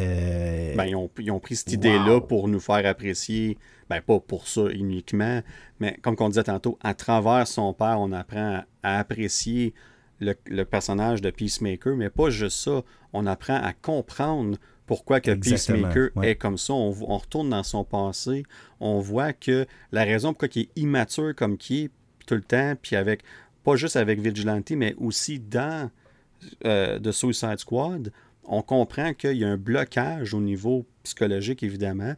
Euh, ben, ils, ont, pris cette idée-là pour nous faire apprécier, ben pas pour ça uniquement, mais comme on disait tantôt, à travers son père, on apprend à, apprécier le, le, personnage de Peacemaker, mais pas juste ça, on apprend à comprendre pourquoi que Peacemaker est comme ça. On, retourne dans son passé, on voit que la raison pourquoi il est immature comme qui est tout le temps, puis avec pas juste avec Vigilante, mais aussi dans euh, The Suicide Squad, on comprend qu'il y a un blocage au niveau psychologique, évidemment,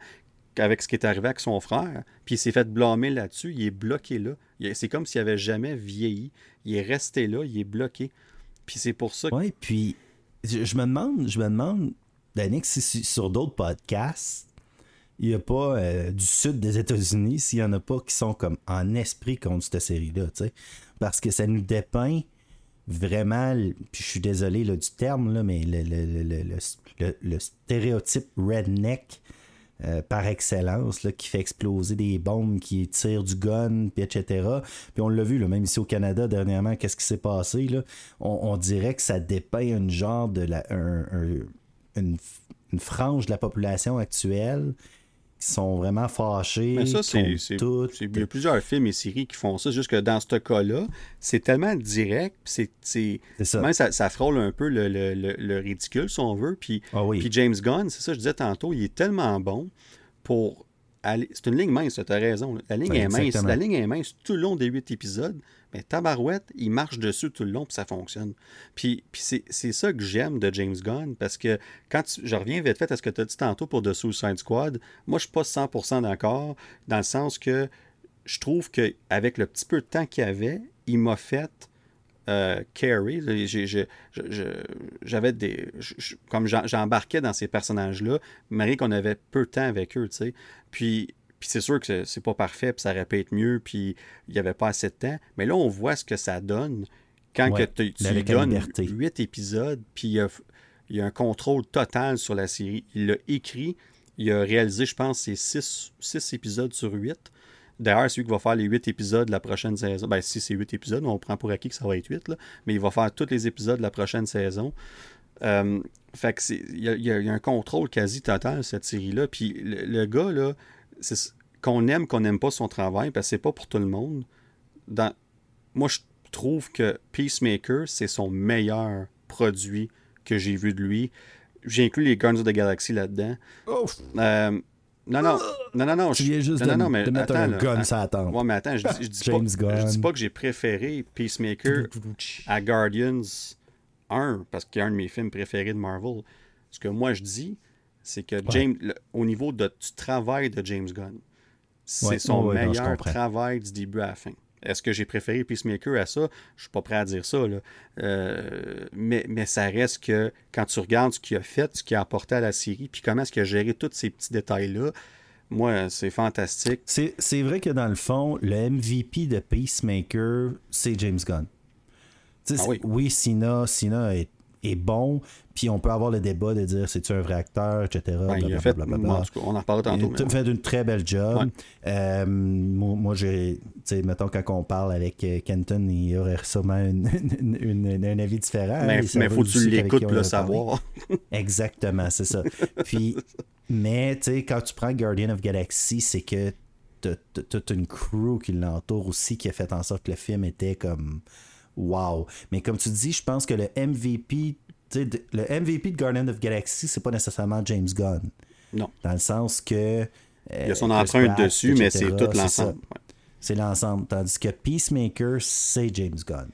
avec ce qui est arrivé avec son frère. Puis il s'est fait blâmer là-dessus, il est bloqué là. C'est comme s'il n'avait jamais vieilli. Il est resté là, il est bloqué. Puis c'est pour ça que... Oui, puis je me demande, je me demande Danick, si sur d'autres podcasts, il n'y a pas euh, du sud des États-Unis, s'il n'y en a pas qui sont comme en esprit contre cette série-là, Parce que ça nous dépeint vraiment, puis je suis désolé là, du terme, mais le, stéréotype redneck euh, par excellence, qui fait exploser des bombes, qui tire du gun, puis etc. Puis on l'a vu, même ici au Canada, dernièrement, qu'est-ce qui s'est passé? On, dirait que ça dépeint un genre de la, une, frange de la population actuelle qui sont vraiment fâchés. Mais ça, c'est. Il y a plusieurs films et séries qui font ça. Juste que dans ce cas-là, c'est tellement direct. C'est, ça. Même ça, frôle un peu le, ridicule, si on veut. Puis, ah puis James Gunn, c'est ça, je disais tantôt, il est tellement bon pour. C'est une ligne mince, tu as raison. La ligne est mince. La ligne est mince tout le long des huit épisodes. Mais Tabarouette, il marche dessus tout le long, puis ça fonctionne. Puis, puis c'est ça que j'aime de James Gunn, parce que quand je reviens vite fait à ce que tu as dit tantôt pour The Suicide Squad, moi, je suis pas 100% d'accord, dans le sens que je trouve qu'avec le petit peu de temps qu'il avait, il m'a fait euh, Carrie. J'avais des. comme j'embarquais dans ces personnages-là, malgré qu'on avait peu de temps avec eux, tu sais. Puis puis c'est sûr que c'est pas parfait, puis ça aurait pu être mieux, puis il n'y avait pas assez de temps. Mais là, on voit ce que ça donne quand que tu lui donnes huit épisodes, puis il y, a, un contrôle total sur la série. Il l'a écrit, il a réalisé, je pense, c'est six, épisodes sur huit. D'ailleurs, celui qui va faire les huit épisodes de la prochaine saison, ben si c'est huit épisodes, on prend pour acquis que ça va être huit, là, mais il va faire tous les épisodes de la prochaine saison. Euh, fait que il y, a un contrôle quasi total cette série-là. Puis le, gars, là, qu'on aime, qu'on n'aime pas son travail, parce que c'est pas pour tout le monde. Dans, moi, je trouve que Peacemaker, c'est son meilleur produit que j'ai vu de lui. J'ai inclus les Guns of the Galaxy là-dedans. Euh, non, non, non, non, non. Tu viens juste non, de, non, non, mais de mettre attends, un gun att- sur la tempe. Ouais, mais attends, je je dis James pas, je Gunn. dis pas que j'ai préféré Peacemaker à Guardians 1, parce qu'il y a un de mes films préférés de Marvel. Ce que moi je dis, c'est que James, le- au niveau de, du travail de James Gunn, c'est Ouais, son ouais, meilleur travail du début à la fin. Est-ce que j'ai préféré Peacemaker à ça? Je suis pas prêt à dire ça. Là. Euh, mais, mais ça reste que quand tu regardes ce qu'il a fait, ce qu'il a apporté à la série, puis comment est-ce qu'il a géré tous ces petits détails-là, moi, c'est fantastique. C'est vrai que dans le fond, le MVP de Peacemaker, c'est James Gunn. Ah oui. oui, Sina, Sina est, est bon, puis on peut avoir le débat de dire c'est-tu un vrai acteur, etc. Ben, il a fait, blablabla. moi, en tout cas, on en tantôt. Il mais a fait une très belle job. Ouais. Euh, moi, moi, j'ai. Mettons, quand on parle avec euh, Kenton, il y aurait sûrement une- [LAUGHS] une- une- un avis différent. Mais ça mais faut que tu l'écoutes pour le savoir? [LAUGHS] Exactement, c'est ça. Puis, mais, tu sais, quand tu prends Guardian of Galaxy, c'est que toute une crew qui l'entoure aussi qui a fait en sorte que le film était comme wow. Mais comme tu dis, je pense que le MVP, le MVP de Guardian of Galaxy, c'est pas nécessairement James Gunn. Non. Dans le sens que. Il y a son empreinte dessus, mais c'est tout l'ensemble. C'est l'ensemble. Tandis que Peacemaker, c'est James Gunn.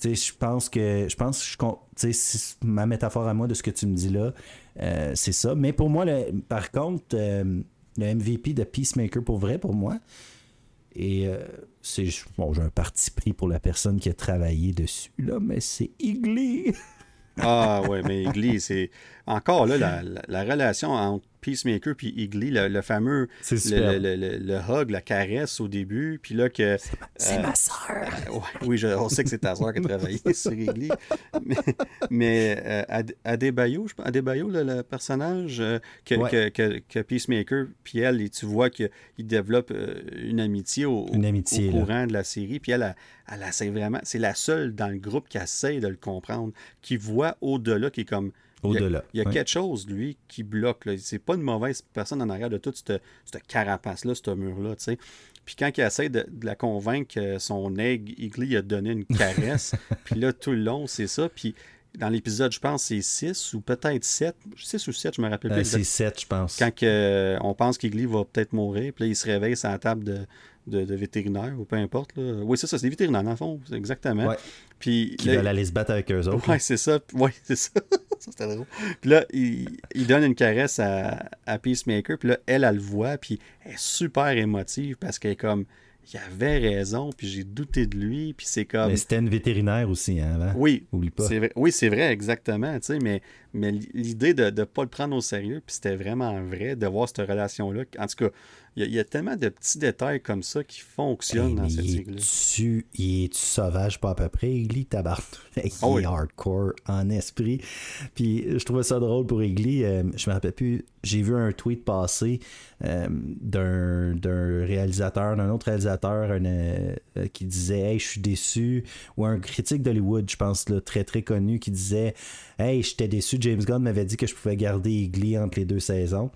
Tu sais, je pense que. Je pense que je ma métaphore à moi de ce que tu me dis là, euh, c'est ça. Mais pour moi, le- par contre, euh, le MVP de Peacemaker, pour vrai, pour moi, et euh, c'est. Bon, j'ai un parti pris pour la personne qui a travaillé dessus, là, mais c'est Igly. Ah ouais, mais Igly, c'est encore là la- la relation entre Peacemaker puis Igly, le, le fameux C'est le, le, le- le hug, la caresse au début, puis là que C'est Euh, ma soeur. Ouais, oui, je, on sait que c'est ta soeur qui a travaillé [LAUGHS] sur Igly. Mais, mais euh, Ad- Adebayo, je Adebayo, le, le personnage euh, que, Ouais. que, que, que Peacemaker, puis elle, et tu vois qu'il développe euh, une amitié au, Une amitié, au là. courant de la série. Puis elle, elle, elle essaie vraiment, c'est la seule dans le groupe qui essaie de le comprendre, qui voit au-delà, qui est comme. Il y a- Au-delà. Il y a ouais. quelque chose, lui, qui bloque. C'est pas une mauvaise personne en arrière de toute cette, cette carapace-là, ce mur-là, tu sais. Puis quand il essaie de, de la convaincre que son aigle, Igly, a donné une caresse, [LAUGHS] puis là, tout le long, c'est ça. Puis dans l'épisode, je pense, c'est 6 ou peut-être 7. 6 ou 7, je me rappelle Euh, plus. c'est exact- 7, je pense. Quand euh, on pense qu'Igly va peut-être mourir, puis là, il se réveille sur la table de, de, de vétérinaire, ou peu importe. Là. Oui, c'est ça, c'est des vétérinaires, dans le fond, exactement. Ouais. Puis Qui là, veulent aller se battre avec eux autres. Ouais, c'est ça. [LAUGHS] Ouais, c'est ça. [LAUGHS] ça c'était drôle. Puis là, il, il donne une caresse à, à Peacemaker. Puis là, elle, elle le voit. Puis elle est super émotive parce qu'elle est comme, il avait raison. Puis j'ai douté de lui. Puis c'est comme. Mais c'était une vétérinaire aussi, hein, avant. Oui, Oublie pas. c'est vrai. Oui, c'est vrai, exactement. tu sais, Mais, mais l'idée de ne pas le prendre au sérieux, puis c'était vraiment vrai de voir cette relation-là. En tout cas, il y, a- il y a tellement de petits détails comme ça qui fonctionnent Hey, dans cette il série-là. est-tu, il est-tu sauvage pas à peu près, Igly, tabarnak? [LAUGHS] Il Ah oui. est hardcore en esprit. Puis je trouvais ça drôle pour Igly. euh, je me rappelle plus, j'ai vu un tweet passer euh, d'un, réalisateur, d'un autre réalisateur un, euh, qui disait Hey, je suis déçu. Ou un critique d'Hollywood, je pense, là, très très connu, qui disait Hey, j'étais déçu, James Gunn m'avait dit que je pouvais garder Igly entre les deux saisons.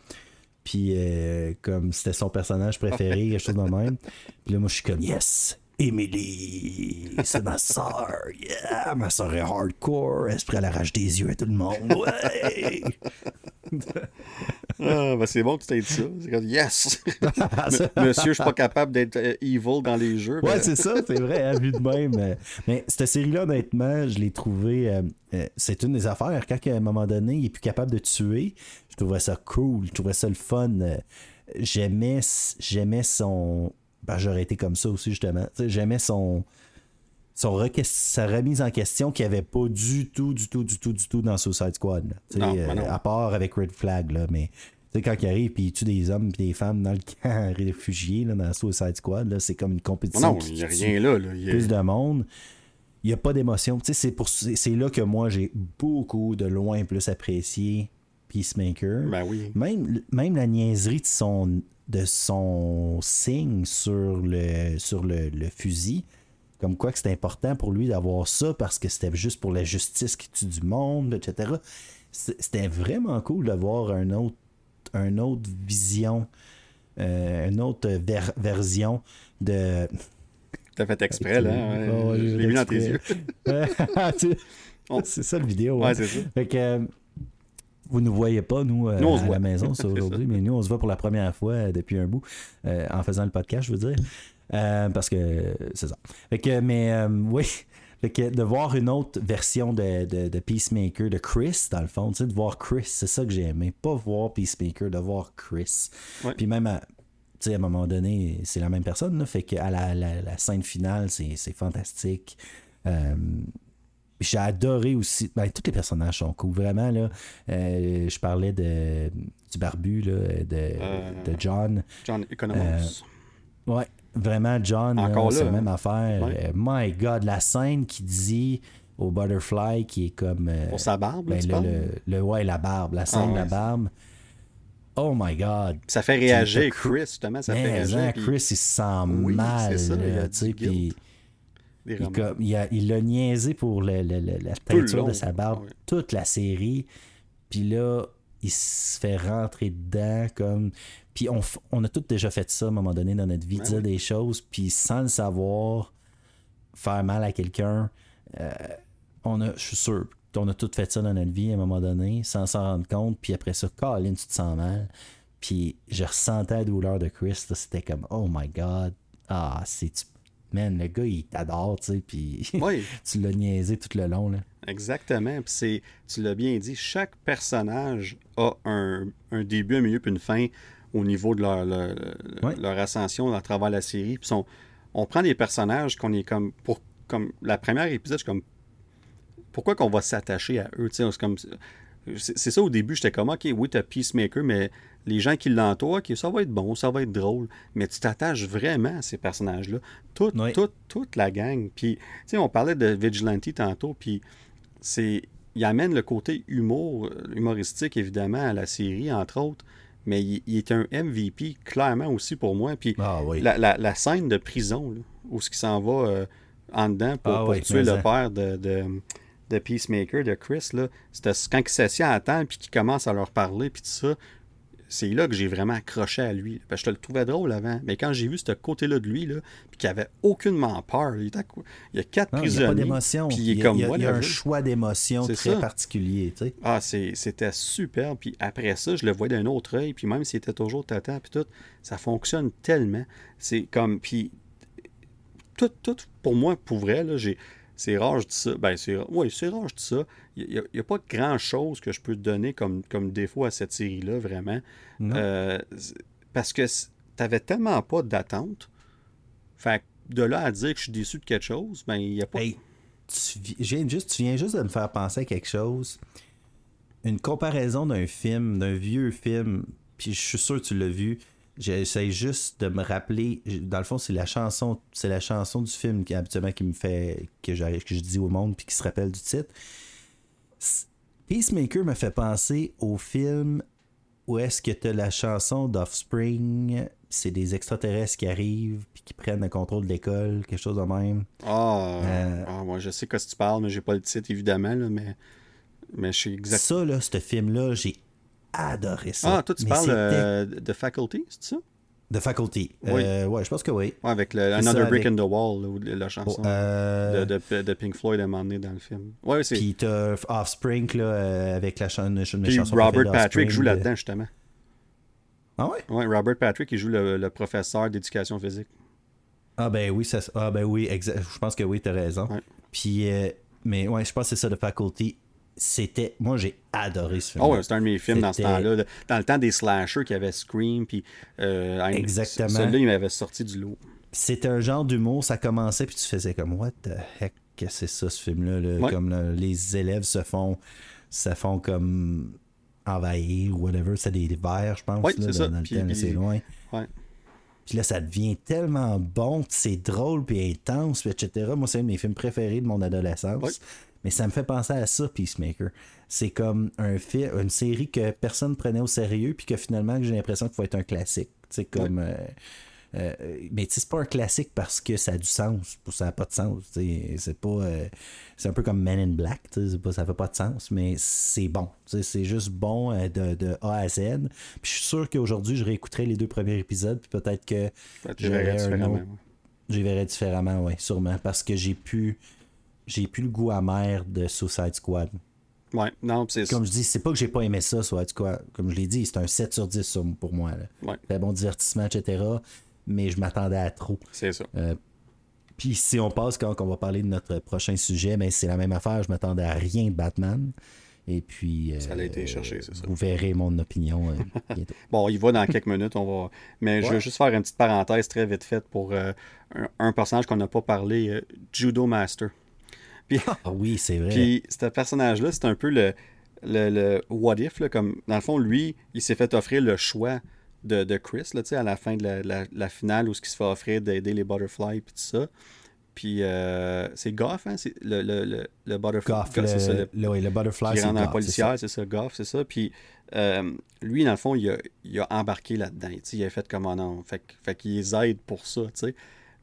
Puis euh, comme c'était son personnage préféré, [LAUGHS] quelque chose de même. Puis là, moi, je suis comme, yes, Emily, c'est ma soeur, yeah, ma soeur est hardcore, elle se prend à l'arrache des yeux à tout le monde, ouais. [LAUGHS] Ah, ben c'est bon que tu t'aies dit ça. C'est comme, yes! [LAUGHS] Monsieur, je suis pas capable d'être euh, evil dans les jeux. Ouais, mais- c'est ça, c'est vrai, hein, vu de même. euh. Mais cette série-là, honnêtement, je l'ai trouvé. euh, c'est une des affaires. Quand à un moment donné, il est plus capable de tuer, je trouvais ça cool, je trouvais ça le fun. euh, J'aimais, j'aimais son. Ben, j'aurais été comme ça aussi, justement. J'aimais son. Son sa remise en question qu'il n'y avait pas du tout, du tout, du tout, du tout dans Suicide Squad. Non, euh, ben non. à part avec Red Flag, là, mais tu sais, quand il arrive puis il tue des hommes et des femmes dans le camp [LAUGHS] réfugié là, dans Suicide Squad, là, c'est comme une compétition. Non, il n'y a rien là. là. Il y a- plus de monde. Il n'y a pas d'émotion. Tu sais, c'est pour c'est là que moi j'ai beaucoup de loin plus apprécié Peacemaker. Ben oui. Même, même la niaiserie de son, de son signe sur le, sur le, le fusil, comme quoi que c'était important pour lui d'avoir ça parce que c'était juste pour la justice qui tue du monde, etc. C'était vraiment cool d'avoir un autre, un autre vision, euh, une autre ver- version de. [LAUGHS] T'as fait exprès, là. Ouais, Oh, je l'ai vu dans tes yeux. [LAUGHS] exprès. c'est ça le vidéo. Ouais, hein. c'est ça. Fait que euh, vous ne voyez pas, nous, euh, Nous, on se à voit. la maison, [LAUGHS] aujourd'hui, mais nous, on se voit pour la première fois euh, depuis un bout, euh, en faisant le podcast, je veux dire. Euh, parce que c'est ça. Fait que, mais oui. Fait que de voir une autre version de, de, de Peacemaker, de Chris, dans le fond, tu sais, de voir Chris, c'est ça que j'ai aimé. Pas voir Peacemaker, de voir Chris. Ouais. Puis même à, tu sais, à un moment donné, c'est la même personne, là, fait qu'à la, la, la scène finale, c'est c'est fantastique. Euh, j'ai adoré aussi. Ben, tous les personnages sont cool, vraiment. Là, Euh, je parlais de, du barbu, là, de, Euh. de John. John Economos. Ouais, vraiment, John, là, c'est là, la hein? même affaire. Ouais. Euh, my God, la scène qui dit au Butterfly qui est comme. euh, Pour sa barbe, là, ben, tu le, le, le- ouais, la barbe, la scène Ah, de la barbe. Oh my God. Ça fait réagir Chris, justement. Ça fait réagir. hein, puis Chris, il se sent Oui, mal. c'est ça, là, il, comme- il a, il niaisé pour le- le- le- la teinture long, de sa barbe ouais. toute la série. Puis là, il se fait rentrer dedans comme. Puis on, on a tous déjà fait ça à un moment donné dans notre vie, Ben dire des choses, puis sans le savoir, faire mal à quelqu'un. Euh, on a, je suis sûr, on a tous fait ça dans notre vie à un moment donné, sans s'en rendre compte. Puis après ça, Colin, tu te sens mal. Puis je ressentais la douleur de Chris. C'était comme, oh my god. Ah, c'est. Man, le gars, il t'adore, tu sais. Puis [LAUGHS] Oui, tu l'as niaisé tout le long, là. exactement. Puis c'est, tu l'as bien dit, chaque personnage a un, un début, un milieu puis une fin au niveau de leur, leur, ascension à travers la série. Puis son- on prend des personnages qu'on est comme pour comme la première épisode, je suis comme pourquoi qu'on va s'attacher à eux, tu sais, c'est comme c'est ça au début, j'étais comme OK, oui, t'as Peacemaker, mais les gens qui l'entourent, OK, ça va être bon, ça va être drôle, mais tu t'attaches vraiment à ces personnages-là. Toute, Oui. toute, toute la gang. Puis, tu sais, on parlait de Vigilante tantôt, puis c'est. Il amène le côté humour, euh, humoristique, évidemment, à la série, entre autres, mais il, il est un MVP, clairement aussi pour moi. Puis, Ah oui. la, la- la scène de prison, là, où ce qui s'en va euh, en dedans pour, Ah pour oui, tuer le ça. père de, de, de Peacemaker, de Chris, là, c'était quand il s'assied à la table puis qu'il commence à leur parler puis tout ça, c'est là que j'ai vraiment accroché à lui. Parce que je te le trouvais drôle avant, mais quand j'ai vu ce côté-là de lui, là, puis qu'il avait aucunement peur, il, à y a quatre Non, il n'y a prisonniers. pas d'émotion. puis il Il est y a, comme il y a- moi, il y a là, un choix d'émotion très ça. particulier, tu sais. Ah, c'est- c'était super. Puis après ça, je le voyais d'un autre œil. Puis même s'il était toujours tata, puis tout, ça fonctionne tellement. C'est comme. Puis tout, tout, pour moi, pour vrai, là, j'ai. C'est rare, je dis ça. Ben, c'est oui, c'est rare, je dis ça. Il n'y a, pas grand-chose que je peux te donner comme, comme défaut à cette série-là, vraiment. Euh, parce que tu n'avais tellement pas d'attente. Fait que de là à dire que je suis déçu de quelque chose, ben, il n'y a pas. Hey, tu, vi- je viens juste, tu viens juste de me faire penser à quelque chose. Une comparaison d'un film, d'un vieux film, puis je suis sûr que tu l'as vu. J'essaie juste de me rappeler. Dans le fond, c'est la chanson, c'est la chanson du film qui habituellement qui me fait que, j'arrive- que je dis au monde puis qui se rappelle du titre. Peacemaker me fait penser au film où est-ce que tu as la chanson d'Offspring, c'est des extraterrestres qui arrivent puis qui prennent le contrôle de l'école, quelque chose de même. Ah, Euh, ah, moi, je sais que tu parles, mais j'ai pas le titre, évidemment, là, mais, mais je sais exactement. Ça, là, ce film-là, j'ai adoré ça. Ah, toi, tu Mais parles euh, de Faculty, c'est ça? The Faculty. Oui. Euh, ouais, je pense que oui. Ouais, avec le Another ça, Brick avec- in the Wall, là, la chanson Oh, euh, de, de, de Pink Floyd à un moment donné dans le film. Ouais, c'est. Puis t'as Offspring, là, avec la chan- une, une Puis chanson Robert Patrick joue de- là-dedans, justement. Ah ouais? Ouais, Robert Patrick, il joue le, le professeur d'éducation physique. Ah ben oui, ça, ah ben oui, exa- je pense que oui, t'as raison. Ouais. Puis, euh, mais ouais, je pense que c'est ça, The Faculty. C'était, moi j'ai adoré ce film. Ah ouais, c'est un de mes films dans ce temps-là. là. Dans le temps des slashers qui avait Scream, puis. Euh, Exactement. Celui-là, il m'avait sorti du lot. C'était un genre d'humour, ça commençait puis tu faisais comme what the heck que c'est ça ce film-là, là? Ouais. comme là, les élèves se font, se font comme envahir ou whatever, c'est des vers, je pense, Ouais, là, c'est dans, ça. dans le Puis- temps, puis- c'est loin. Ouais. Puis là, ça devient tellement bon, c'est drôle, puis intense, puis etc. Moi, c'est un de mes films préférés de mon adolescence. Ouais. Mais ça me fait penser à ça, Peacemaker. C'est comme un une série que personne ne prenait au sérieux, puis que finalement, j'ai l'impression qu'il faut être un classique. Tu comme. euh, euh, mais c'est pas un classique parce que ça a du sens, ça n'a pas de sens. C'est pas. euh, c'est un peu comme Men in Black, pas- ça fait pas de sens, mais c'est bon. C'est juste bon euh, de, de A à Z. Puis je suis sûr qu'aujourd'hui, je réécouterai les deux premiers épisodes, puis peut-être que J'aurais verrais un différemment, autre- ouais. j'y verrais différemment, oui, sûrement. Parce que j'ai pu. J'ai plus le goût amer de Suicide Squad. Ouais, non, c'est Comme je dis, c'est pas que j'ai pas aimé ça, Suicide Squad. Comme je l'ai dit, c'est un 7 sur 10 pour moi. Ouais. Très bon divertissement, etc. Mais je m'attendais à trop. C'est ça. Euh, puis si on passe quand on va parler de notre prochain sujet, ben c'est la même affaire. Je m'attendais à rien de Batman. Et puis. Ça a été cherché, c'est ça. Vous verrez mon opinion euh, [LAUGHS] bientôt. bon, il va dans quelques minutes. On va... Mais je veux juste faire une petite parenthèse très vite faite pour euh, un, un, personnage qu'on n'a pas parlé, euh, Judo Master. Puis, ah oui, c'est vrai. Puis ce personnage-là, c'est un peu le, le, le what if. Là, comme, dans le fond, lui, il s'est fait offrir le choix de, de Chris là, à la fin de la, la, la finale où ce qui se fait offrir d'aider les Butterflies et tout ça. Puis euh, c'est Goff, hein? C'est le, le, le, le Butterfly. Goff, le, ça, le, le, le Butterfly, c'est policière, c'est ça, Goff, c'est ça. Puis euh, lui, dans le fond, il a, il a embarqué là-dedans. Il a fait comme un. Fait, fait qu'il les aide pour ça, tu sais.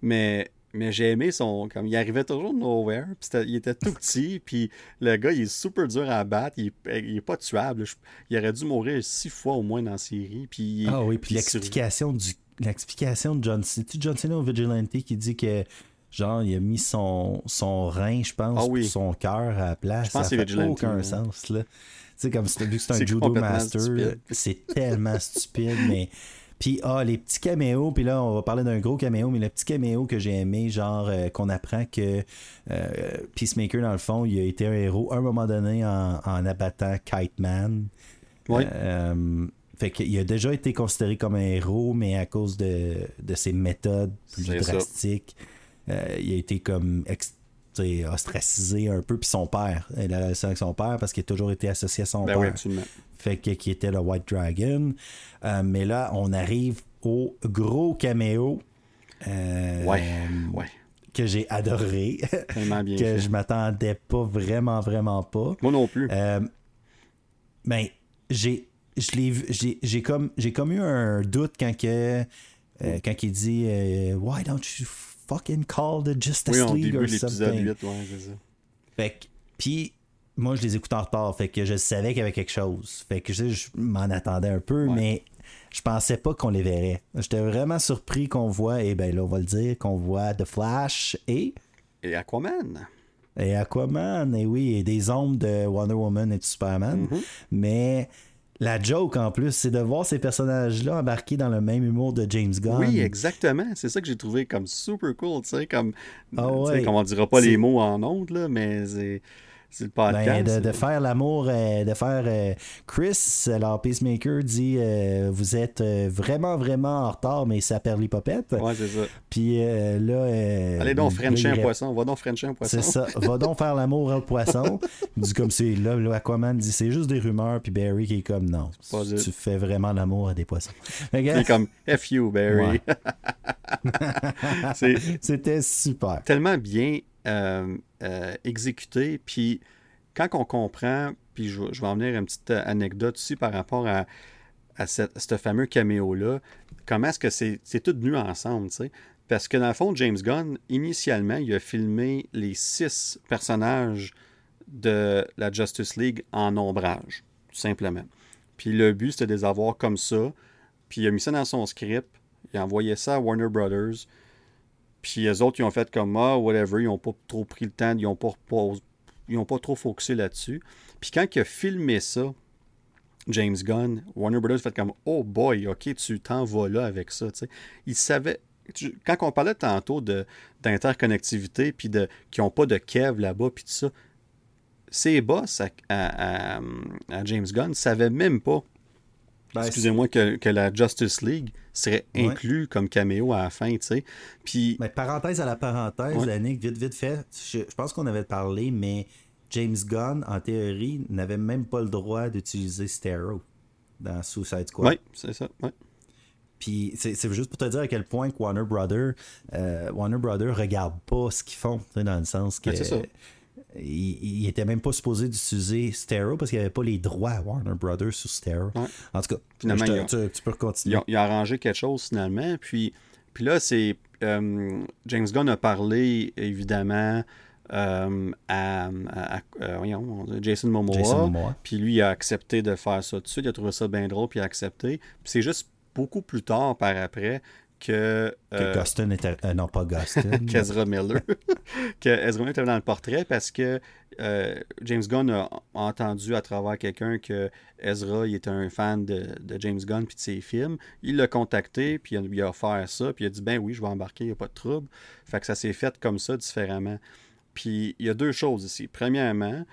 Mais, mais j'ai aimé son... Comme, il arrivait toujours de nowhere. Puis il était tout petit. [LAUGHS] Puis le gars, il est super dur à battre. Il, il est pas tuable. Il aurait dû mourir six fois au moins dans la série. Puis, ah oui, puis l'explication du... L'explication de John Cena. John Cena au Vigilante qui dit que Genre, il a mis son, son rein, je pense, ah oui. pour son cœur à la place. Je pense ça fait aucun ouais. sens, là. Tu sais, comme vu que c'est un judo master, c'est tellement stupide, mais... [LAUGHS] Puis, ah, les petits caméos, puis là, on va parler d'un gros caméo, mais le petit caméo que j'ai aimé, genre, euh, qu'on apprend que euh, Peacemaker, dans le fond, il a été un héros à un moment donné en, en abattant Kite Man. Oui. Euh, fait qu'il a déjà été considéré comme un héros, mais à cause de, de ses méthodes plus drastiques. Euh, il a été comme ex ostracisé un peu, puis son père, il a relation avec son père parce qu'il a toujours été associé à son ben père. Oui, absolument. Fait que qui était le White Dragon. Euh, mais là, on arrive au gros caméo. Euh, ouais, ouais. Que j'ai adoré. Tellement bien [LAUGHS] que fait. je m'attendais pas vraiment, vraiment pas. Moi non plus. Euh, ben, j'ai j'ai comme, comme eu un doute quand, que, euh, quand il dit Why don't you fucking call the Justice oui, on League or something. 8, ouais, c'est ça. Fait que, puis moi je les écoute en retard, fait que je savais qu'il y avait quelque chose. Fait que je, je m'en attendais un peu, ouais. mais je pensais pas qu'on les verrait. J'étais vraiment surpris qu'on voit, et ben là on va le dire, qu'on voit The Flash et... Et Aquaman. Et Aquaman, et oui, et des ombres de Wonder Woman et de Superman. Mm -hmm. Mais la joke en plus, c'est de voir ces personnages-là embarqués dans le même humour de James Gunn. Oui, exactement. C'est ça que j'ai trouvé comme super cool, tu sais, comme, ah ouais. comme on dira pas les mots en ondes, là, mais c'est... C'est le podcast. Ben, de, de, faire l'amour, euh, de faire euh, Chris, alors Peacemaker dit euh, Vous êtes vraiment, vraiment en retard, mais ça perd l'hypopète. Ouais, c'est ça. Puis là. Allez donc, Frencher un poisson. Va donc Frencher un poisson. C'est ça. Va donc faire l'amour au poisson. [LAUGHS] Il dit comme c'est là, là, Aquaman dit C'est juste des rumeurs. Puis Barry qui est comme Non, Pas tu fais vraiment l'amour à des poissons. Il est comme F you, Barry. Ouais. [LAUGHS] C'était super. Tellement bien euh, euh, exécuté. Puis quand on comprend, puis je, vais en venir une petite anecdote aussi par rapport à, à, à ce fameux caméo-là, comment est-ce que c'est tout venu ensemble, tu sais? Parce que dans le fond, James Gunn, initialement, il a filmé les six personnages de la Justice League en ombrage, tout simplement. Puis le but, c'était de les avoir comme ça. Puis il a mis ça dans son script. Il a envoyé ça à Warner Brothers. Puis les autres, ils ont fait comme ah, whatever, ils n'ont pas trop pris le temps, ils n'ont pas, ils pas trop focusé là-dessus. Puis quand il a filmé ça, James Gunn, Warner Brothers a fait comme oh boy, ok, tu t'en vas là avec ça. T'sais. Il savait. Tu, quand on parlait tantôt d'interconnectivité, puis de qui n'ont pas de Kev là-bas, puis tout ça, ses boss à, à James Gunn ne savaient même pas ben, excusez-moi, que, que, la Justice League serait inclus ouais. comme caméo à la fin, tu sais. Puis... Mais parenthèse à la parenthèse, ouais. Annick, vite, vite fait, je, je pense qu'on avait parlé, mais James Gunn, en théorie, n'avait même pas le droit d'utiliser Stereo dans Suicide Squad. Oui, c'est ça, oui. Puis c'est juste pour te dire à quel point Warner Brother, euh, Warner Brother regarde pas ce qu'ils font, dans le sens que... Ben, il, il était même pas supposé d'utiliser Stereo parce qu'il n'y avait pas les droits à Warner Brothers sur Stereo. Ouais. En tout cas, finalement, te, il a, tu, tu, peux continuer. Il a, arrangé quelque chose finalement. Puis, puis là, c'est euh, James Gunn a parlé évidemment euh, à, à, à euh, voyons, Jason, Momoa, Jason Momoa. Puis lui, il a accepté de faire ça tout de suite. Il a trouvé ça bien drôle, puis il a accepté. Puis c'est juste beaucoup plus tard par après que. Que euh, Guston était. euh, non, pas Guston. [LAUGHS] qu'Ezra Miller. [LAUGHS] que Ezra Miller était dans le portrait parce que euh, James Gunn a entendu à travers quelqu'un que Ezra il était un fan de, de James Gunn puis de ses films. Il l'a contacté, puis il il a offert ça, puis il a dit Ben oui, je vais embarquer, il n'y a pas de trouble. Fait que ça s'est fait comme ça, différemment. Puis il y a deux choses ici. Premièrement,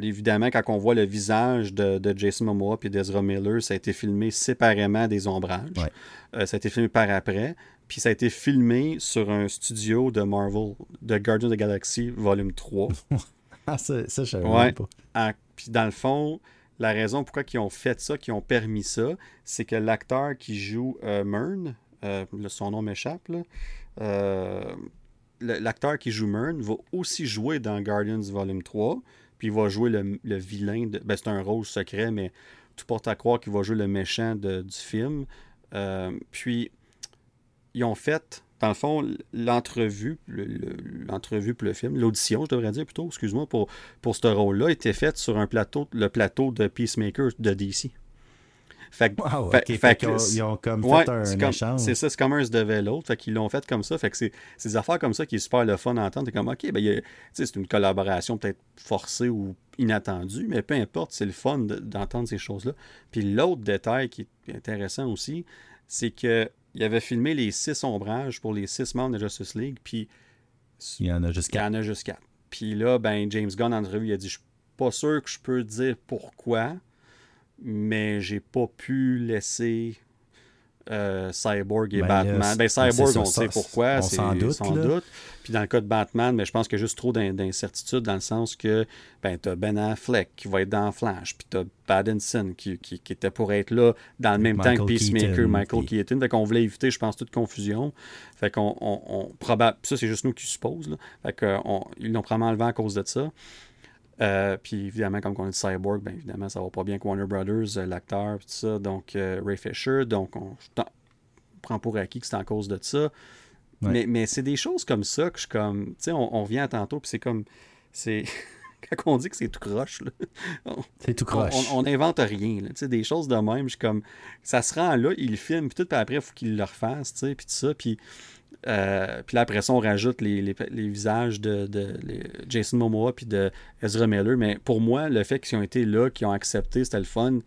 évidemment, quand on voit le visage de, de Jason Momoa et d'Ezra Miller, ça a été filmé séparément des ombrages. Ouais. Euh, ça a été filmé par après. Puis ça a été filmé sur un studio de Marvel, de Guardians of the Galaxy, volume 3. [LAUGHS] ah, ça, ça je savais Ouais. pas. Ah, puis dans le fond, la raison pourquoi ils ont fait ça, qu'ils ont permis ça, c'est que l'acteur qui joue euh, Mern, euh, son nom m'échappe, euh, l'acteur qui joue Mern va aussi jouer dans Guardians Volume 3, puis il va jouer le, vilain, de, ben, c'est un rôle secret, mais tout porte à croire qu'il va jouer le méchant de- du film. Euh, puis, ils ont fait, dans le fond, l'entrevue, le- le- l'entrevue pour le film, l'audition, je devrais dire plutôt, excuse-moi, pour, pour ce rôle-là, était faite sur un plateau, le plateau de Peacemaker de DC. Fait que- Wow, fait Fait ils ont comme Ouais, fait un comme- échange. c'est ça, c'est comme un se devait l'autre. Fait qu'ils l'ont fait comme ça. Fait que c'est des affaires comme ça qui est super le fun à entendre. T'es comme, OK, ben, c'est une collaboration peut-être forcée ou inattendue, mais peu importe, c'est le fun de- d'entendre ces choses-là. Puis l'autre détail qui est intéressant aussi, c'est que il avait filmé les six ombrages pour les six membres de Justice League, puis Il y en a juste il y quatre. en a juste quatre. Puis là, ben, James Gunn, en entrevue, il a dit Je suis pas sûr que je peux dire pourquoi, mais j'ai pas pu laisser euh, Cyborg et Ben Batman. c'est- Ben, Cyborg, on sait pourquoi. on s'en doute, sans doute. Puis dans le cas de Batman, mais je pense qu'il y a juste trop d'in- d'incertitudes dans le sens que ben, t'as Ben Affleck qui va être dans Flash, puis t'as Pattinson qui, qui, qui était pour être là dans le même Michael temps que Peacemaker, Keaton, Michael puis- Keaton. Fait qu'on voulait éviter, je pense, toute confusion. Fait qu'on on, ça c'est juste nous qui suppose. Là. Fait qu'on- ils l'ont probablement enlevé à cause de ça. Euh, puis évidemment, comme on est Cyborg, ben évidemment, ça va pas bien avec Warner Brothers, euh, l'acteur, puis tout ça. Donc, euh, Ray Fisher, donc on, prends pour acquis que c'est en cause de ça. Ouais. Mais, mais c'est des choses comme ça que je suis comme. Tu sais, on, on vient à tantôt, puis c'est comme. C'est. [LAUGHS] Quand on dit que c'est tout croche, [LAUGHS] C'est tout croche. on- on invente rien. Là, Tu sais, des choses de même. Je suis comme. Ça se rend là, il filme, puis tout, puis après, il faut qu'il le refasse, tu sais, puis tout ça. Puis. Euh, puis là, après ça, on rajoute les, les- les visages de, de- les- Jason Momoa puis de Ezra Miller. Mais pour moi, le fait qu'ils ont été là, qu'ils ont accepté, c'était le fun.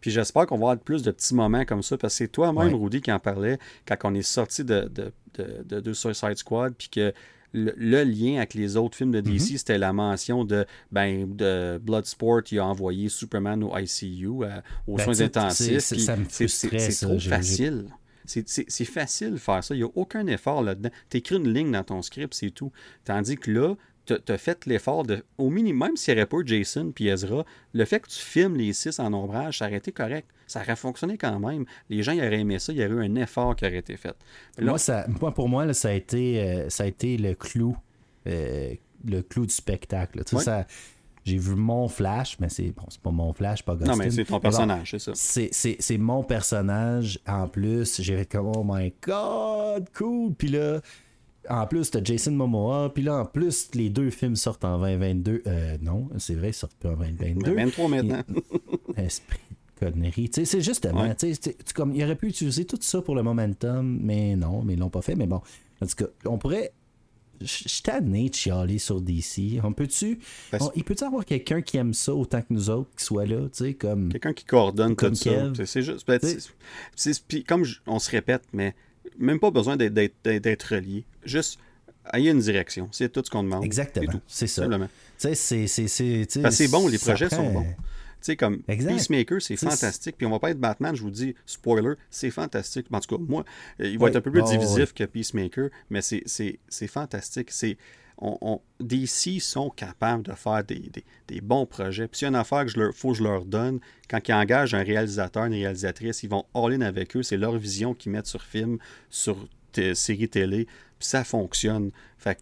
Puis j'espère qu'on va avoir plus de petits moments comme ça, parce que c'est toi-même, Ouais. Rudy, qui en parlait quand on est sorti de, de, de, de, de Suicide Squad, puis que le, le lien avec les autres films de DC, Mhm. c'était la mention de, ben, de Bloodsport, il a envoyé Superman au ICU, euh, aux Ben, soins intensifs. c'est- trop facile. C'est- facile de faire ça. Il n'y a aucun effort là-dedans. Tu écris une ligne dans ton script, c'est tout. Tandis que là, tu as fait l'effort de. Au minimum, même s'il n'y aurait pas Jason puis Ezra, le fait que tu filmes les six en ombrage, ça aurait été correct. Ça aurait fonctionné quand même. Les gens ils auraient aimé ça. Il y aurait eu un effort qui aurait été fait. Là, Moi, ça, moi, pour moi, là, ça, a été, euh, ça a été le clou, euh, le clou du spectacle. ça- j'ai vu mon flash, mais c'est bon, c'est pas mon flash, pas Gustin. non, mais c'est ton personnage, c'est ça. c'est, mon personnage en plus. J'ai fait comme oh my god, cool. Puis là, en plus, t'as Jason Momoa. Puis là, en plus, les deux films sortent en 2022. Euh, non, c'est vrai, ils sortent pas en 2022. Mais 23 maintenant. [LAUGHS] Esprit de connerie. Tu sais, c'est justement, Ouais. tu sais, tu- tu- comme, il aurait pu utiliser tout ça pour le momentum, mais non, mais ils l'ont pas fait. Mais bon, en tout cas, on pourrait. Suis tanné de chialer sur DC. On peut-tu. On- il peut-tu avoir quelqu'un qui aime ça autant que nous autres, qui soit là, tu sais, comme. Quelqu'un qui coordonne Comme tout ça. Kev. C'est- C'est juste. ben, puis comme je- on se répète, mais même pas besoin d'être- relié. Juste, ayez une direction. C'est tout ce qu'on demande. Exactement. C'est ça. Simplement. Tu sais, c'est. bon, les ça projets sont bons. Tu sais, comme Exact. Peacemaker, c'est fantastique. Puis on va pas être Batman, je vous dis, spoiler, c'est fantastique. En tout cas, moi, il va Oui. être un peu plus Oh, divisif que Peacemaker, mais c'est- fantastique. C'est on, on- DC sont capables de faire des, des- des bons projets. Puis s'il y a une affaire que je leur, faut que je leur donne, quand ils engagent un réalisateur, une réalisatrice, ils vont all-in avec eux. C'est leur vision qu'ils mettent sur film, sur série télé. Puis ça fonctionne.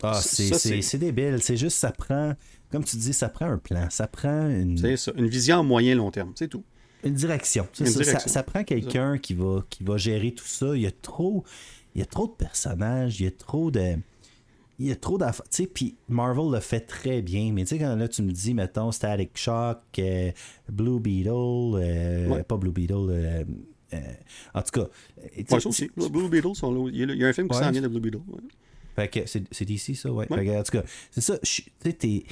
Ah, c'est débile. C'est juste, ça prend. Comme tu dis, ça prend un plan. Ça prend une, c'est ça. Une vision à moyen long terme. C'est tout. Une direction. C'est Une ça, ça- direction. Ça, prend quelqu'un qui va, qui va gérer tout ça. Il y a trop, il y a trop de personnages, il y a trop de. Il y a trop d'affaires. Tu sais, puis Marvel le fait très bien. Mais tu sais, quand là, tu me dis, mettons, Static Shock, euh, Blue Beetle, euh, Ouais. pas Blue Beetle, euh, en tout cas. Moi, ça aussi. Blue Beetle, sont là. Il y a un film qui s'en vient de Blue Beetle. Fait que c'est d'ici, ça, ouais. Fait que, en tout cas, c'est ça. Tu sais,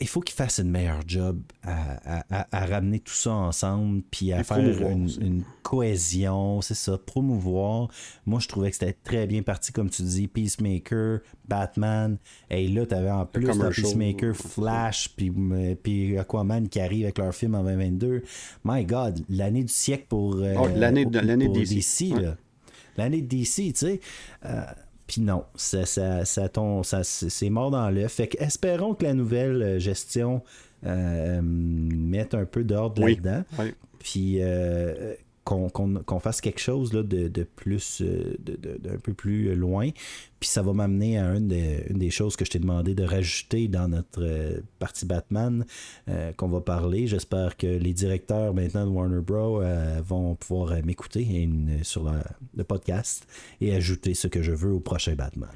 il faut qu'il fasse une meilleure job à, ramener tout ça ensemble, puis à faire une, cohésion, c'est ça, promouvoir. Moi, je trouvais que c'était très bien parti, comme tu dis, Peacemaker, Batman. Et là, tu avais en plus dans Peacemaker, Flash, puis, puis Aquaman qui arrive avec leur film en 2022. My God, l'année du siècle pour, euh, oh, l'année, l'année DC. L'année de DC, tu sais. Euh, puis non, ça, ça, ça, ça c'est mort dans l'œuf. Fait que espérons que la nouvelle euh, gestion euh, mette un peu d'ordre là-dedans. Puis euh, qu'on fasse quelque chose de, plus euh, d'un peu plus loin. Puis ça va m'amener à une des, choses que je t'ai demandé de rajouter dans notre euh, partie Batman euh, qu'on va parler. J'espère que les directeurs maintenant de Warner Bros. vont pouvoir m'écouter sur le podcast et ajouter ce que je veux au prochain Batman.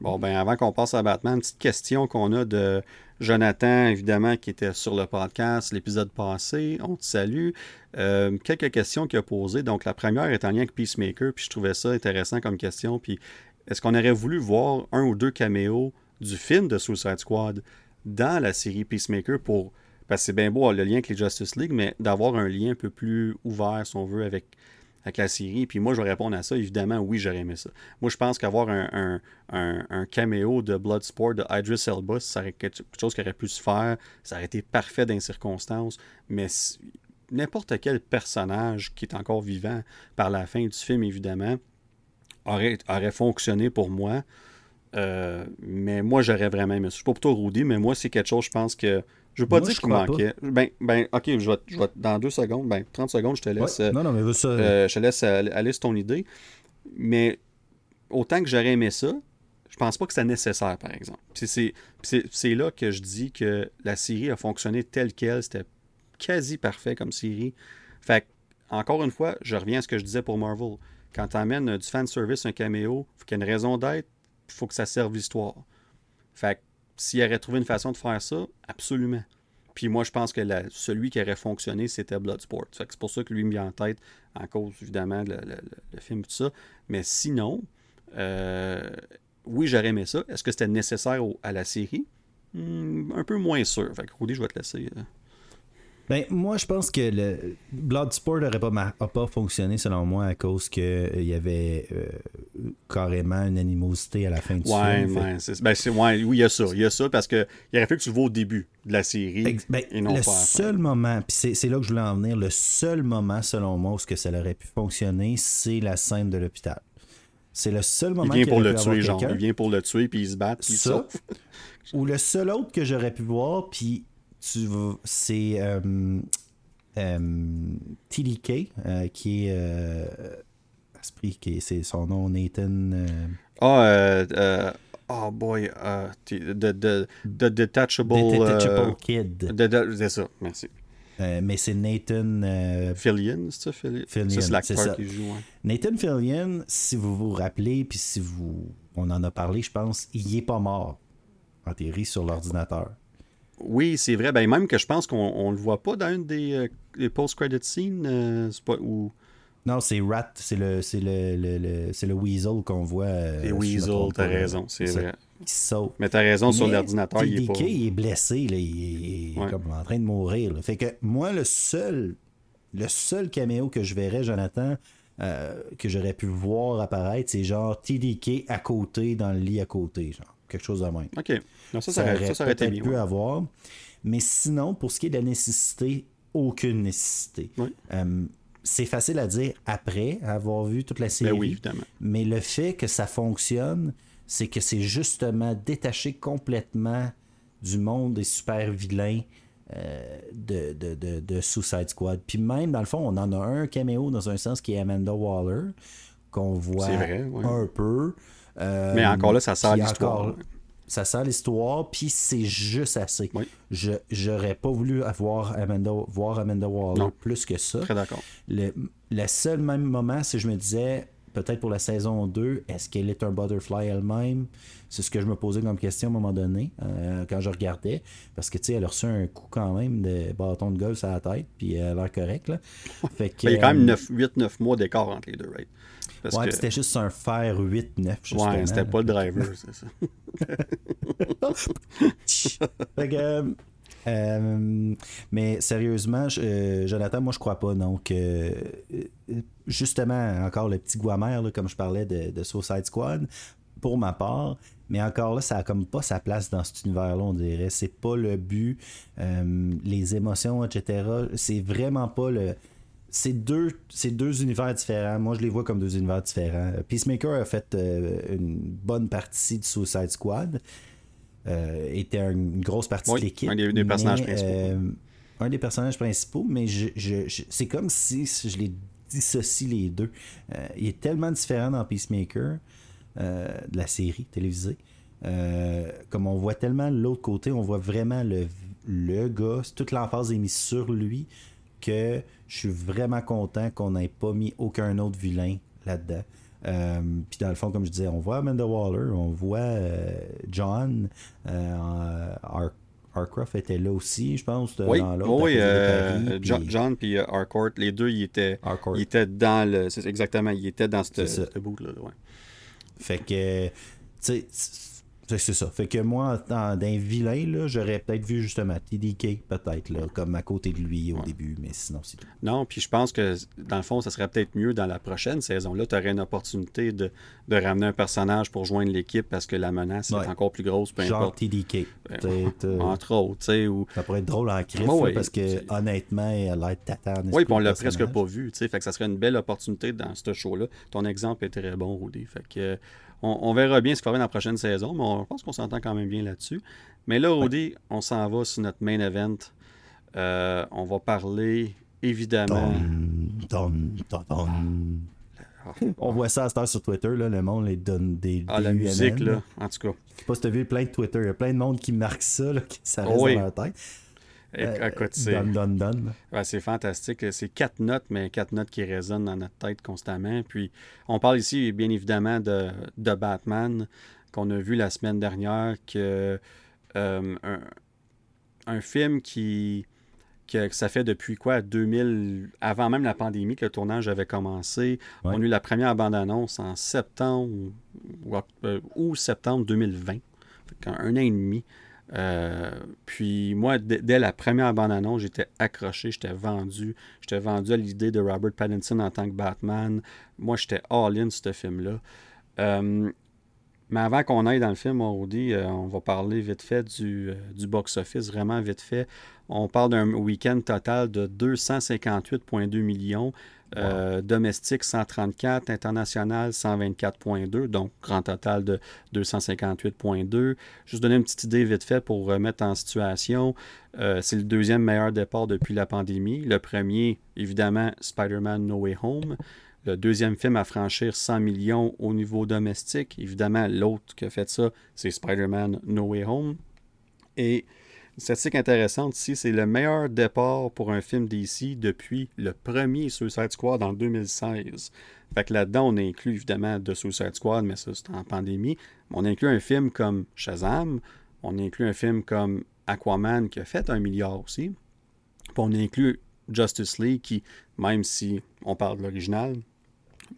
Bon, ben avant qu'on passe à Batman, petite question qu'on a de Jonathan, évidemment, qui était sur le podcast l'épisode passé. On te salue. Euh, quelques questions qu'il a posées. Donc, la première est en lien avec Peacemaker, puis je trouvais ça intéressant comme question. Puis, est-ce qu'on aurait voulu voir un ou deux caméos du film de Suicide Squad dans la série Peacemaker pour. Parce que c'est bien beau le lien avec les Justice League, mais d'avoir un lien un peu plus ouvert, si on veut, avec avec la série. Puis moi, je vais répondre à ça. Évidemment, oui, j'aurais aimé ça. Moi, je pense qu'avoir un, un, caméo de Bloodsport de Idris Elba, ça aurait quelque chose qui aurait pu se faire. Ça aurait été parfait dans les circonstances. Mais n'importe quel personnage qui est encore vivant par la fin du film, évidemment, aurait, aurait fonctionné pour moi. Euh, mais moi, j'aurais vraiment aimé ça. Je suis pas plutôt Rudy, mais moi, c'est quelque chose, je pense que je veux pas dire qu'il manquait. Ben, ben, ok, je vais, je vais, dans deux secondes, ben, 30 secondes, je te laisse. non, non, mais ça... Euh, je te laisse aller sur ton idée. Mais autant que j'aurais aimé ça, je pense pas que c'était nécessaire, par exemple. C'est là que je dis que la série a fonctionné telle qu'elle. C'était quasi parfait comme série. Fait encore une fois, je reviens à ce que je disais pour Marvel. Quand tu amènes du fan service, un caméo, il faut qu'il y ait une raison d'être, il faut que ça serve l'histoire. Fait s'il aurait trouvé une façon de faire ça, absolument. Puis moi, je pense que celui qui aurait fonctionné, c'était Bloodsport. C'est pour ça que lui me vient en tête, en cause évidemment le, film tout ça. Mais sinon, euh, oui, j'aurais aimé ça. Est-ce que c'était nécessaire à la série? Hmm, un peu moins sûr. Fait que je vais te laisser. Euh, ben, moi, je pense que le Bloodsport n'aurait pas, pas fonctionné, selon moi, à cause qu'il euh, y avait euh, carrément une animosité à la fin du ouais, film. Ouais, ben, ouais, oui, il y a ça. Il y a ça parce qu'il aurait fallu que tu le vois au début de la série. Ben, et non le seul moment, puis c'est là que je voulais en venir, le seul moment, selon moi, où que ça aurait pu fonctionner, c'est la scène de l'hôpital. C'est le seul moment il vient pour le tuer, genre. Il vient pour le tuer, puis il se bat, puis ça. Ou le seul autre que j'aurais pu voir, puis tu c'est euh, euh, TDK euh, qui est Esprit, qui c'est son nom, Nathan. Ah, oh boy, the, the, the, Detachable, Detachable Kid. c'est ça, merci. mais c'est Nathan. Fillion, c'est ça? Fillion? c'est l'acteur qui joue. Nathan Fillion, si vous vous rappelez, puis si vous. On en a parlé, je pense, il est pas mort. Enterré sur l'ordinateur. Oui, c'est vrai. Ben, même que je pense qu'on ne le voit pas dans une des, euh, post-credit scenes. Euh, pas, Non, c'est Rat, c'est le, c'est le, le, c'est le Weasel qu'on voit. Euh, c'est Weasel, t'as raison, c'est vrai. Mais t'as raison, sur l'ordinateur, il est pas... il est blessé, là, il est comme en train de mourir. Fait que moi, le seul, le seul caméo que je verrais, Jonathan, que j'aurais pu voir apparaître, c'est genre TDK à côté, dans le lit à côté, genre quelque chose de même. OK. ça, ça, aurait, ça, été pu avoir. Mais sinon, pour ce qui est de la nécessité, aucune nécessité. Euh, c'est facile à dire après avoir vu toute la ben série. oui, évidemment. Mais le fait que ça fonctionne, c'est que c'est justement détaché complètement du monde des super vilains euh, de, de, de, Suicide Squad. Puis même, dans le fond, on en a un caméo dans un sens qui est Amanda Waller, qu'on voit un peu. Euh, Mais encore là, ça sert l'histoire. Ça sert l'histoire, puis c'est juste assez. Je j'aurais pas voulu avoir Amanda, voir Amanda Waller plus que ça. Très d'accord. Le, seul même moment, c'est je me disais, peut-être pour la saison 2, est-ce qu'elle est un butterfly elle-même? C'est ce que je me posais comme question à un moment donné, euh, quand je regardais. Parce que, tu sais, elle a reçu un coup quand même de bâton de golf à la tête, puis elle a l'air correcte, là. Fait que, il y a quand même 8-9 mois d'écart entre les deux, right? Ouais, c'était juste un fer 8-9, justement. Ouais, c'était pas le driver, [LAUGHS] c'est ça. [LAUGHS] fait que, euh, mais sérieusement, euh, Jonathan, moi je crois pas. Donc, euh, justement, encore le petit Guamer, comme je parlais de, de, Suicide Squad, pour ma part. Mais encore là, ça a comme pas sa place dans cet univers-là, on dirait. C'est pas le but. les émotions, etc. C'est vraiment pas le c'est deux, deux univers différents. Moi, je les vois comme deux univers différents. Peacemaker a fait une bonne partie de Suicide Squad. Euh, était une grosse partie de l'équipe. Un des, personnages principaux. Euh, un des personnages principaux, mais je, c'est comme si je les dissocie les deux. Euh, il est tellement différent dans Peacemaker, de la série télévisée. comme on voit tellement l'autre côté, on voit vraiment le, le gars, toute l'emphase est mise sur lui, que je suis vraiment content qu'on n'ait pas mis aucun autre vilain là-dedans. Euh, puis dans le fond, comme je disais, on voit Amanda Waller, on voit euh, John, euh, Harcroft était là aussi, je pense. Oui, dans oui John, puis Harcourt, les deux, ils étaient, ils étaient dans le. Exactement, ils étaient dans ce bout-là. Ouais. Fait que, tu sais, c'est ça. Fait que moi, d'un vilain, j'aurais peut-être vu justement TDK, peut-être, là, comme à côté de lui au début, mais sinon, c'est tout. Non, puis je pense que, dans le fond, ça serait peut-être mieux dans la prochaine saison-là. Tu aurais une opportunité de, de, ramener un personnage pour joindre l'équipe parce que la menace est encore plus grosse, peu Genre importe. TDK. Ben, euh, [LAUGHS] entre autres, tu sais. Ou... Ça pourrait être drôle en crif, parce que, honnêtement, elle a l'air tata. Oui, puis on l'a presque pas vu, tu sais. Fait que ça serait une belle opportunité dans ce show-là. Ton exemple est très bon, Rudy. Fait que on, verra bien ce qu'il va dans la prochaine saison, mais on, je pense qu'on s'entend quand même bien là-dessus. Mais là, Audi, on s'en va sur notre main event. Euh, on va parler évidemment. on voit ça à cette heure sur Twitter, là, le monde les donne des. Ah, la musique, là, en tout cas. Je sais pas si tu as vu plein de Twitter, il y a plein de monde qui marque ça, là, qui ça reste dans leur tête. Euh, c'est fantastique. C'est quatre notes, mais quatre notes qui résonnent dans notre tête constamment. Puis, on parle ici, bien évidemment, de, de Batman, qu'on a vu la semaine dernière, que euh, un, film qui, que, ça fait depuis quoi? 2000 avant même la pandémie que le tournage avait commencé. On a eu la première bande-annonce en septembre ou, euh, ou septembre 2020 un an et demi euh, puis moi, dès la première bande-annonce, j'étais accroché, j'étais vendu. J'étais vendu à l'idée de Robert Pattinson en tant que Batman. Moi, j'étais all-in ce film-là. Euh, mais avant qu'on aille dans le film, on, dit, euh, on va parler vite fait du, du box-office, vraiment vite fait. On parle d'un week-end total de 258,2 millions. Euh, domestique 134, international 124.2, donc grand total de 258.2. Juste donner une petite idée vite fait pour remettre en situation. Euh, c'est le deuxième meilleur départ depuis la pandémie. Le premier, évidemment, Spider-Man No Way Home. Le deuxième film à franchir 100 millions au niveau domestique. Évidemment, l'autre qui a fait ça, c'est Spider-Man No Way Home. Et une statistique intéressante ici, c'est le meilleur départ pour un film d'ici depuis le premier Suicide Squad en 2016. Fait que là-dedans, on inclut évidemment de Suicide Squad, mais ça c'est en pandémie. On inclut un film comme Shazam, on inclut un film comme Aquaman qui a fait un milliard aussi. Puis on inclut Justice League qui, même si on parle de l'original,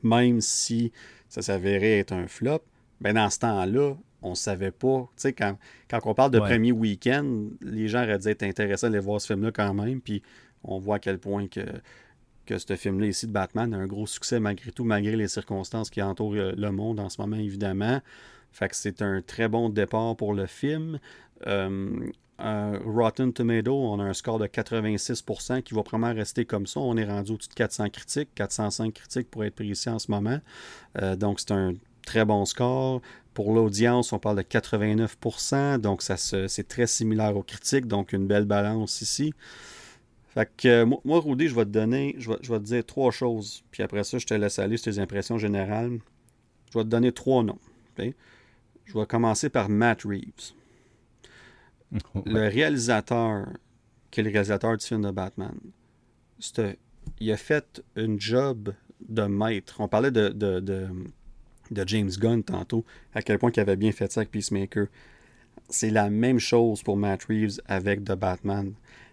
même si ça s'avérait être un flop, ben dans ce temps-là, on savait pas. Tu sais, quand, quand on parle de premier week-end, les gens auraient dû être intéressés à aller voir ce film-là quand même. Puis on voit à quel point que, que ce film-là ici de Batman a un gros succès malgré tout, malgré les circonstances qui entourent euh, le monde en ce moment, évidemment. Fait que c'est un très bon départ pour le film. Euh, Rotten Tomato, on a un score de 86% qui va probablement rester comme ça. On est rendu au-dessus de 400 critiques, 405 critiques pour être précis en ce moment. Euh, donc c'est un très bon score. Pour l'audience, on parle de 89%, donc ça c'est très similaire aux critiques, donc une belle balance ici. Fait que euh, moi, Rudy, je vais te donner, je vais, te dire trois choses, puis après ça, je te laisse aller sur tes impressions générales. Je vais te donner trois noms. Je vais commencer par Matt Reeves. Le réalisateur, qui est le réalisateur du film de Batman, il a fait un job de maître. On parlait de, de, de, de James Gunn tantôt, à quel point il avait bien fait ça avec Peacemaker. C'est la même chose pour Matt Reeves avec The Batman.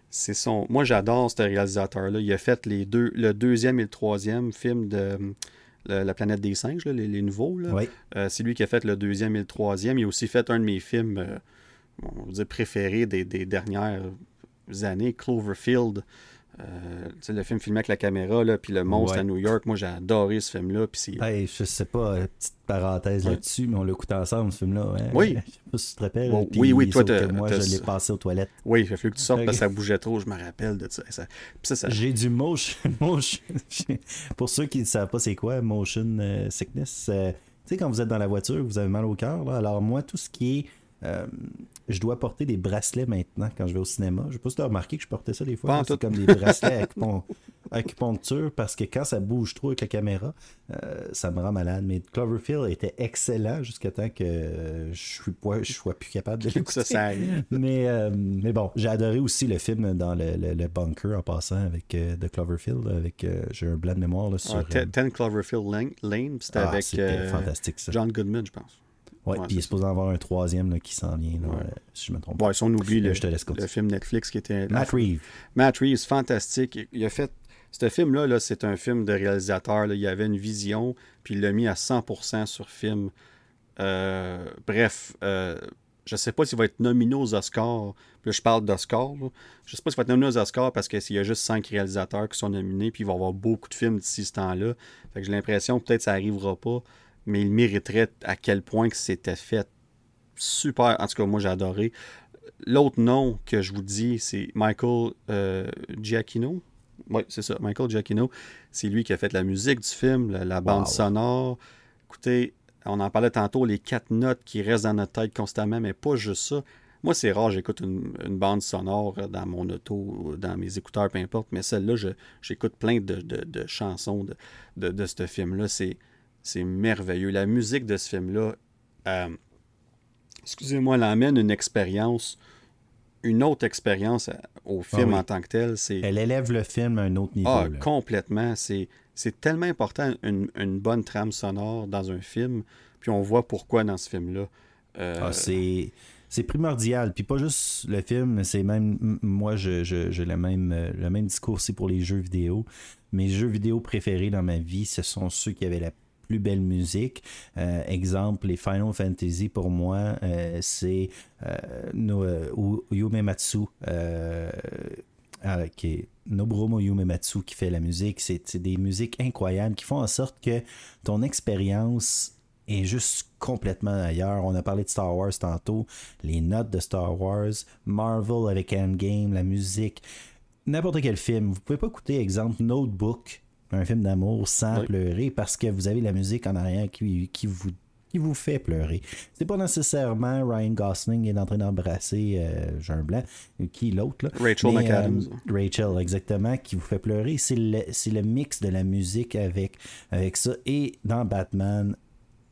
C'est son. Moi, j'adore ce réalisateur-là. Il a fait les deux, le deuxième et le troisième film de le- La planète des singes, là, les, les nouveaux. Là. Oui. Euh, c'est lui qui a fait le deuxième et le troisième. Il a aussi fait un de mes films euh, on va dire préférés des, des dernières années, Cloverfield. Euh, le film filmé avec la caméra, là, puis le monstre Ouais. à New York. Moi, j'ai adoré ce film-là. Hey, je sais pas, euh, petite parenthèse Ouais. là-dessus, mais on l'a écouté ensemble, ce film-là. hein. Oui. [LAUGHS] Je sais pas si tu te rappelles. Oui, oui, toi, moi, je l'ai passé aux toilettes. Oui, il a fallu que tu sortes parce que ça bougeait trop, je me rappelle de ça. J'ai du motion, [LAUGHS] [LAUGHS] Pour ceux qui ne savent pas c'est quoi, motion euh, sickness, euh, tu sais, quand vous êtes dans la voiture, vous avez mal au cœur. Alors, moi, tout ce qui est. je dois porter des bracelets maintenant quand je vais au cinéma. Je sais pas si tu as remarqué que je portais ça des fois. Là. C'est comme des bracelets à acupon- acupuncture parce que quand ça bouge trop avec la caméra, euh, ça me rend malade. Mais Cloverfield était excellent jusqu'à temps que je suis pas, je sois plus capable de [LAUGHS] l'écouter. ça. Mais, euh, mais bon, j'ai adoré aussi le film dans le, le- le bunker en passant avec euh, The Cloverfield. Avec, euh, j'ai un blanc de mémoire là, sur. Ah, euh, Ten Ten Cloverfield Lane, c'était ah, avec fantastique ça. John Goodman, je pense. Ouais, ouais, puis il est supposé en avoir un troisième là, qui s'en vient, là, Ouais. euh, si je me trompe. Bon, si on oublie le, je te laisse le film Netflix qui était. Matt Reeves. Matt Reeves, fantastique. Il- a fait. Ce film-là, là, c'est un film de réalisateur. là. Il avait une vision, puis il l'a mis à 100% sur film. Euh, bref, euh, je sais pas s'il va être nominé aux Oscars. Puis là, je parle d'Oscars. Je sais pas s'il va être nominé aux Oscars parce qu'il y a juste cinq réalisateurs qui sont nominés, puis il va y avoir beaucoup de films d'ici ce temps-là. Fait que j'ai l'impression que peut-être ça arrivera pas, mais il mériterait à quel point que c'était fait super. En tout cas, moi, j'ai adoré. L'autre nom que je vous dis, c'est Michael euh, Giacchino. Oui, c'est ça, Michael Giacchino. C'est lui qui a fait la musique du film, la, la bande Wow. sonore. Écoutez, on en parlait tantôt, les quatre notes qui restent dans notre tête constamment, mais pas juste ça. Moi, c'est rare, j'écoute une, une bande sonore dans mon auto, ou dans mes écouteurs, peu importe, mais celle-là, je- j'écoute plein de, de- de chansons de, de, de ce film-là. C'est, c'est merveilleux. La musique de ce film-là, euh, excusez-moi, elle amène une expérience, une autre expérience à- au film oui. en tant que tel. C'est, Elle élève le film à un autre niveau. ah, là. complètement. C'est, c'est tellement important, une, une bonne trame sonore dans un film. Puis on voit pourquoi dans ce film-là. Euh, Ah, c'est c'est primordial. Puis pas juste le film, c'est même. Moi, je- je- j'ai le, même, euh, le même discours aussi pour les jeux vidéo. Mes jeux vidéo préférés dans ma vie, ce sont ceux qui avaient la plus belle musique. Euh, exemple, les Final Fantasy, pour moi, euh, c'est euh, euh, Yumematsu. Qui Yumematsu qui fait la musique. C'est c'est des musiques incroyables qui font en sorte que ton expérience est juste complètement ailleurs. On a parlé de Star Wars tantôt, les notes de Star Wars, Marvel avec Endgame, la musique, n'importe quel film. Vous pouvez pas écouter, exemple, Notebook, un film d'amour, sans Oui. pleurer parce que vous avez la musique en arrière qui, qui vous qui vous fait pleurer. C'est pas nécessairement Ryan Gosling est en train d'embrasser euh, Jean Blanc, qui l'autre là. Rachel Mais, McAdams. euh, Rachel, exactement, qui vous fait pleurer. C'est le, c'est le mix de la musique avec, avec ça. Et dans Batman,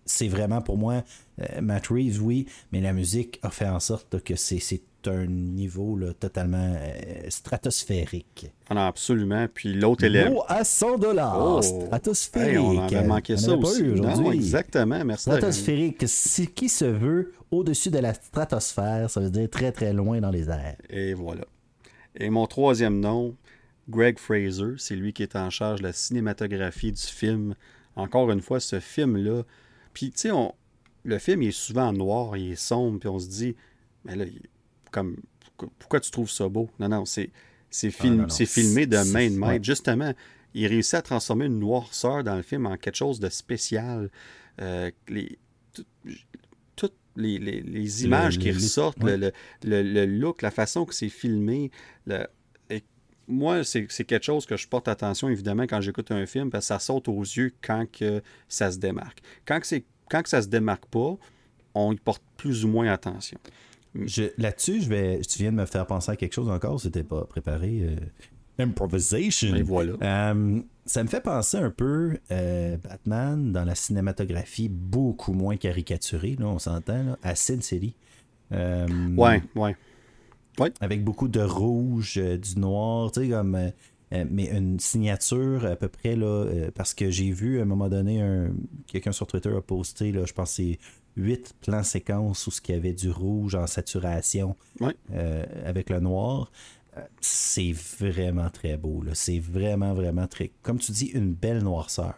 c'est vraiment pour moi, euh, Matt Reeves, oui, mais la musique a fait en sorte que c'est, un niveau là, totalement euh, stratosphérique. Ah non, absolument. Puis l'autre élève. Mot à 100 dollars. Oh. Stratosphérique. Hey, on avait manqué On ça avait aussi. aujourd'hui. Exactement. Merci. Stratosphérique, c'est qui se veut au-dessus de la stratosphère, ça veut dire très très loin dans les airs. Et voilà. Et mon troisième nom, Greg Fraser, c'est lui qui est en charge de la cinématographie du film. Encore une fois, ce film-là. Puis, tu sais, on... le film il est souvent en noir, il est sombre, puis on se dit, mais là, comme, pourquoi tu trouves ça beau? Non, non, c'est, c'est, film... Ah, filmé de main de maître. Justement, il réussit à transformer une noirceur dans le film en quelque chose de spécial. Euh, les... Toutes les, les- les images le- qui ressortent, ouais. le, le- le look, la façon que c'est filmé, le- moi, c'est quelque chose que je porte attention, évidemment, quand j'écoute un film, parce que ça saute aux yeux quand que ça se démarque. Quand que, c'est- quand que ça se démarque pas, on y porte plus ou moins attention. Je- Là-dessus, je vais. Tu viens de me faire penser à quelque chose encore, c'était pas préparé. euh, Improvisation. Et voilà. Euh, ça me fait penser un peu euh, Batman dans la cinématographie beaucoup moins caricaturée, là, on s'entend, à Sin City. Euh, Ouais, Avec beaucoup de rouge, euh, du noir, tu sais, comme. euh, euh, mais une signature à peu près, là, euh, parce que j'ai vu à un moment donné, un, quelqu'un sur Twitter a posté, là, je pense c'est huit plans séquences où ce qu'il y avait du rouge en saturation euh, avec le noir. C'est vraiment très beau. C'est vraiment, vraiment très. Comme tu dis, une belle noirceur.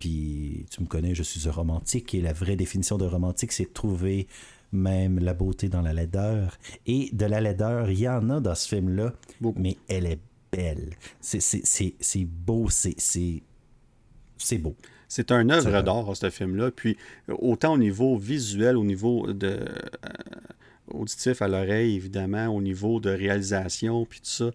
Puis tu me connais, je suis un romantique et la vraie définition de romantique, c'est trouver même la beauté dans la laideur. Et de la laideur, il y en a dans ce film-là, mais elle est belle. C'est beau, c'est beau. C'est un œuvre d'art, ce film-là. Puis, autant au niveau visuel, au niveau de. Euh, auditif à l'oreille, évidemment, au niveau de réalisation, puis tout ça.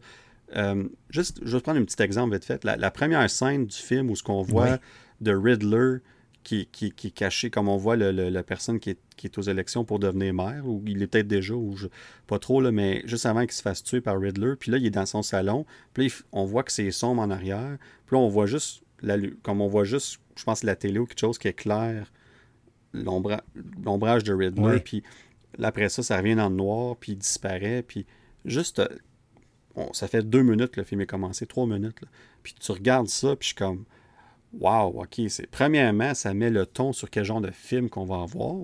Euh, juste, je vais prendre un petit exemple vite fait. La, première scène du film où ce qu'on voit de Riddler qui, qui, est caché, comme on voit la personne qui est, aux élections pour devenir maire, ou il est peut-être déjà, ou pas trop, là, mais juste avant qu'il se fasse tuer par Riddler. Puis là, il est dans son salon. Puis là, on voit que c'est sombre en arrière. Puis là, on voit juste, la, comme on voit juste, je pense, la télé ou quelque chose qui éclaire l'ombrage de Riddler. Puis après ça, ça revient dans le noir, puis il disparaît. Puis juste, ça fait deux minutes, le film est commencé, trois minutes. Puis tu regardes ça, puis je suis comme Wow, OK. C'est, premièrement, ça met le ton sur quel genre de film qu'on va avoir.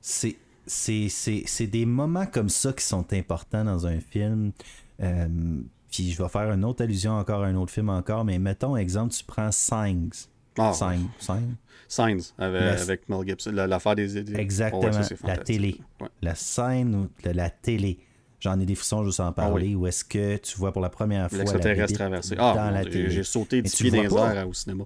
C'est, c'est, des moments comme ça qui sont importants dans un film. Euh, puis je vais faire une autre allusion encore à un autre film encore, mais mettons, exemple, tu prends Signs. Ah, Signs. Signs. avec, Mel Gibson, l'affaire des... idées. Exactement, la télé. La scène de la télé. J'en ai des frissons juste en ah parler. Ou est-ce que tu vois pour la première fois l'extraterrestre traversé Ah, j'ai sauté du pied dans les au cinéma.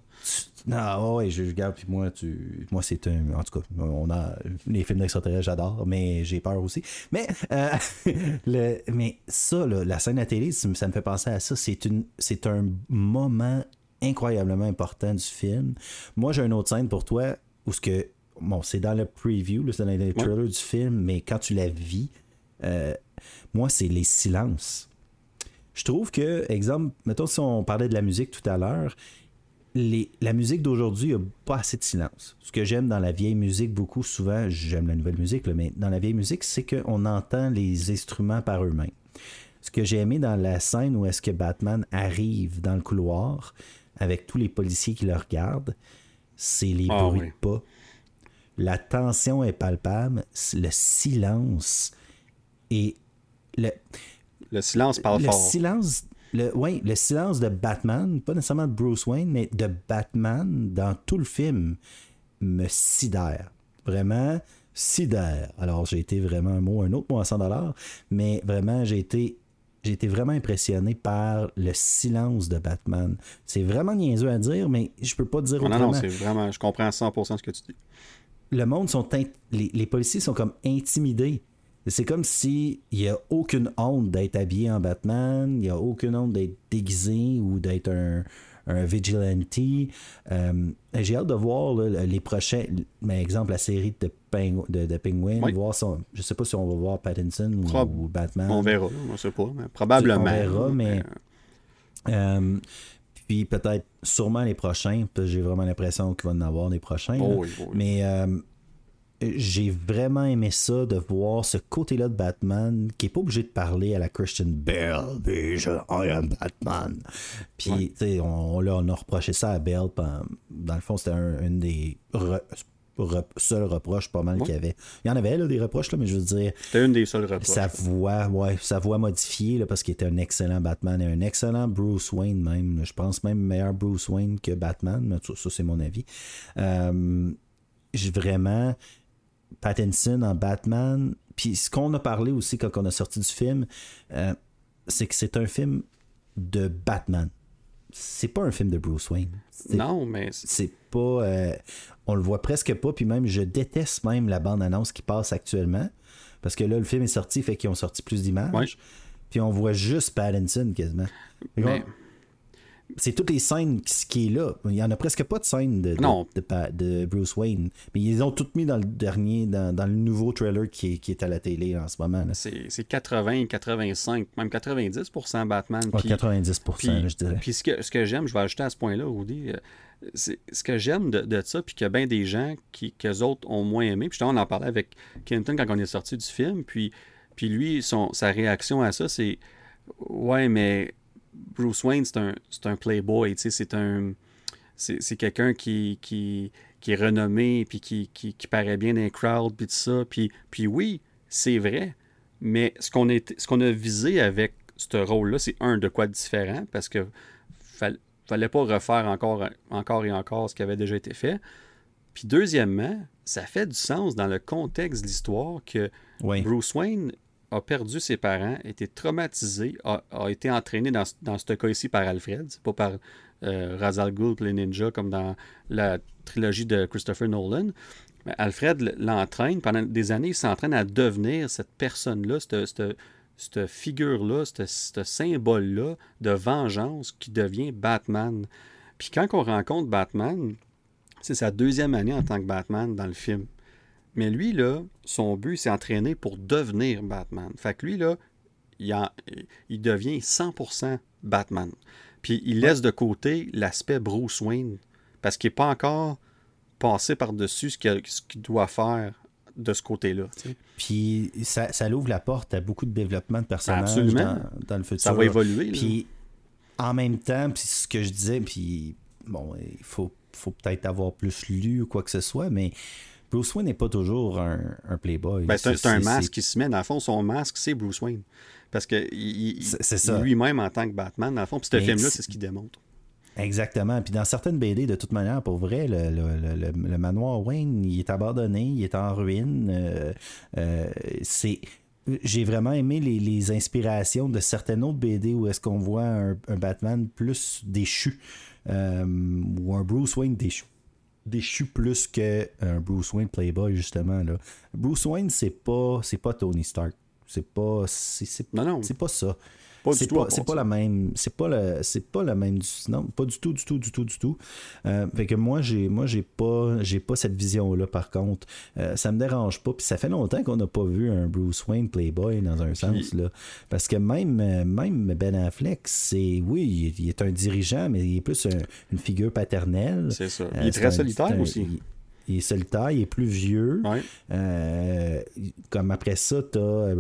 Non, ouais, je regarde puis moi, tu, moi c'est un, en tout cas, on a les films d'extraterrestres, j'adore, mais j'ai peur aussi. Mais, euh, [LAUGHS] le, mais ça, la scène à télé, ça me fait penser à ça. C'est une, c'est un moment incroyablement important du film. Moi, j'ai une autre scène pour toi où ce que, bon, c'est dans le preview, c'est dans le trailer du film, mais quand tu la vis, euh, moi, c'est les silences. Je trouve que, exemple, mettons si on parlait de la musique tout à l'heure, la musique d'aujourd'hui a pas assez de silence. Ce que j'aime dans la vieille musique beaucoup, souvent, j'aime la nouvelle musique, mais dans la vieille musique, c'est qu'on entend les instruments par eux-mêmes. Ce que j'ai aimé dans la scène où est-ce que Batman arrive dans le couloir avec tous les policiers qui le regardent, c'est les ah bruits de pas. La tension est palpable, le silence et le, le silence parle le Silence, le, ouais, le silence de Batman, pas nécessairement de Bruce Wayne, mais de Batman dans tout le film me sidère. Vraiment sidère. Alors, j'ai été vraiment un mot, un autre mot à 100 dollars, mais vraiment, j'ai été j'ai été vraiment impressionné par le silence de Batman. C'est vraiment niaiseux à dire, mais je peux pas dire autrement. Non, non, c'est vraiment, je comprends à 100% ce que tu dis. Le monde sont, les, les policiers sont comme intimidés. C'est comme si il n'y a aucune honte d'être habillé en Batman, il n'y a aucune honte d'être déguisé ou d'être un, un vigilante. Euh, j'ai hâte de voir les prochains, par exemple la série de, de, Penguin, voir je sais pas si on va voir Pattinson ou, Batman. On verra, on sait pas, mais probablement. On verra, mais... Euh, puis peut-être sûrement les prochains, j'ai vraiment l'impression qu'il va en avoir des prochains. Oh mais euh, j'ai vraiment aimé ça de voir ce côté-là de Batman qui est pas obligé de parler à la Christian Bale. Je, I am Batman. Puis, tu sais, on, on, a reproché ça à Bale. Dans le fond, c'était un, des seuls reproches pas mal qu'il y avait. Il y en avait là, des reproches, là, mais je veux dire. C'était une des seules reproches. Sa voix, ouais, sa voix modifiée là, parce qu'il était un excellent Batman et un excellent Bruce Wayne même. Je pense même meilleur Bruce Wayne que Batman, mais ça, c'est mon avis. Euh, vraiment Pattinson en Batman. Puis ce qu'on a parlé aussi quand on a sorti du film, euh, c'est que c'est un film de Batman. C'est pas un film de Bruce Wayne. Non, mais. C'est pas. Euh, on le voit presque pas. Puis même, je déteste même la bande-annonce qui passe actuellement. Parce que là, le film est sorti, fait qu'ils ont sorti plus d'images. Puis on voit juste Pattinson quasiment c'est toutes les scènes qui est là. Il n'y en a presque pas de scènes de, de, Bruce Wayne. Mais ils ont toutes mis dans le dernier, dans, le nouveau trailer qui est, qui est, à la télé en ce moment. C'est 80, 85, même 90% Batman. 90%, je dirais. Puis ce que, ce que j'aime, je vais ajouter à ce point-là, Rudy, euh, c'est ce que j'aime de, ça, puis qu'il y a bien des gens qui, qu'eux autres ont moins aimé. Puis on en parlait avec Kenton quand on est sorti du film. Puis, puis lui, son, sa réaction à ça, c'est Ouais, mais Bruce Wayne, c'est un, un playboy, c'est un... C'est quelqu'un qui, qui, qui, est renommé, puis qui, qui, qui, paraît bien dans les crowds, puis tout ça. Puis, puis oui, c'est vrai, mais ce qu'on qu'on a visé avec ce rôle-là, c'est un de quoi différent, parce que fallait, fallait pas refaire encore, encore et encore ce qui avait déjà été fait. Puis deuxièmement, ça fait du sens dans le contexte de l'histoire que Bruce Wayne a perdu ses parents, a été traumatisé, a, été entraîné dans, ce cas ici par Alfred, pas par euh, Razal Ghul les ninjas comme dans la trilogie de Christopher Nolan. Alfred l'entraîne pendant des années, il s'entraîne à devenir cette personne-là, cette, figure-là, ce symbole-là de vengeance qui devient Batman. Puis quand on rencontre Batman, c'est sa deuxième année en tant que Batman dans le film. Mais lui, là, son but, c'est entraîner pour devenir Batman. Fait que lui, là, il, il devient 100% Batman. Puis il laisse de côté l'aspect Bruce Wayne parce qu'il n'est pas encore passé par-dessus ce qu'il doit faire de ce côté-là. Puis ça, ça ouvre la porte à beaucoup de développement de personnages dans, le futur. Ça va évoluer. Puis en même temps, puis ce que je disais, puis bon, il faut, faut peut-être avoir plus lu ou quoi que ce soit, mais Bruce Wayne n'est pas toujours un, playboy. Ben, c'est un, masque qui se met. Dans le fond, son masque, c'est Bruce Wayne. Parce que lui-même, en tant que Batman, dans le fond, puis ce film-là, c'est ce qu'il démontre. Exactement. Puis dans certaines BD, de toute manière, pour vrai, le, manoir Wayne, il est abandonné, il est en ruine. Euh, euh, c'est j'ai vraiment aimé les, inspirations de certaines autres BD où est-ce qu'on voit un, Batman plus déchu euh, ou un Bruce Wayne déchu déchu plus qu'un Bruce Wayne Playboy, justement. Là. Bruce Wayne, c'est pas, c'est pas Tony Stark. C'est pas. C'est, c'est, pas ça c'est pas, c'est pas la même. C'est pas le, c'est pas la même. Non, pas du tout, du tout, du tout, du tout. Euh, fait que moi, j'ai, moi, j'ai pas, j'ai pas cette vision-là. Par contre, euh, ça me dérange pas. Puis ça fait longtemps qu'on n'a pas vu un Bruce Wayne Playboy dans un sens là, parce que même, même Ben Affleck, c'est, oui, il, est un dirigeant, mais il est plus une figure paternelle. C'est ça. Il est très solitaire aussi. Il, est solitaire, il est plus vieux. comme après ça, tu as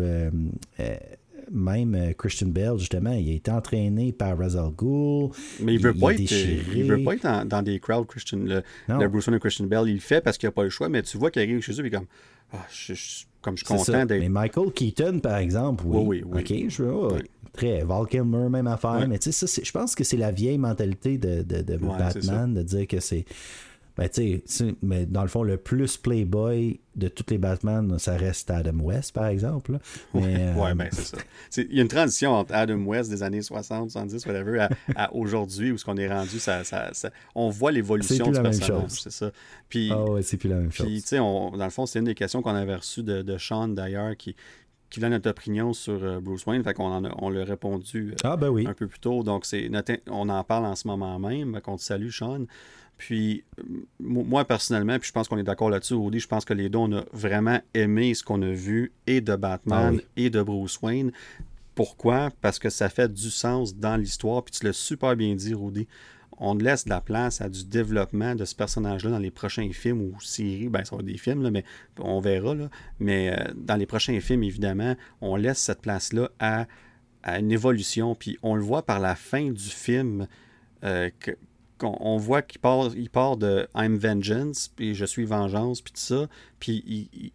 même euh, Christian Bale, justement, il a été entraîné par Razal Ghul. Mais il veut pas être, il veut pas être dans, des crowds Christian. Le, le Bruce Wayne de Christian Bale, il le fait parce qu'il n'a pas le choix, mais tu vois qu'il arrive chez eux et comme. Ah, je, comme je suis content d'être. Mais Michael Keaton, par exemple, oui. Oui, oui, Ok, je vois. Très. Val Kilmer, même affaire. Mais tu sais, je pense que c'est la vieille mentalité de, de, de Batman de dire que c'est ben, tu sais, mais dans le fond, le plus playboy de tous les Batman, ça reste Adam West, par exemple. Oui, ouais, [LAUGHS] ben, c'est ça. Il y a une transition entre Adam West des années 60, 70, whatever, à, [LAUGHS] aujourd'hui, où ce qu'on est rendu, ça, ça, on voit l'évolution du personnage. C'est ça. Puis, ah ouais, c'est plus la même chose. Puis, tu sais, dans le fond, c'est une des questions qu'on avait reçues de, de Sean, d'ailleurs, qui, qui donne notre opinion sur euh, Bruce Wayne. Fait qu'on on l'a répondu euh, ah, ben oui. un peu plus tôt. Donc, c'est on en parle en ce moment même. Qu'on te salue, Sean. Puis, moi, personnellement, puis je pense qu'on est d'accord là-dessus, Rudy, je pense que les deux, on a vraiment aimé ce qu'on a vu et de Batman ah et de Bruce Wayne. Pourquoi? Parce que ça fait du sens dans l'histoire, puis tu l'as super bien dit, Rudy. On laisse de la place à du développement de ce personnage-là dans les prochains films ou séries. Ben, ça va être des films, là, mais on verra. Là. Mais euh, dans les prochains films, évidemment, on laisse cette place-là à, à, une évolution. Puis on le voit par la fin du film. Euh, que, on, voit qu'il part, il part de I'm vengeance, puis je suis vengeance, puis tout ça. Puis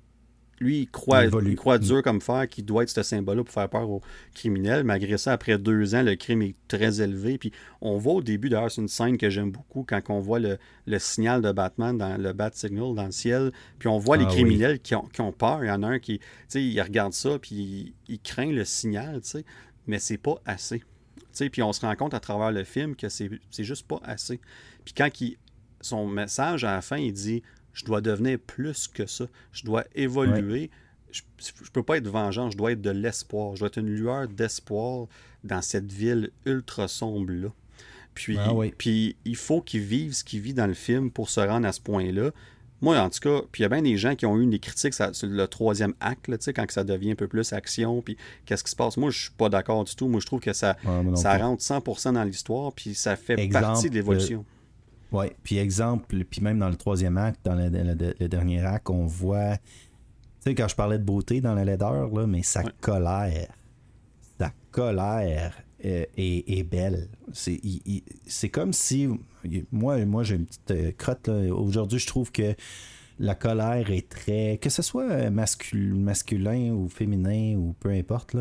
lui, il croit, il, croit dur comme fer qu'il doit être ce symbole-là pour faire peur aux criminels. Malgré ça, après deux ans, le crime est très élevé. Puis on voit au début, d'ailleurs, c'est une scène que j'aime beaucoup, quand on voit le, signal de Batman, dans le Bat Signal dans le ciel. Puis on voit les ah criminels qui, ont, peur. Il y en a un qui, tu sais, il regarde ça, puis il, il craint le signal, tu sais. Mais c'est pas assez. Puis on se rend compte à travers le film que c'est juste pas assez. Puis quand il, son message à la fin, il dit Je dois devenir plus que ça. Je dois évoluer. Je, ne peux pas être vengeant, je dois être de l'espoir. Je dois être une lueur d'espoir dans cette ville ultra sombre-là. Puis, ah puis il faut qu'il vive ce qu'il vit dans le film pour se rendre à ce point-là. Moi, en tout cas, puis il y a bien des gens qui ont eu des critiques sur le troisième acte, là, quand ça devient un peu plus action, puis qu'est-ce qui se passe. Moi, je suis pas d'accord du tout. Moi, je trouve que ça, ça rentre 100% dans l'histoire, puis ça fait partie de l'évolution. oui, puis exemple, puis même dans le troisième acte, dans le, dernier acte, on voit, tu sais, quand je parlais de beauté dans la laideur, là, mais sa colère, sa colère est, est, belle. C'est comme si. Moi, moi j'ai une petite crotte. Aujourd'hui, je trouve que la colère est très. Que ce soit masculin ou féminin ou peu importe,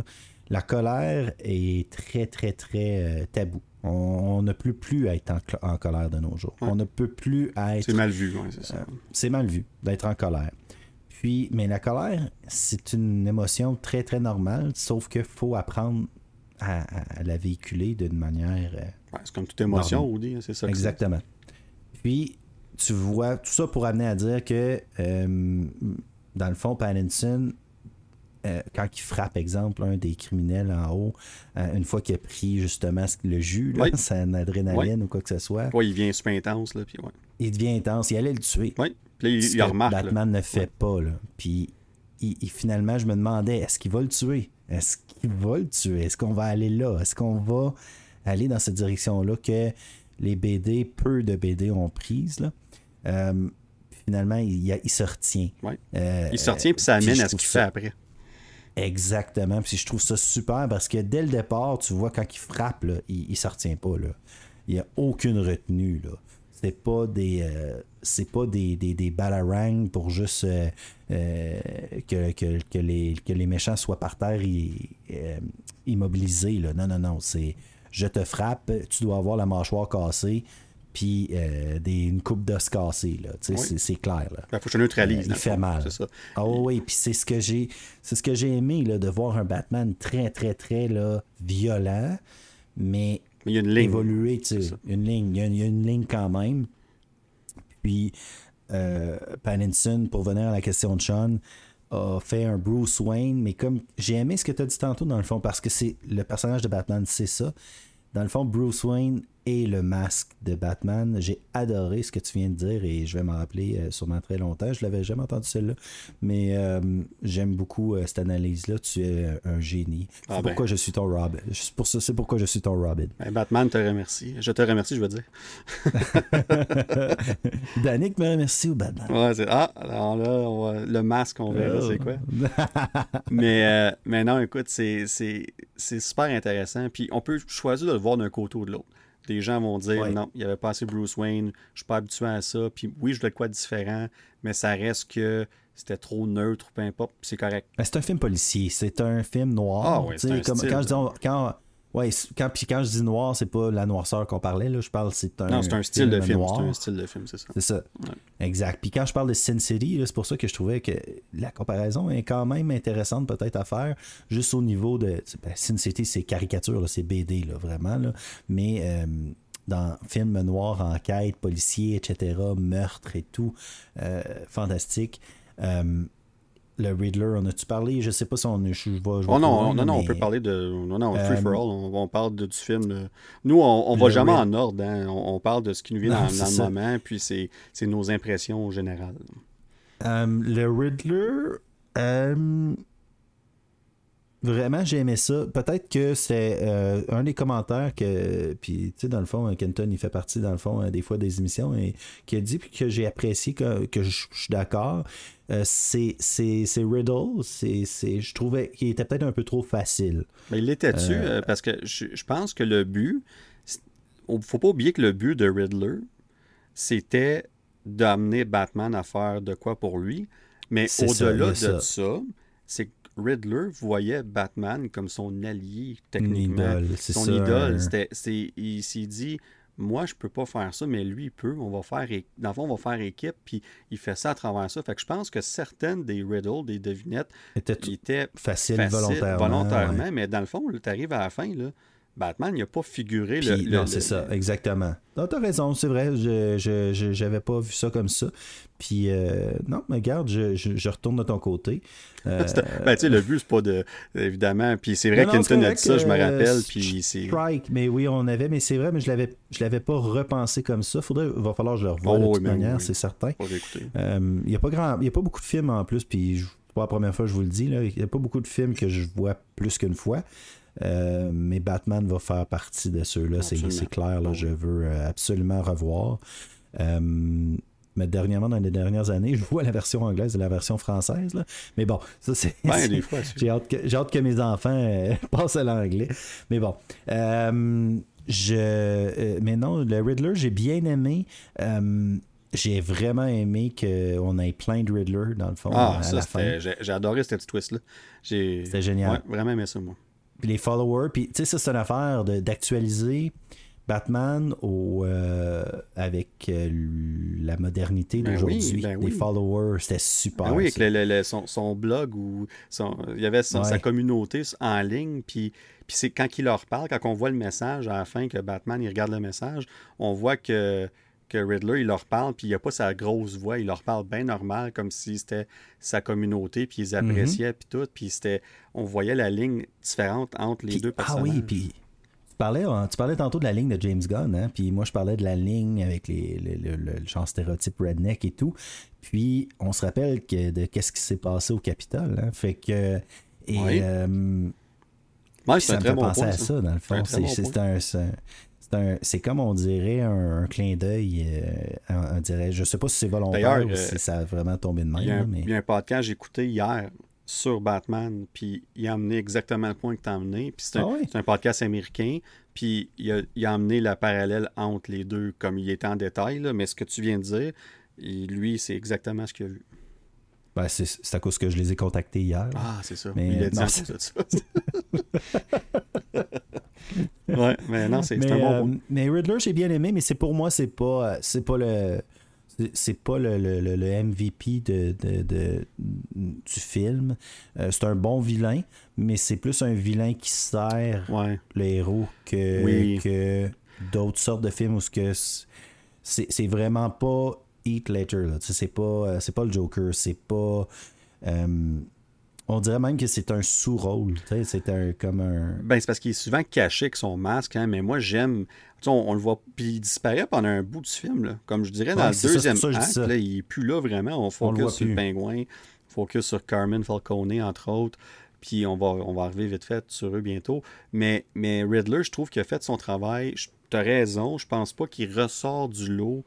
la colère est très, très, très tabou. On, ne peut plus être en, colère de nos jours. On ne peut plus être. C'est mal vu, c'est ça. c'est mal vu d'être en colère. Puis, mais la colère, c'est une émotion très, très normale, sauf qu'il faut apprendre à, la véhiculer d'une manière. Euh, c'est comme toute émotion, Woody, hein, c'est ça. Exactement. Puis, tu vois, tout ça pour amener à dire que, euh, dans le fond, Pattinson, euh, quand il frappe, exemple, un des criminels en haut, une fois qu'il a pris justement le jus, là, une [LAUGHS] adrénaline ou quoi que ce soit. Oui, il devient super intense. Là, puis ouais. Il devient intense. Il allait le tuer. Oui il, remarque. Batman ne fait pas. Là. Puis finalement, je me demandais, est-ce qu'il va le tuer? Est-ce qu'il va le tuer? Est-ce qu'on va aller là? Est-ce qu'on va aller dans cette direction-là que les BD, peu de BD ont prise? Là? Euh, finalement, il, se retient. Euh, il se retient, puis ça amène à ce qu'il fait après. Exactement. Puis je trouve ça super parce que dès le départ, tu vois, quand il frappe, il, ne se retient pas. Là. Il n'y a aucune retenue. Là c'est pas des euh, c'est pas des, des, des balarangs pour juste euh, euh, que, que, que, les, que les méchants soient par terre immobilisés. Là. Non, non, non. C'est je te frappe, tu dois avoir la mâchoire cassée, puis des, une coupe d'os cassée. Là. C'est, clair. Là. Ben, faut que je neutralise. il fait mal. Ça. Ah oui, puis c'est ce que j'ai c'est ce que j'ai aimé là, de voir un Batman très, très, très là, violent, mais mais il y a une ligne. Évoluer, tu sais. Une ligne. Il y, a, une ligne quand même. Puis, euh, pour venir à la question de Sean, a fait un Bruce Wayne, mais comme j'ai aimé ce que tu as dit tantôt, dans le fond, parce que c'est le personnage de Batman, c'est ça. Dans le fond, Bruce Wayne et le masque de Batman. J'ai adoré ce que tu viens de dire et je vais m'en rappeler euh, sûrement très longtemps. Je l'avais jamais entendu celle-là, mais euh, j'aime beaucoup euh, cette analyse-là. Tu es un génie. Ah c'est pourquoi ben. je suis ton Robin. C'est pourquoi je suis ton Robin. Ben, Batman te remercie. Je te remercie, je veux dire. [LAUGHS] Danick me remercie ou Batman? Ouais. Ah, alors là, le masque, on verra c'est quoi. [LAUGHS] mais, mais non, écoute, c'est super intéressant. Puis on peut choisir de le voir d'un côté ou de l'autre. Des gens vont dire non, il n'y avait pas assez Bruce Wayne, je suis pas habitué à ça. Puis oui, je voulais quoi de différent, mais ça reste que c'était trop neutre, peu importe, c'est correct. c'est un film policier, c'est un film noir. Ah comme, quand, je dis, quand, Ouais, quand, puis quand je dis noir, c'est pas la noirceur qu'on parlait, là. Je parle, c'est un. Non, c'est un style de film. C'est un style de film, c'est ça. C'est ça. Exact. Puis quand je parle de Sin City, c'est pour ça que je trouvais que la comparaison est quand même intéressante, peut-être à faire, juste au niveau de. Ben, Sin City, c'est caricature, c'est BD, là, vraiment, là. Mais. Euh, dans film noir, enquête, policier, etc., meurtre et tout, euh, fantastique. Euh, le Riddler, on a-tu parlé? Je sais pas si on je, je, oh non, non, non, on peut parler de. Non, non, Free for euh, All, on, parle de, du film. Nous, on, on va jamais en ordre. Hein. On, parle de ce qui nous vient dans, le moment, puis c'est nos impressions générales. Euh, le Riddler. Euh, Vraiment, j'ai aimé ça. Peut-être que c'est euh, un des commentaires que, puis tu sais, dans le fond, Kenton, il fait partie, dans le fond, euh, des fois des émissions, et qui a dit, puis que j'ai apprécié, que, que je, suis d'accord, euh, c'est Riddle, c'est je trouvais qu'il était peut-être un peu trop facile. Mais il l'était dessus, parce que je, je, pense que le but, faut pas oublier que le but de Riddler, c'était d'amener Batman à faire de quoi pour lui, mais au-delà de ça, c'est Riddler voyait Batman comme son allié techniquement. Idole, son idole. il s'est dit moi je peux pas faire ça, mais lui il peut. On va faire dans le fond, on va faire équipe, puis il fait ça à travers ça. Fait que je pense que certaines des riddles, des devinettes, étaient, étaient faciles, volontairement, mais dans le fond, tu arrives à la fin, là, Batman, il n'a pas figuré le, Non, c'est ça, exactement. Non, t'as raison, c'est vrai, je n'avais pas vu ça comme ça. Puis, euh, non, mais regarde, je, retourne de ton côté. [LAUGHS] Euh, ben, tu sais, le but, c'est pas de. Évidemment. Puis, c'est vrai qu'Inton a dit ça, je me rappelle. Puis, c'est. Strike, mais oui, on avait, mais c'est vrai, mais je l'avais, je l'avais pas repensé comme ça. Faudrait, il va falloir que je le revoie de oh, toute manière, c'est certain. Euh, il n'y a, pas grand, il y a pas beaucoup de films en plus, puis, c'est pas la première fois que je vous le dis, là, il n'y a pas beaucoup de films que je vois plus qu'une fois. Euh, mais Batman va faire partie de ceux-là, c'est clair. Là, je veux euh, absolument revoir. Euh, mais dernièrement, dans les dernières années, je vois la version anglaise et la version française. Là. Mais bon, ça c'est. Ben. J'ai hâte, que, hâte que mes enfants euh, [LAUGHS] passent à l'anglais. Mais bon. Je, mais non, le Riddler, j'ai bien aimé. j'ai vraiment aimé qu'on ait plein de Riddler, dans le fond. Ah, à. J'ai, adoré cette twist-là. C'était génial. Ouais, vraiment aimé ça, moi. Puis les followers, puis tu sais, ça, c'est une affaire d'actualiser Batman au, euh, avec euh, la modernité ben d'aujourd'hui, ben des followers, c'était super. Ben oui, avec son, blog où il y avait sa communauté en ligne, puis, puis c'est quand il leur parle, quand on voit le message à la fin que Batman il regarde le message, on voit que, que Riddler il leur parle, puis il n'y a pas sa grosse voix, il leur parle bien normal, comme si c'était sa communauté, puis ils appréciaient, puis tout, puis c'était, on voyait la ligne différente entre les deux personnages. Ah oui, puis Hein, tu parlais tantôt de la ligne de James Gunn, hein, puis moi je parlais de la ligne avec les, le genre stéréotype redneck et tout. Puis on se rappelle que de qu'est-ce qui s'est passé au Capitole. Hein, fait que. Et, euh, ça me fait penser à ça, dans le fond. C'est comme on dirait un, clin d'œil. Euh, dirait, je sais pas si c'est volontaire ou si euh, ça a vraiment tombé de même. Il y a un, podcast que j'ai écouté hier sur Batman, puis il a amené exactement le point que tu as amené. Puis c'est un, ah un, podcast américain, puis il a, il a, amené la parallèle entre les deux, comme il était en détail, là, mais ce que tu viens de dire, lui, c'est exactement ce qu'il a vu. Ben, c'est à cause que je les ai contactés hier. Ah, c'est ça. Mais il a dit non, ça. [LAUGHS] [LAUGHS] [LAUGHS] ouais, mais non, c'est un bon euh, Mais Riddler, j'ai bien aimé, mais c'est pour moi, c'est pas, c'est pas le c'est pas le, le, MVP de, de, du film. Euh, c'est un bon vilain, mais c'est plus un vilain qui sert le héros que, que d'autres sortes de films où c'est vraiment pas Heath Ledger. C'est pas, euh, c'est pas le Joker, c'est pas. Euh, on dirait même que c'est un sous-rôle. C'est un comme un. Ben, c'est parce qu'il est souvent caché avec son masque, hein, mais moi j'aime on, le voit, puis il disparaît pendant un bout du film. Là. Comme je dirais, dans le deuxième acte, là, il n'est plus là vraiment. On focus sur le pingouin, focus sur Carmen Falcone, entre autres. Puis on va, on va arriver vite fait sur eux bientôt. Mais, mais Riddler, je trouve qu'il a fait son travail. Tu as raison, je pense pas qu'il ressort du lot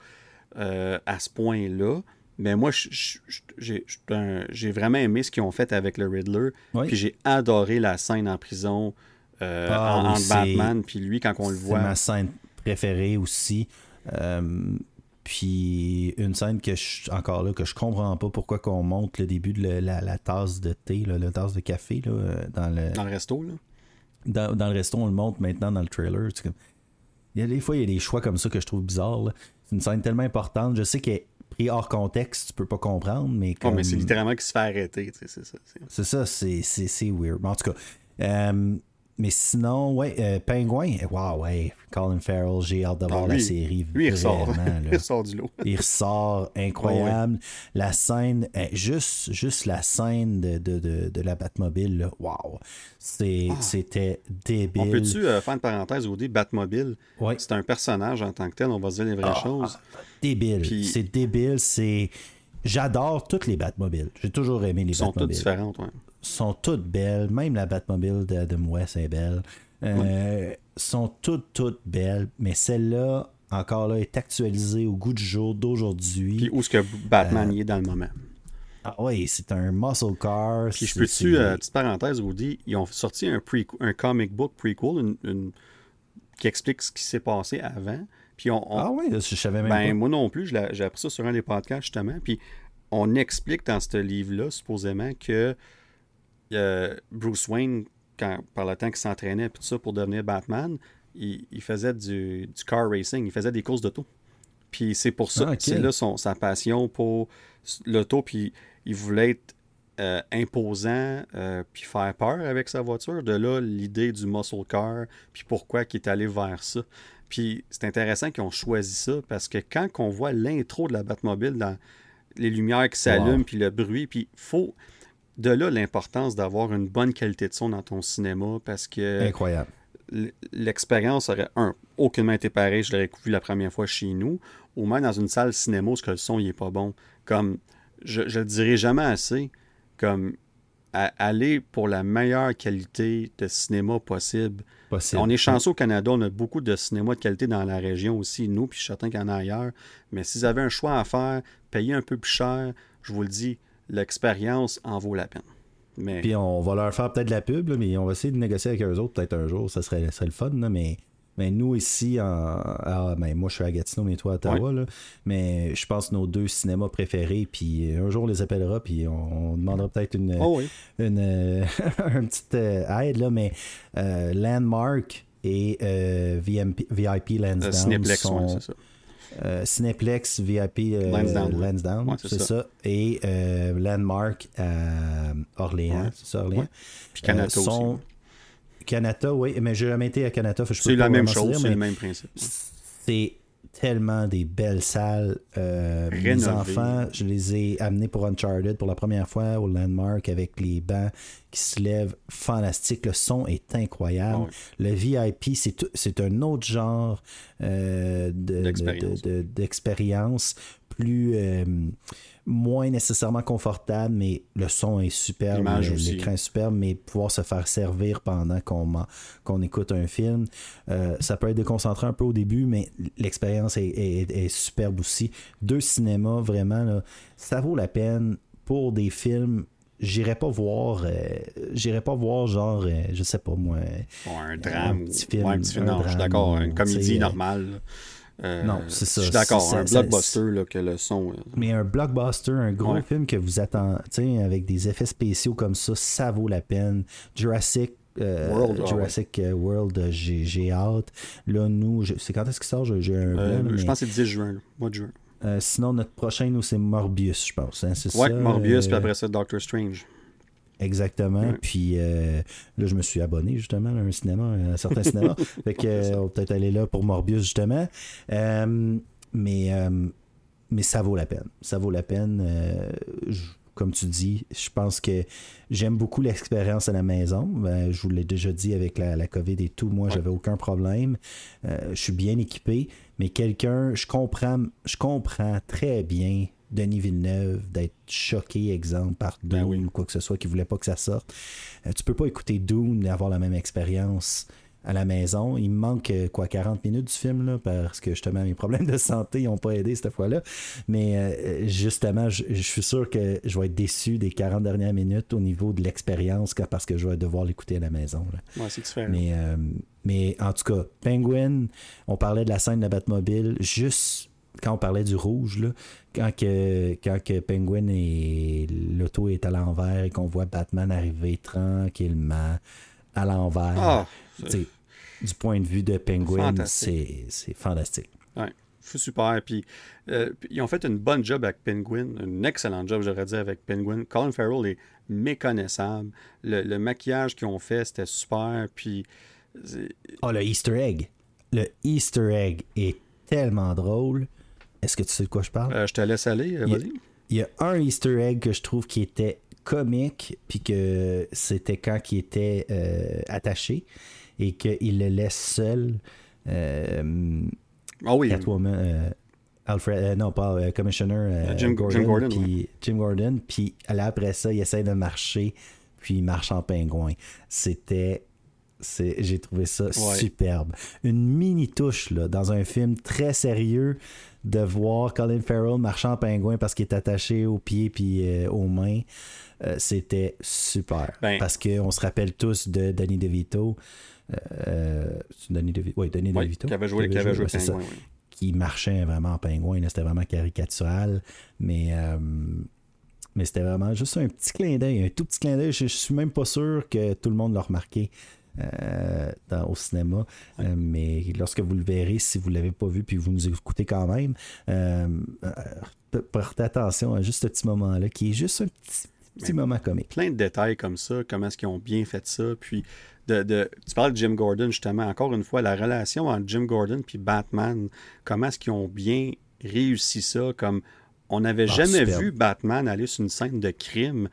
euh, à ce point-là. Mais moi, j'ai vraiment aimé ce qu'ils ont fait avec le Riddler. Puis j'ai adoré la scène en prison euh, ah entre Batman puis lui quand on le voit. C'est ma scène préféré aussi. Euh, puis une scène que je, encore là que je comprends pas pourquoi qu'on monte le début de la, tasse de thé, la tasse de café là, euh, dans le dans le resto là? Dans, le resto on le monte maintenant dans le trailer. Il y a des fois il y a des choix comme ça que je trouve bizarres. C'est une scène tellement importante. Je sais qu'elle pris hors contexte, tu peux pas comprendre, mais comme... Oh, mais c'est littéralement qu'il se fait arrêter, c'est ça. C'est ça, c'est weird. en tout cas, euh, mais sinon, ouais, euh, Pingouin, wow, ouais, Colin Farrell, j'ai hâte de ah, voir la série. Lui, il ressort. [LAUGHS] il ressort du lot. il ressort, incroyable. La scène, eh, juste, juste la scène de, de, de, de la Batmobile. Ah. C'était débile. On peut-tu euh, faire une parenthèse au début, Batmobile? Ouais. C'est un personnage en tant que tel, on va se dire les vraies ah, choses. débile. C'est débile, c'est. J'adore toutes les Batmobiles. J'ai toujours aimé les Batmobiles. Ils sont toutes différentes, ouais sont toutes belles. Même la Batmobile d'Adam West est belle. Euh, sont toutes, toutes belles. Mais celle-là, encore là, est actualisée au goût du jour d'aujourd'hui. Puis où est-ce que Batman y est dans le moment? Ah oui, c'est un muscle car. Puis je peux-tu, euh, petite parenthèse, Woody, ils ont sorti un, un comic book prequel qui explique ce qui s'est passé avant. Puis on, ah oui, je savais même ben, Moi non plus, j'ai appris ça sur un des podcasts justement. Puis on explique dans ce livre-là, supposément, que Bruce Wayne, quand, par le temps qu'il s'entraînait tout ça pour devenir Batman, il, faisait du, car racing, il faisait des courses d'auto. Puis c'est pour ça, ah, c'est là son, sa passion pour l'auto, puis il voulait être euh, imposant, euh, puis faire peur avec sa voiture. De là, l'idée du muscle car, puis pourquoi il est allé vers ça. Puis c'est intéressant qu'ils ont choisi ça, parce que quand on voit l'intro de la Batmobile dans les lumières qui s'allument, puis le bruit, puis faut de là l'importance d'avoir une bonne qualité de son dans ton cinéma parce que. Incroyable. L'expérience aurait, un, aucunement été pareille, je l'aurais vu la première fois chez nous, ou même dans une salle cinéma où le son il est pas bon. Comme, je, je le dirai jamais assez, comme aller pour la meilleure qualité de cinéma possible. Possible. On est chanceux au Canada, on a beaucoup de cinéma de qualité dans la région aussi, nous, puis je suis certain qu'il y en a ailleurs. Mais s'ils avaient un choix à faire, payer un peu plus cher, je vous le dis, l'expérience en vaut la peine. Mais... Puis on va leur faire peut-être de la pub, là, mais on va essayer de négocier avec eux autres peut-être un jour. Ça serait, ça serait le fun, là, mais mais nous, ici, en, ah, ben, moi, je suis à Gatineau, mais toi, à Ottawa. Là, mais je pense nos deux cinémas préférés. Puis un jour, on les appellera. Puis on, demandera peut-être une, oh oui. une, [LAUGHS] une, petite euh, aide. Là, mais euh, Landmark et euh, VMP, VIP Lansdowne Cineplex, sont... c'est ça. Euh, Cineplex VIP euh, Lansdowne, ouais. Lansdowne Ouais, c'est ça. ça. Et euh, Landmark à Orléans, Ouais. c'est ça, Orléans? Ouais. Puis Canada Euh, sont- aussi. Canada, oui, mais j'ai jamais été à Canada. C'est la même chose, c'est le même principe. c'est tellement des belles salles. Euh, mes enfants, je les ai amenés pour Uncharted pour la première fois au Landmark avec les bancs qui se lèvent. Fantastique. Le son est incroyable. Ah oui. Le VIP, c'est un autre genre euh, de- de- D'expérience. de- de- d'expérience. plus euh, moins nécessairement confortable, mais le son est superbe, l'écran est superbe, mais pouvoir se faire servir pendant qu'on écoute un film, euh, ça peut être déconcentrant un peu au début, mais l'expérience est, est- est superbe aussi. Deux cinémas, vraiment, là, ça vaut la peine pour des films. J'irais pas voir, euh, pas voir genre, euh, je sais pas moi, un drame. un petit film, ouais, un petit film. un Non, je suis drame, d'accord. Une comédie normale. Euh, non, c'est ça. Je suis d'accord. Un ça- blockbuster, là, que le son. euh, Mais un blockbuster, un gros Ouais. film que vous attendez, avec des effets spéciaux comme ça, ça vaut la peine. Jurassic. euh, World, ah Jurassic euh, World, j'ai hâte. Là, nous, c'est quand est-ce qu'il sort? J'ai un blanc, je pense que c'est le 10 juin, là, mois de juin. Sinon, notre prochain, nous, c'est Morbius, je pense. hein, Ouais, ça, Morbius, puis après ça, Doctor Strange. Exactement. Puis euh, là, je me suis abonné justement à un cinéma, à un certain cinéma. [LAUGHS] Fait que euh, on va peut-être aller là pour Morbius justement. Euh, mais, mais ça vaut la peine. Ça vaut la peine. Je- comme tu dis, je pense que j'aime beaucoup l'expérience à la maison. Ben, je vous l'ai déjà dit avec la, la COVID et tout. Moi, j'avais aucun problème. Je suis bien équipé. Mais quelqu'un, je comprends, je comprends très bien Denis Villeneuve d'être choqué, exemple, par Dune Ben oui. ou quoi que ce soit, qui voulait pas que ça sorte. Euh, tu peux pas écouter Dune et avoir la même expérience à la maison. Il me manque euh, quoi 40 minutes du film là, parce que justement mes problèmes de santé n'ont pas aidé cette fois-là. Mais euh, justement, je, je suis sûr que je vais être déçu des 40 dernières minutes au niveau de l'expérience parce que je vais devoir l'écouter à la maison. là. Ouais, c'est différent. Mais, euh, mais en tout cas, Penguin, on parlait de la scène de la Batmobile, juste quand on parlait du rouge, là, quand, que, quand que Penguin et l'auto est à l'envers et qu'on voit Batman arriver tranquillement à l'envers. Ah, du point de vue de Penguin, c'est fantastique. c'est super. Puis, euh, puis ils ont fait une bonne job avec Penguin, un excellent job, j'aurais dit, avec Penguin. Colin Farrell est méconnaissable. Le, le maquillage qu'ils ont fait, c'était super. Puis, Oh, le Easter egg. Le Easter egg est tellement drôle. Est-ce que tu sais de quoi je parle? euh, je te laisse aller, euh, Il- vas-y. Il y a un Easter egg que je trouve qui était comique, puis que c'était quand il était euh, attaché et qu'il le laisse seul. euh, Ah oui, Catwoman, Alfred, non pas Commissioner Jim- Jim Gordon, puis Jim Gordon, puis là, après ça, il essaie de marcher, puis il marche en pingouin. C'était j'ai trouvé ça Ouais. superbe. Une mini touche là, dans un film très sérieux de voir Colin Farrell marcher en pingouin parce qu'il est attaché aux pieds puis euh, aux mains. Euh, C'était super. Ben- parce qu'on se rappelle tous de Danny DeVito. Euh, Danny DeVito. Oui, Danny Oui, DeVito. qui avait joué, qui avait joué ça oui. qui marchait vraiment en pingouin. C'était vraiment caricatural. Mais, mais c'était vraiment juste un petit clin d'œil, un tout petit clin d'œil. Je, je suis même pas sûr que tout le monde l'a remarqué dans- au cinéma. Euh, mais lorsque vous le verrez, si vous ne l'avez pas vu puis vous nous écoutez quand même, euh, euh, portez attention à juste ce petit moment-là qui est juste un petit, petit moment comique. plein de détails comme ça, comment est-ce qu'ils ont bien fait ça. Puis, de, de- tu parles de Jim Gordon, justement, encore une fois, la relation entre Jim Gordon puis Batman, comment est-ce qu'ils ont bien réussi ça, comme on n'avait Ah, jamais vu Batman aller sur une scène de crime,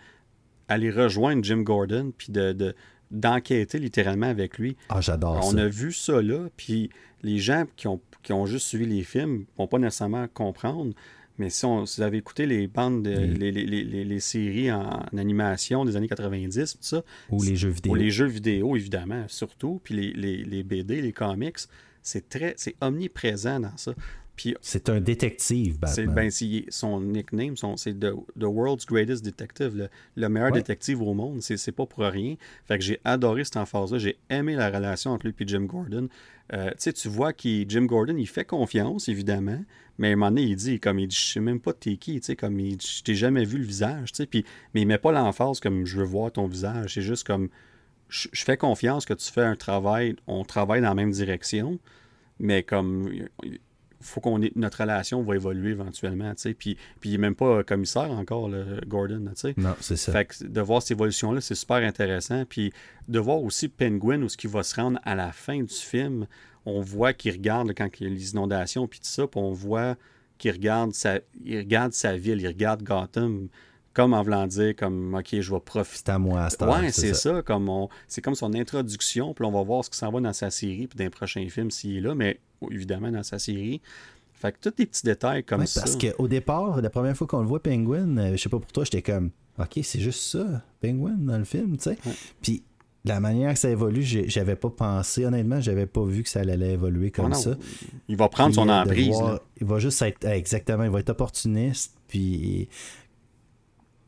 aller rejoindre Jim Gordon, puis de, de- d'enquêter littéralement avec lui. Ah, j'adore On ça. a vu ça là, puis les gens qui ont, qui ont juste suivi les films vont pas nécessairement comprendre, Mais si, on, vous avez écouté les bandes, les, séries en, animation des années 90, tout ça. Ou les jeux vidéo. Ou les jeux vidéo, évidemment, surtout. Puis les, BD, les comics, c'est très c'est omniprésent dans ça. C'est un détective, Batman. Ben, son nickname, c'est the, World's Greatest Detective, le, meilleur détective au monde. C'est pas pour rien. Fait que j'ai adoré cette phase là J'ai aimé la relation entre lui et Jim Gordon. Euh, tu vois que Jim Gordon, il fait confiance, évidemment, mais à un moment donné, il dit, comme il dit, je sais même pas t'es qui, comme il je t'ai jamais vu le visage, puis, mais il met pas l'emphase comme je veux voir ton visage. C'est juste comme, je, fais confiance que tu fais un travail, on travaille dans la même direction, mais comme faut qu'on notre relation va évoluer éventuellement, tu sais. Puis, puis il n'est même pas commissaire encore, le Gordon, tu sais. Non, c'est ça. Fait que de voir cette évolution-là, c'est super intéressant. Puis de voir aussi Penguin, où ce qui va se rendre à la fin du film, on voit qu'il regarde quand il y a les inondations, puis tout ça, puis on voit qu'il regarde sa, il regarde sa ville, il regarde Gotham comme en voulant dire comme OK, je vais profiter. à moi à Ouais, c'est ça. comme on... c'est comme son introduction, puis on va voir ce qui s'en va dans sa série, puis dans les prochains films s'il est là, mais évidemment dans sa série. Fait que tous des petits détails comme ça. Parce qu'au départ, la première fois qu'on le voit, Penguin, euh, je sais pas pour toi, j'étais comme OK, c'est juste ça, Penguin dans le film, tu sais. Puis la manière que ça évolue, j'avais pas pensé, honnêtement, j'avais pas vu que ça allait évoluer comme ça. Il va prendre son emprise. il va juste être, exactement, il va être opportuniste, puis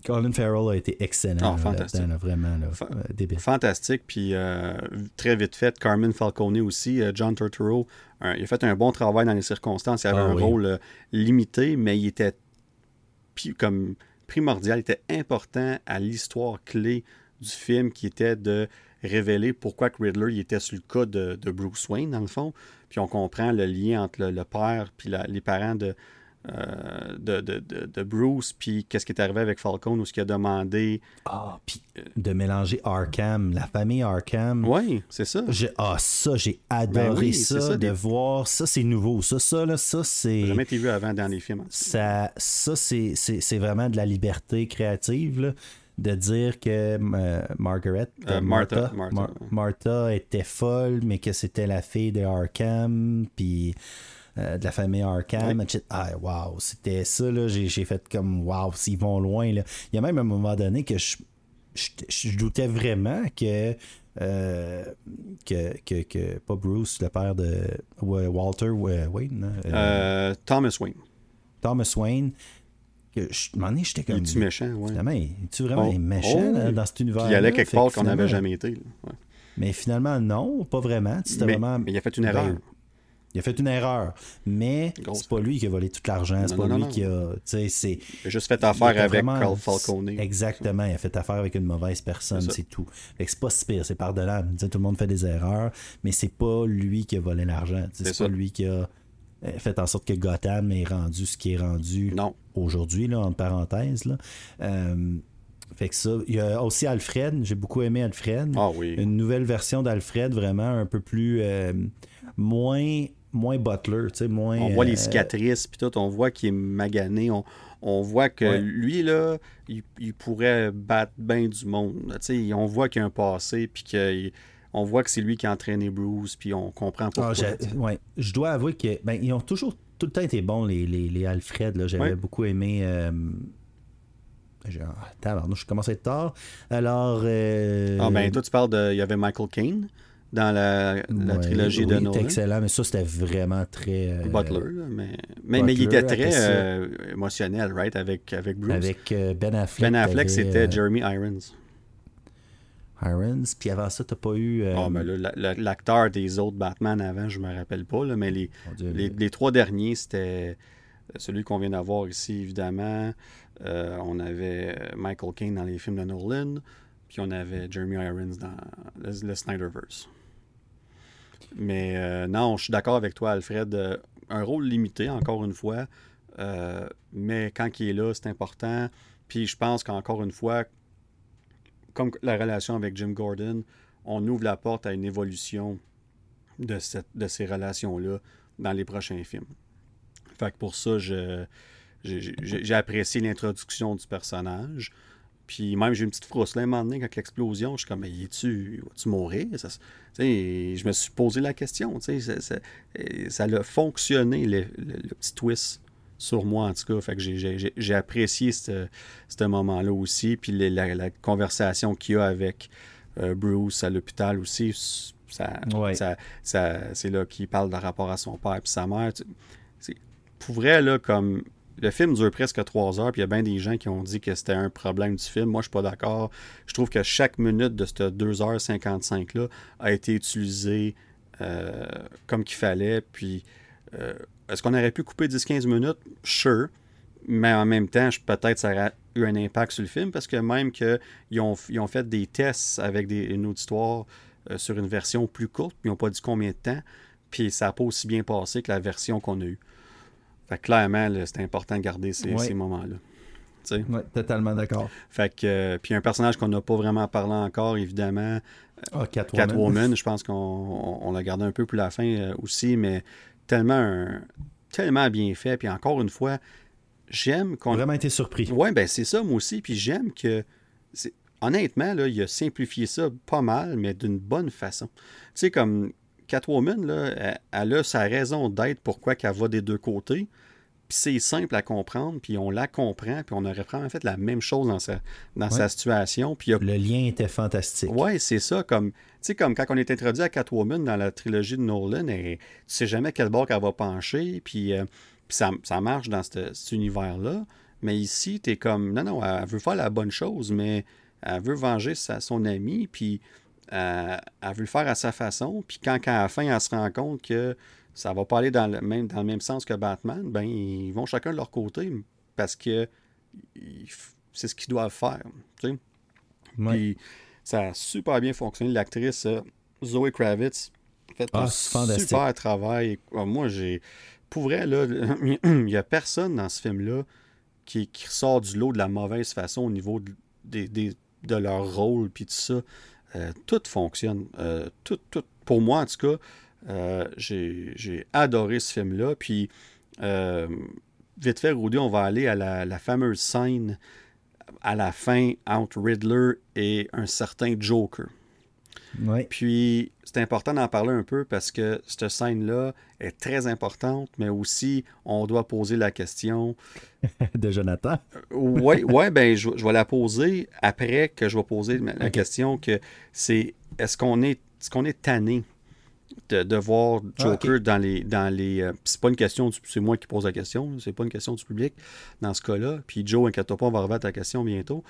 Colin Farrell a été excellent. Ah, fantastique. vraiment euh, débile. Fantastique. Puis euh, très vite fait, Carmen Falcone aussi, euh, John Turturro, il a fait un bon travail dans les circonstances. Il avait ah un rôle limité, mais il était comme primordial, il était important à l'histoire clé du film qui était de révéler pourquoi Riddler il était sur le cas de, Bruce Wayne, dans le fond. Puis on comprend le lien entre le, père puis les parents de, euh, de, de, de, Bruce, puis qu'est-ce qui est arrivé avec Falcon, ou ce qu'il a demandé. Ah, puis de mélanger Arkham, la famille Arkham. Oui, c'est ça. Ah, ça, j'ai adoré ben ça, de voir. Ça, c'est nouveau. Ça, ça, là, ça, c'est. Jamais été vu avant dans les films. Ça, ça c'est vraiment de la liberté créative, là de dire que euh, Margaret, euh, Martha, Martha, était folle, mais que c'était la fille de Arkham, puis euh, de la famille Arkham. Ah, wow, c'était ça, là. J'ai, fait comme, wow, s'ils vont loin, là. Il y a même un moment donné que je, je, doutais vraiment que, euh, que, que, que, pas Bruce, le père de Walter Wayne. Euh, Thomas Wayne. Thomas Wayne. Que je, donné, j'étais comme. Es-tu méchant, ouais. Finalement, es-tu vraiment oh, méchant oh, dans cet univers? Il allait quelque part qu'on n'avait jamais été. Mais finalement, non, pas vraiment. Mais, vraiment... mais il a fait une erreur. Il a fait une erreur, mais c'est pas lui qui a volé tout l'argent, c'est pas lui qui a. C'est, il a juste fait affaire avec Carl Falcone. Exactement, il a fait affaire avec une mauvaise personne, c'est tout. c'est pas si pire, c'est pardonnable. tout le monde fait des erreurs, mais c'est pas lui qui a volé l'argent. C'est pas lui qui a euh, fait en sorte que Gotham est rendu ce qui est rendu aujourd'hui, là, entre parenthèses. Là. Euh, fait que ça, il y a aussi Alfred, j'ai beaucoup aimé Alfred. Ah oui. Une nouvelle version d'Alfred, vraiment un peu plus. Euh, moins moins Butler, tu sais, moins... On voit les euh, cicatrices, puis tout, on voit qu'il est magané, on, voit que lui, là, il, pourrait battre bien du monde, tu sais, on voit qu'il y a un passé, puis qu'on voit que c'est lui qui a entraîné Bruce, puis on comprend pourquoi. Ah, ouais. Je dois avouer que ben, ils ont toujours tout le temps été bons, les, les, Alfred. Là. J'avais beaucoup aimé. Euh... je commence à être tard. Alors. Euh, ah, ben, toi, tu parles de. Il y avait Michael Caine dans la, trilogie de Nolan. excellent, mais ça, c'était vraiment très... Euh, Butler, mais, mais, il était très euh, émotionnel, right, avec, avec Bruce. Avec euh, Ben Affleck. Ben Affleck, c'était Jeremy Irons. Irons, puis avant ça, t'as pas eu... Oh, mais l'acteur des autres Batman avant, je me rappelle pas, là, mais les, les, trois derniers, c'était celui qu'on vient d'avoir ici, évidemment. on avait Michael Caine dans les films de Nolan, puis on avait Jeremy Irons dans le Snyderverse. Mais euh, non, je suis d'accord avec toi, Alfred. Euh, un rôle limité, encore une fois. Euh, mais quand il est là, c'est important. Puis je pense qu'encore une fois, comme la relation avec Jim Gordon, on ouvre la porte à une évolution de, cette, de ces relations-là dans les prochains films. Fait que pour ça, j'ai apprécié l'introduction du personnage. Puis même, j'ai une petite frousse là, un moment donné, quand l'explosion, je suis comme, mais es-tu, vas-tu mourir? Ça, je me suis posé la question, ça, ça, ça a fonctionné, le, petit twist sur moi, en tout cas. Fait que j'ai apprécié ce moment-là aussi. Puis la, conversation qu'il y a avec euh, Bruce à l'hôpital aussi, ça, ça, c'est là qu'il parle de rapport à son père et sa mère. Pour vrai, là, comme le film dure presque trois heures, puis il y a bien des gens qui ont dit que c'était un problème du film. Moi, je suis pas d'accord. Je trouve que chaque minute de cette 2h55-là a été utilisée euh, comme qu'il fallait. Puis, euh, est-ce qu'on aurait pu couper 10-15 minutes? Sure. Mais en même temps, peut-être ça aurait eu un impact sur le film parce que même qu'ils ont, ils ont fait des tests avec des, une auditoire euh, sur une version plus courte, puis ils n'ont pas dit combien de temps, puis ça n'a pas aussi bien passé que la version qu'on a eue. Fait clairement, c'est important de garder ces, moments-là. Oui, totalement d'accord. Fait que, euh, puis un personnage qu'on n'a pas vraiment parlé encore, évidemment, oh, Catwoman. je [LAUGHS] pense qu'on l'a gardé un peu pour la fin aussi, mais tellement, tellement bien fait. Puis encore une fois, j'aime qu'on. Vraiment été surpris. Oui, ben c'est ça, moi aussi. Puis j'aime que. Honnêtement, là, il a simplifié ça pas mal, mais d'une bonne façon. Tu sais, comme Catwoman, là, elle, a sa raison d'être pourquoi qu'elle va des deux côtés. Puis c'est simple à comprendre, puis on la comprend, puis on aurait vraiment fait la même chose dans sa, dans sa situation. Puis Le lien était fantastique. Oui, c'est ça. Comme, tu sais, comme quand on est introduit à Catwoman dans la trilogie de Nolan, et, tu sais jamais quel bord qu'elle va pencher, puis, euh, ça, marche dans cet univers-là. Mais ici, tu es comme, non, non, elle veut faire la bonne chose, mais elle veut venger son ami, puis elle veut le faire à sa façon. Puis quand, à la fin, elle se rend compte que ça va pas aller dans le même, dans le même sens que Batman, ben ils vont chacun de leur côté parce que c'est ce qu'ils doivent faire. Puis ça a super bien fonctionné. L'actrice euh, Zoe Kravitz fait ah, un super travail. Ah, moi, j'ai. Pour vrai, là, [CLEARS THROAT] il n'y a personne dans ce film-là qui, qui sort du lot de la mauvaise façon au niveau de, de leur rôle puis tout ça. Euh, tout fonctionne. Euh, pour moi, en tout cas, euh, j'ai adoré ce film-là. Puis, vite fait, Rudy, on va aller à la, fameuse scène à la fin entre Riddler et un certain Joker. Puis, c'est important d'en parler un peu parce que cette scène-là est très importante, mais aussi, on doit poser la question. [LAUGHS] de Jonathan. oui, ouais, ben, je, vais la poser après que je vais poser la question que c'est est-ce qu'on est, est, qu'on est tanné de, voir ah, Joker dans les. Dans les euh, c'est pas une question, c'est moi qui pose la question, c'est pas une question du public dans ce cas-là. Puis Joe, inquiète pas, on va revenir à ta question bientôt.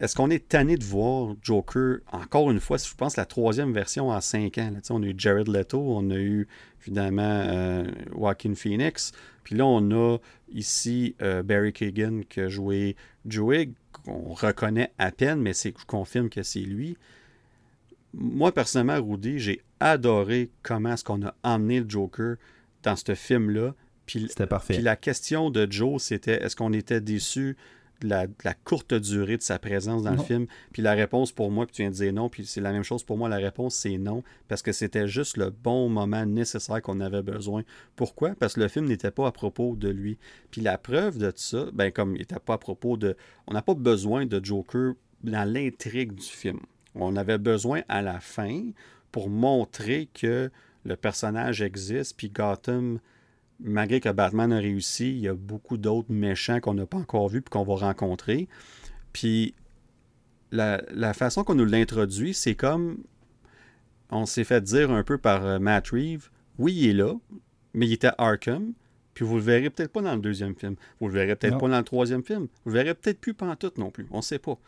Est-ce qu'on est tanné de voir Joker, encore une fois, je pense la troisième version en cinq ans? on a eu Jared Leto, on a eu évidemment euh, Joaquin Phoenix, puis là on a ici euh, Barry Kagan qui a joué Joey, qu'on reconnaît à peine, mais c'est, je confirme que c'est lui. Moi, personnellement, Rudy, j'ai adoré comment est-ce qu'on a emmené le Joker dans ce film-là. C'était parfait. Puis la question de Joe, c'était est-ce qu'on était déçu la, courte durée de sa présence dans le film. Puis la réponse pour moi, puis tu viens de dire non, puis c'est la même chose pour moi, la réponse c'est non, parce que c'était juste le bon moment nécessaire qu'on avait besoin. Pourquoi? Parce que le film n'était pas à propos de lui. Puis la preuve de ça, ben comme il n'était pas à propos de... On n'a pas besoin de Joker dans l'intrigue du film. On avait besoin à la fin pour montrer que le personnage existe, puis Gotham malgré que Batman a réussi, il y a beaucoup d'autres méchants qu'on n'a pas encore vus et qu'on va rencontrer. Puis la, façon qu'on nous l'introduit, c'est comme on s'est fait dire un peu par euh, Matt Reeves, oui, il est là, mais il était Arkham, puis vous le verrez peut-être pas dans le deuxième film. Vous le verrez peut-être pas dans le troisième film. Vous le verrez peut-être plus pantoute non plus. On ne sait pas.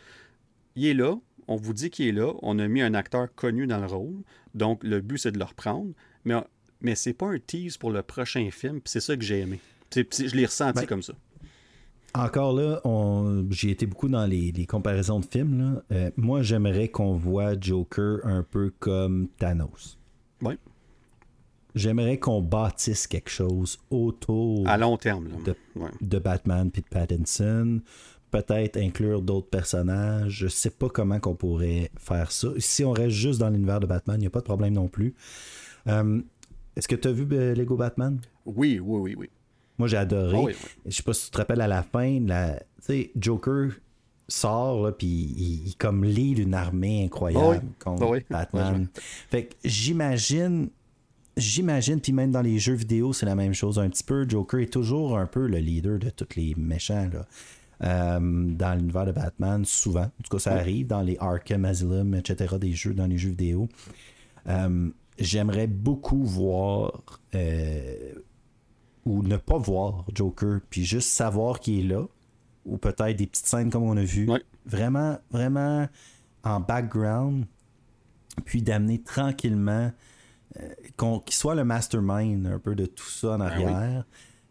Il est là, on vous dit qu'il est là, on a mis un acteur connu dans le rôle, donc le but c'est de le reprendre, mais mais c'est pas un tease pour le prochain film, c'est ça que j'ai aimé. je l'ai ressenti ben, comme ça. Encore là, j'ai été beaucoup dans les, comparaisons de films. Euh, moi, j'aimerais qu'on voit Joker un peu comme Thanos. Oui. J'aimerais qu'on bâtisse quelque chose autour à long terme De, Batman puis de Pattinson. Peut-être inclure d'autres personnages. Je sais pas comment qu'on pourrait faire ça. Si on reste juste dans l'univers de Batman, il n'y a pas de problème non plus. Euh, est-ce que tu as vu euh, Lego Batman? Oui, oui, oui, oui. Moi, j'ai adoré. Je ah ne Je sais pas si tu te rappelles à la fin, la... Joker sort, puis il, comme lit une armée incroyable ah contre ah Batman. Fait que j'imagine j'imagine, puis même dans les jeux vidéo, c'est la même chose un petit peu. Joker est toujours un peu le leader de tous les méchants. Là. Euh, dans l'univers de Batman, souvent. En tout cas, ça arrive dans les Arkham Asylum, etc., des jeux, dans les jeux vidéo. Euh, j'aimerais beaucoup voir euh, ou ne pas voir Joker, puis juste savoir qu'il est là, ou peut-être des petites scènes comme on a vu. Vraiment, vraiment en background, puis d'amener tranquillement qu'il soit le mastermind un peu de tout ça en ben arrière.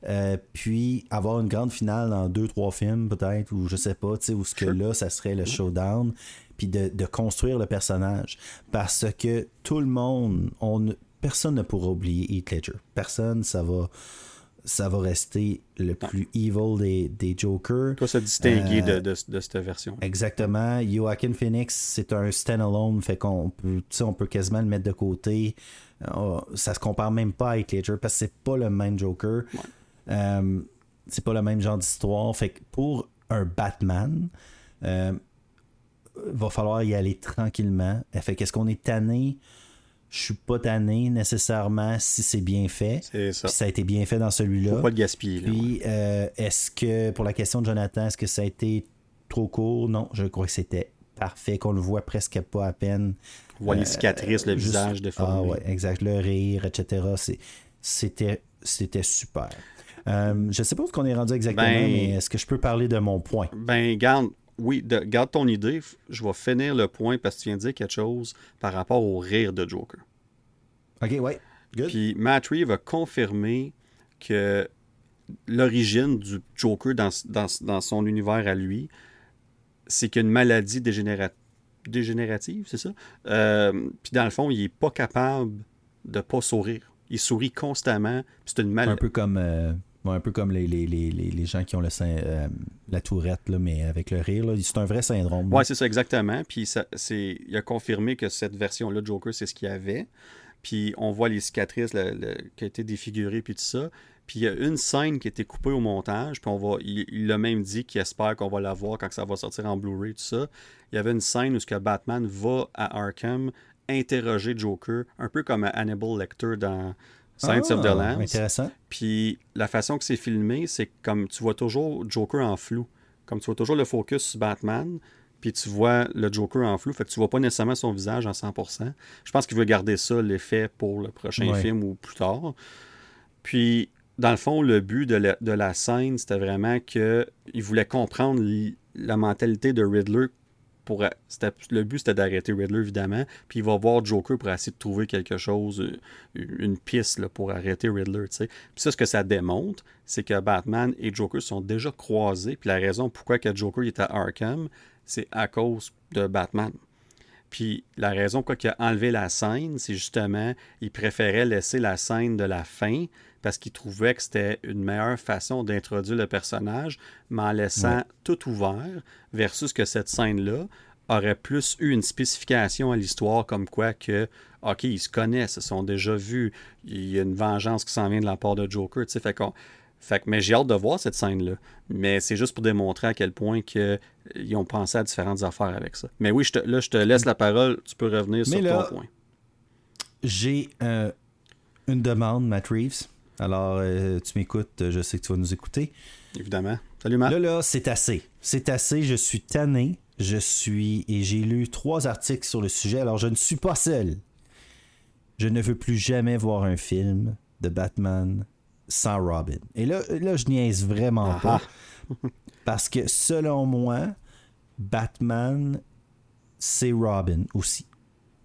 Euh, puis avoir une grande finale dans deux, trois films peut-être, ou je sais pas, tu sais, où ce que là, ça serait le showdown, puis de, construire le personnage. Parce que tout le monde, on, personne ne pourra oublier Heath Ledger. Personne, ça va ça va rester le plus evil des, des Jokers. Toi, se distinguer de, de, cette version. Exactement. Joaquin Phoenix, c'est un stand-alone, fait qu'on peut, on peut quasiment le mettre de côté. Oh, ça se compare même pas à Heath Ledger parce que c'est pas le même Joker. Euh, c'est pas le même genre d'histoire. Fait que pour un Batman, euh, va falloir y aller tranquillement. Fait qu'est-ce qu'on est tanné? Je suis pas tanné nécessairement si c'est bien fait. C'est ça. ça a été bien fait dans celui-là. Faut pas le gaspiller. Puis, euh, est-ce que, pour la question de Jonathan, est-ce que ça a été trop court? Non, je crois que c'était parfait, qu'on le voit presque pas à peine. On voit les cicatrices, le visage de Ah ouais, exact. Le rire, etc. C'était super. Euh, je sais pas où qu'on est rendu exactement, ben, mais est-ce que je peux parler de mon point? Ben, garde, oui, garde ton idée. Je vais finir le point parce que tu viens de dire quelque chose par rapport au rire de Joker. OK, ouais. Good. Puis Matt Reeves a confirmé que l'origine du Joker dans, son univers à lui, c'est qu'il y a une maladie dégénérative, c'est ça? Euh, puis dans le fond, il est pas capable de pas sourire. Il sourit constamment. C'est une maladie. Un peu comme euh, un peu comme les, les, gens qui ont le euh, la tourette, là, mais avec le rire. C'est un vrai syndrome. Oui, c'est ça, exactement. Puis ça, il a confirmé que cette version-là de Joker, c'est ce qu'il y avait. Puis on voit les cicatrices qui ont été défigurées, puis tout ça. Puis il y a une scène qui a été coupée au montage, puis on va, il l'a même dit qu'il espère qu'on va la voir quand ça va sortir en Blu-ray, tout ça. Il y avait une scène où ce que Batman va à Arkham interroger Joker, un peu comme Hannibal Lecter dans Science of the ah, Lambs. Intéressant. Puis la façon que c'est filmé, c'est comme tu vois toujours Joker en flou. Comme tu vois toujours le focus sur Batman, puis tu vois le Joker en flou, fait que tu vois pas nécessairement son visage à 100%. Je pense qu'il veut garder ça, l'effet, pour le prochain film ou plus tard. Puis, dans le fond, le but de la, de la scène, c'était vraiment qu'il voulait comprendre la mentalité de Riddler le but c'était d'arrêter Riddler évidemment, puis il va voir Joker pour essayer de trouver quelque chose, euh, une piste pour arrêter Riddler. Puis ça, ce que ça démontre, c'est que Batman et Joker sont déjà croisés, puis la raison pourquoi que Joker est à Arkham, c'est à cause de Batman. Puis la raison pourquoi il a enlevé la scène, c'est justement, il préférait laisser la scène de la fin parce qu'il trouvait que c'était une meilleure façon d'introduire le personnage, mais en laissant tout ouvert, versus que cette scène-là aurait plus eu une spécification à l'histoire comme quoi que, OK, ils se connaissent, ils sont déjà vus, il y a une vengeance qui s'en vient de la part de Joker, tu sais, fait qu'on... Fait que, mais j'ai hâte de voir cette scène-là. Mais c'est juste pour démontrer à quel point que, ils ont pensé à différentes affaires avec ça. Mais oui, je te, là, je te laisse la parole. Tu peux revenir sur ton point. J'ai euh, une demande, Matt Reeves. Alors, euh, tu m'écoutes, je sais que tu vas nous écouter. Évidemment. Salut, Matt. Là, là, c'est assez. C'est assez. Je suis tanné. Je suis. Et j'ai lu trois articles sur le sujet. Alors, je ne suis pas seul. Je ne veux plus jamais voir un film de Batman sans Robin. Et là, là je niaise vraiment pas. [LAUGHS] Parce que selon moi, Batman, c'est Robin aussi.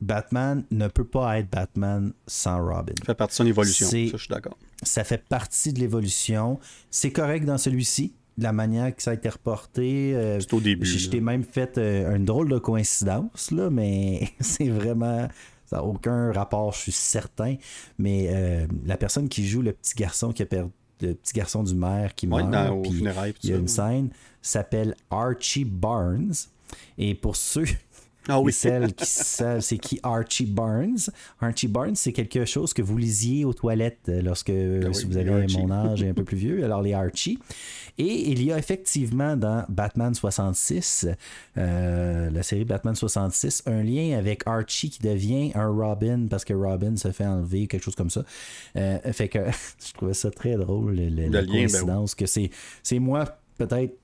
Batman ne peut pas être Batman sans Robin. Ça fait partie de son évolution, ça, je suis d'accord. Ça fait partie de l'évolution. C'est correct dans celui-ci, la manière que ça a été reporté. Euh, c'est au début. Je t'ai même fait euh, une drôle de coïncidence, là, mais [LAUGHS] c'est vraiment. Ça n'a aucun rapport, je suis certain. Mais euh, la personne qui joue le petit garçon qui a perdu le petit garçon du maire qui meurt. il y a une scène s'appelle Archie Barnes. Et pour ceux ah oui. celles qui savent c'est qui Archie Barnes. Archie Barnes, c'est quelque chose que vous lisiez aux toilettes euh, lorsque ah vous avez mon [LAUGHS] âge et un peu plus vieux. Alors les Archie. Et il y a effectivement dans Batman 66, euh, la série Batman 66, un lien avec Archie qui devient un Robin parce que Robin se fait enlever, quelque chose comme ça. Euh, fait que [LAUGHS] je trouvais ça très drôle, le, le, la lien, ben coïncidence, que c'est moi peut-être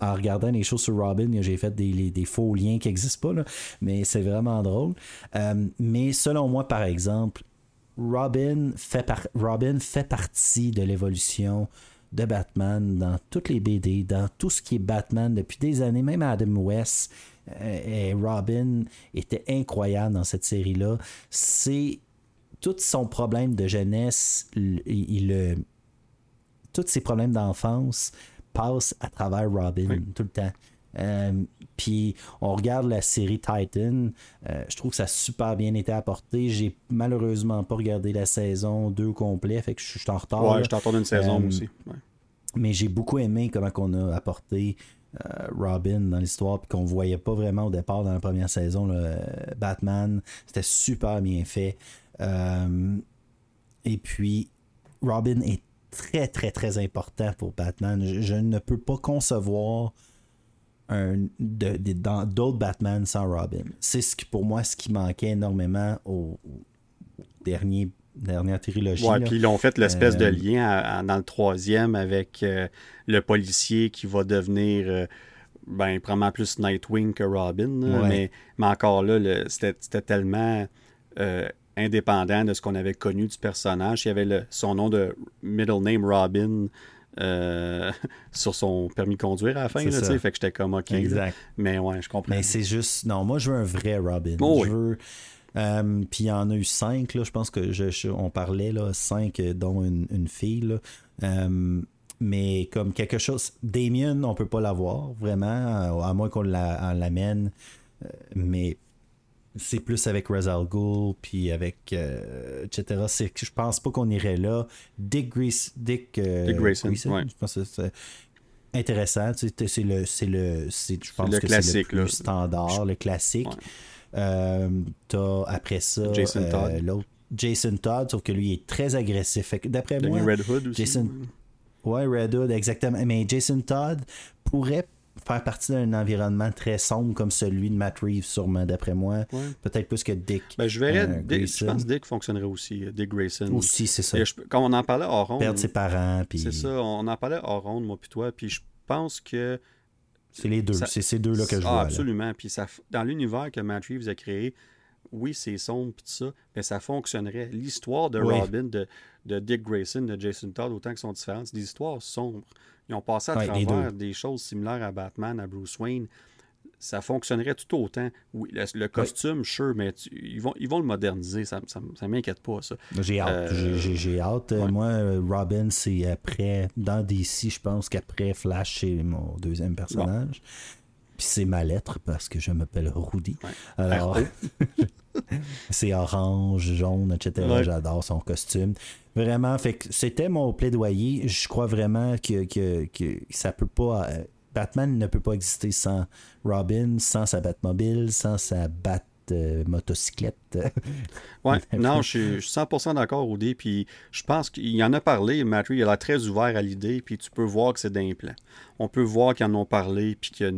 en regardant les choses sur Robin, j'ai fait des, faux liens qui n'existent pas, mais c'est vraiment drôle. Euh, mais selon moi, par exemple, Robin fait, par Robin fait partie de l'évolution de Batman dans toutes les BD, dans tout ce qui est Batman depuis des années, même Adam West euh, et Robin était incroyable dans cette série-là. C'est tout son problème de jeunesse, il, il, tous ses problèmes d'enfance passe à travers Robin tout le temps. Euh, puis on regarde la série Titan, euh, je trouve que ça a super bien été apporté. J'ai malheureusement pas regardé la saison 2 complet, fait que je suis en retard. Ouais, je t'entends d'une saison euh, aussi. Mais j'ai beaucoup aimé comment on a apporté Robin dans l'histoire, puis qu'on voyait pas vraiment au départ dans la première saison. le Batman, c'était super bien fait. et puis Robin est très, très, très important pour Batman. Je, ne peux pas concevoir un, dans d'autres Batman sans Robin. C'est ce qui, pour moi, ce qui manquait énormément au, dernier dernière trilogie. Ouais, puis ils ont fait l'espèce de euh, lien dans le troisième avec euh, le policier qui va devenir euh, ben, probablement plus Nightwing que Robin. Mais, mais, encore là, c'était tellement indépendant de ce qu'on avait connu du personnage. Il y avait le, son nom de middle name Robin euh, [LAUGHS] sur son permis de conduire à la fin. Là, fait que j'étais comme OK. Exact. Mais ouais, je comprends. Mais c'est juste. Non, moi, je veux un vrai Robin. Oh je veux. Euh, puis il y en a eu cinq, là, je pense que je, on parlait, là, cinq, euh, dont une, fille. mais comme quelque chose. Damien, on peut pas l'avoir, vraiment, à moins qu'on l'amène. mais c'est plus avec Razal Ghul, puis avec. Euh, etc. C'est je pense pas qu'on irait là. Dick, Grease, Dick, euh, Grayson, je pense que c'est intéressant. C'est le, c'est le, je pense le que c'est le plus standard, le classique. Euh, t'as après ça Jason Todd. l'autre Jason Todd, sauf que lui est très agressif. D'après moi, Red Hood aussi. Jason, ouais, Red Hood, exactement. Mais Jason Todd pourrait faire partie d'un environnement très sombre comme celui de Matt Reeves, sûrement, d'après moi. Peut-être plus que Dick. Ben, je verrais, euh, Dick, je pense que Dick fonctionnerait aussi, euh, Dick Grayson. Aussi, c'est ça. quand on en parlait hors ronde. Perdre ses parents. Puis... C'est ça, on en parlait hors ronde, moi puis toi, puis je pense que. C'est les deux, c'est ces deux-là que je ah, vois. Absolument, puis ça, dans l'univers que Matt Reeves a créé, oui, c'est sombre, puis tout ça, mais ça fonctionnerait. L'histoire de Robin, de, de Dick Grayson, de Jason Todd, autant qu'ils sont différentes, c'est des histoires sombres. Ils ont passé à travers des choses similaires à Batman, à Bruce Wayne. Ça fonctionnerait tout autant. Oui, le, costume, sure, mais ils, vont, ils vont le moderniser. Ça ne m'inquiète pas, ça. J'ai hâte. Euh, j'ai hâte. Moi, Robin, c'est après. Dans DC, je pense qu'après Flash, c'est mon deuxième personnage. Puis c'est ma lettre parce que je m'appelle Rudy. Alors, [LAUGHS] c'est orange, jaune, etc. J'adore son costume. Vraiment, fait que c'était mon plaidoyer. Je crois vraiment que, que, que ça peut pas. Euh, Batman ne peut pas exister sans Robin, sans sa Batmobile, sans sa Bat euh, motocyclette. [LAUGHS] ouais, non, je suis 100% d'accord, Rudy. Puis je pense qu'il en a parlé, Matt il a très ouvert à l'idée. Puis tu peux voir que c'est d'un plan. On peut voir qu'ils en ont parlé. Puis qu'il y a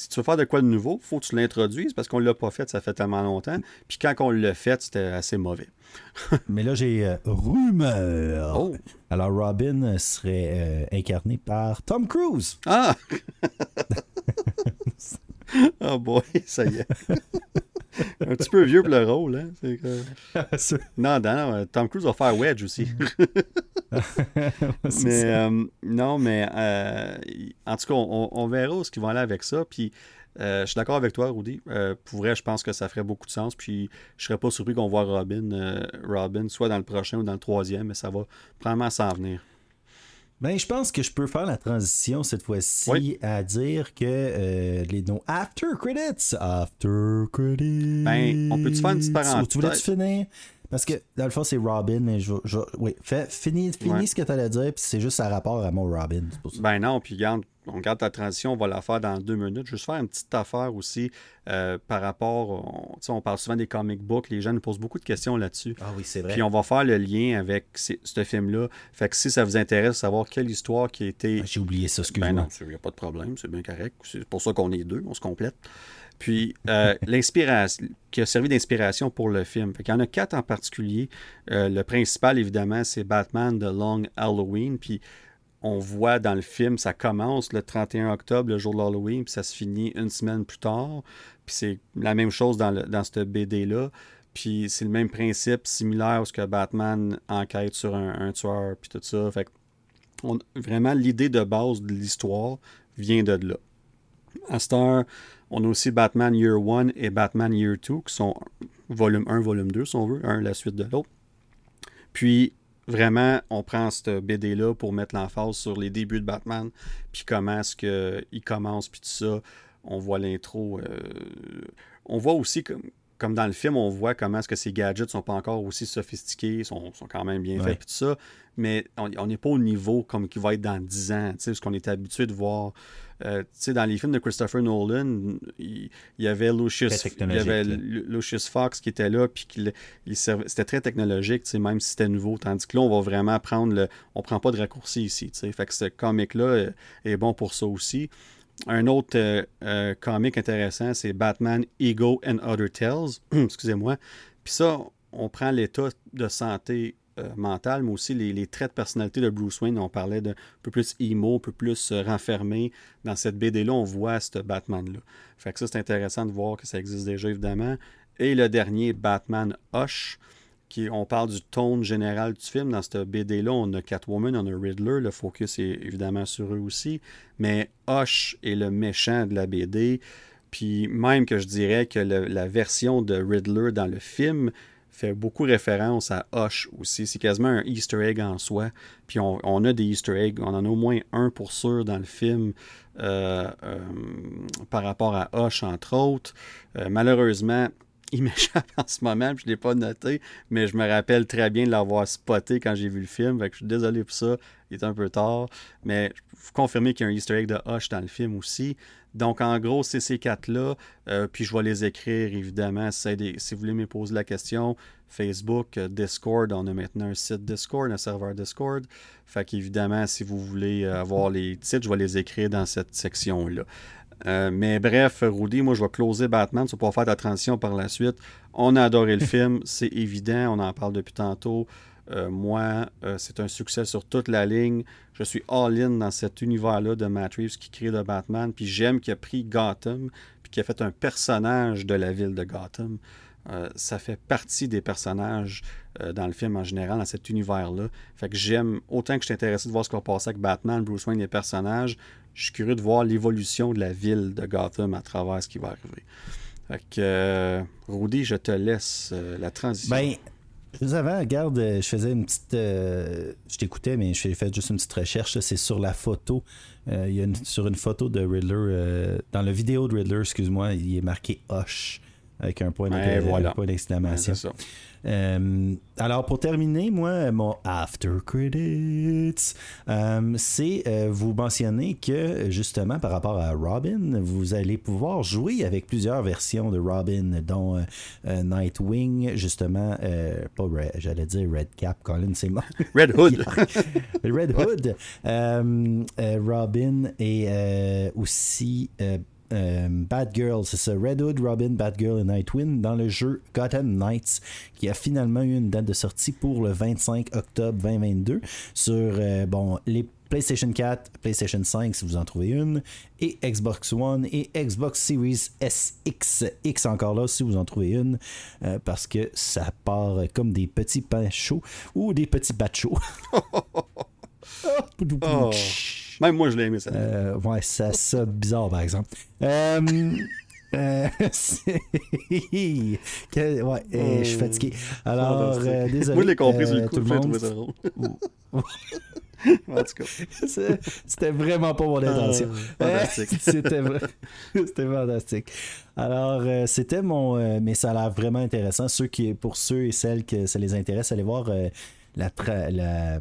si tu veux faire de quoi de nouveau, il faut que tu l'introduises parce qu'on ne l'a pas fait, ça fait tellement longtemps. Puis quand on l'a fait, c'était assez mauvais. [LAUGHS] Mais là, j'ai euh, rumeur. Oh. Alors, Robin serait euh, incarné par Tom Cruise. Ah! [LAUGHS] [LAUGHS] oh [LAUGHS] boy, ça y est. un petit peu vieux pour le rôle. Hein? Que... [LAUGHS] non, non, Tom Cruise va faire Wedge aussi. [LAUGHS] mais euh, non, mais euh, en tout cas, on, verra où ce qu'ils vont aller avec ça. Puis euh, je suis d'accord avec toi, Rudy. pour vrai, je pense que ça ferait beaucoup de sens. Puis je serais pas surpris qu'on voit Robin, Robin soit dans le prochain ou dans le troisième, mais ça va probablement s'en venir. Ben, je pense que je peux faire la transition cette fois-ci à dire que euh, les noms After Credits. After Credits. Ben, on peut-tu faire une petite parenthèse? Tu voulais-tu finir? Parce que, dans le fond, c'est Robin, mais je, oui, fais, finis, finis ce que tu allais dire, puis c'est juste à rapport à mon Robin. Ben non, puis regarde, on garde ta transition, on va la faire dans deux minutes. Juste faire une petite affaire aussi euh, par rapport. On, on parle souvent des comic books, les gens nous posent beaucoup de questions là-dessus. Ah oui, c'est vrai. Puis on va faire le lien avec ce film-là. Fait que si ça vous intéresse, savoir quelle histoire qui a été. Ah, j'ai oublié ça, excuse-moi. Ben non, il n'y a pas de problème, c'est bien correct. C'est pour ça qu'on est deux, on se complète. Puis euh, [LAUGHS] l'inspiration, qui a servi d'inspiration pour le film. Fait il y en a quatre en particulier. Euh, le principal, évidemment, c'est Batman The Long Halloween. Puis on voit dans le film, ça commence le 31 octobre, le jour de l'Halloween, puis ça se finit une semaine plus tard. Puis c'est la même chose dans, le, cette BD-là. Puis c'est le même principe, similaire à ce que Batman enquête sur un, tueur, puis tout ça. Fait vraiment, l'idée de base de l'histoire vient de là. À Star, on a aussi Batman Year 1 et Batman Year 2, qui sont volume 1, volume 2, si on veut, un la suite de l'autre. Puis, vraiment, on prend cette BD-là pour mettre l'emphase sur les débuts de Batman, puis comment est-ce qu'il commence, puis tout ça. On voit l'intro. Euh, on voit aussi, comme, comme dans le film, on voit comment est-ce que ces gadgets sont pas encore aussi sophistiqués, sont, sont quand même bien faits, tout ça. Mais on n'est pas au niveau comme qui va être dans 10 ans, ce qu'on est habitué de voir. Euh, dans les films de Christopher Nolan, il, y avait Lucius, il y avait Lucius Fox qui était là, puis c'était très technologique, même si c'était nouveau. Tandis que là, on va vraiment prendre le. On prend pas de raccourci ici. Fait que ce comic-là est bon pour ça aussi. Un autre euh, euh, comic intéressant, c'est Batman Ego and Other Tales. [CLEARS THROAT] Excusez-moi. Puis ça, on prend l'état de santé euh, mentale, mais aussi les, traits de personnalité de Bruce Wayne. On parlait d'un peu plus emo, un peu plus renfermé. Dans cette BD-là, on voit ce Batman-là. Fait que ça, c'est intéressant de voir que ça existe déjà, évidemment. Et le dernier, Batman Hush on parle du tone général du film. Dans cette BD-là, on a Catwoman, on a Riddler. Le focus est évidemment sur eux aussi. Mais Hush est le méchant de la BD. Puis même que je dirais que la version de Riddler dans le film fait beaucoup référence à Hush aussi. C'est quasiment un Easter egg en soi. Puis on, a des Easter eggs. On en a au moins un pour sûr dans le film euh, euh, par rapport à Hush, entre autres. Euh, malheureusement, [LAUGHS] il m'échappe en ce moment, je ne l'ai pas noté, mais je me rappelle très bien de l'avoir spoté quand j'ai vu le film. Je suis désolé pour ça, il est un peu tard. Mais je peux confirmer qu'il y a un easter egg de Hush dans le film aussi. Donc, en gros, c'est ces quatre-là. Euh, puis je vais les écrire, évidemment, si, vous voulez me poser la question. Facebook, euh, Discord, on a maintenant un site Discord, un serveur Discord. Fait qu'évidemment, si vous voulez euh, avoir les titres, je vais les écrire dans cette section-là. Euh, mais bref, Rudy, moi je vais closer Batman, tu vas pouvoir faire ta transition par la suite. On a adoré le [LAUGHS] film, c'est évident, on en parle depuis tantôt. Euh, moi, euh, c'est un succès sur toute la ligne. Je suis all-in dans cet univers-là de Matt Reeves qui crée de Batman. Puis j'aime qu'il a pris Gotham, puis qu'il a fait un personnage de la ville de Gotham. ça fait partie des personnages dans le film en général, dans cet univers-là. Fait que j'aime, autant que je suis intéressé de voir ce va passer avec Batman, Bruce Wayne, les personnages, je suis curieux de voir l'évolution de la ville de Gotham à travers ce qui va arriver. Fait que, euh, Rudy, je te laisse euh, la transition. Ben, vous avant, regarde, euh, je faisais une petite. je t'écoutais, mais je fait juste une petite recherche. C'est sur la photo. il y a sur une photo de Riddler. dans la vidéo de Riddler, excuse-moi, il est marqué Hush avec un point d'exclamation. c'est ça. Euh, alors, pour terminer, moi, mon after credits, euh, c'est euh, vous mentionner que, justement, par rapport à Robin, vous allez pouvoir jouer avec plusieurs versions de Robin, dont Nightwing, justement, pas j'allais dire Red Cap, Colin, c'est mort. [LAUGHS] Red Hood. [LAUGHS] Red Hood. Robin et aussi euh, Bad Girl, c'est ça, Red Hood, Robin, Bad Girl et Nightwing dans le jeu Gotham Knights qui a finalement eu une date de sortie pour le 25 octobre 2022 sur euh, bon, les PlayStation 4, PlayStation 5 si vous en trouvez une, et Xbox One et Xbox Series SX, X encore là si vous en trouvez une, euh, parce que ça part comme des petits pains chauds ou des petits bats chauds. [LAUGHS] [LAUGHS] oh. Même moi, je l'ai aimé, ça. Euh, ouais, ça, ça bizarre, par exemple. Euh, euh, [LAUGHS] que, ouais, je suis fatigué. Alors, euh, désolé. Moi, je l'ai compris sur le coup, j'ai trouvé ça drôle. [LAUGHS] en tout cas. [LAUGHS] C'était vraiment pas mon intention. fantastique. C'était C'était fantastique. Alors, c'était mon. mais ça a l'air vraiment intéressant. Ceux qui, pour ceux et celles que ça les intéresse, allez voir la, la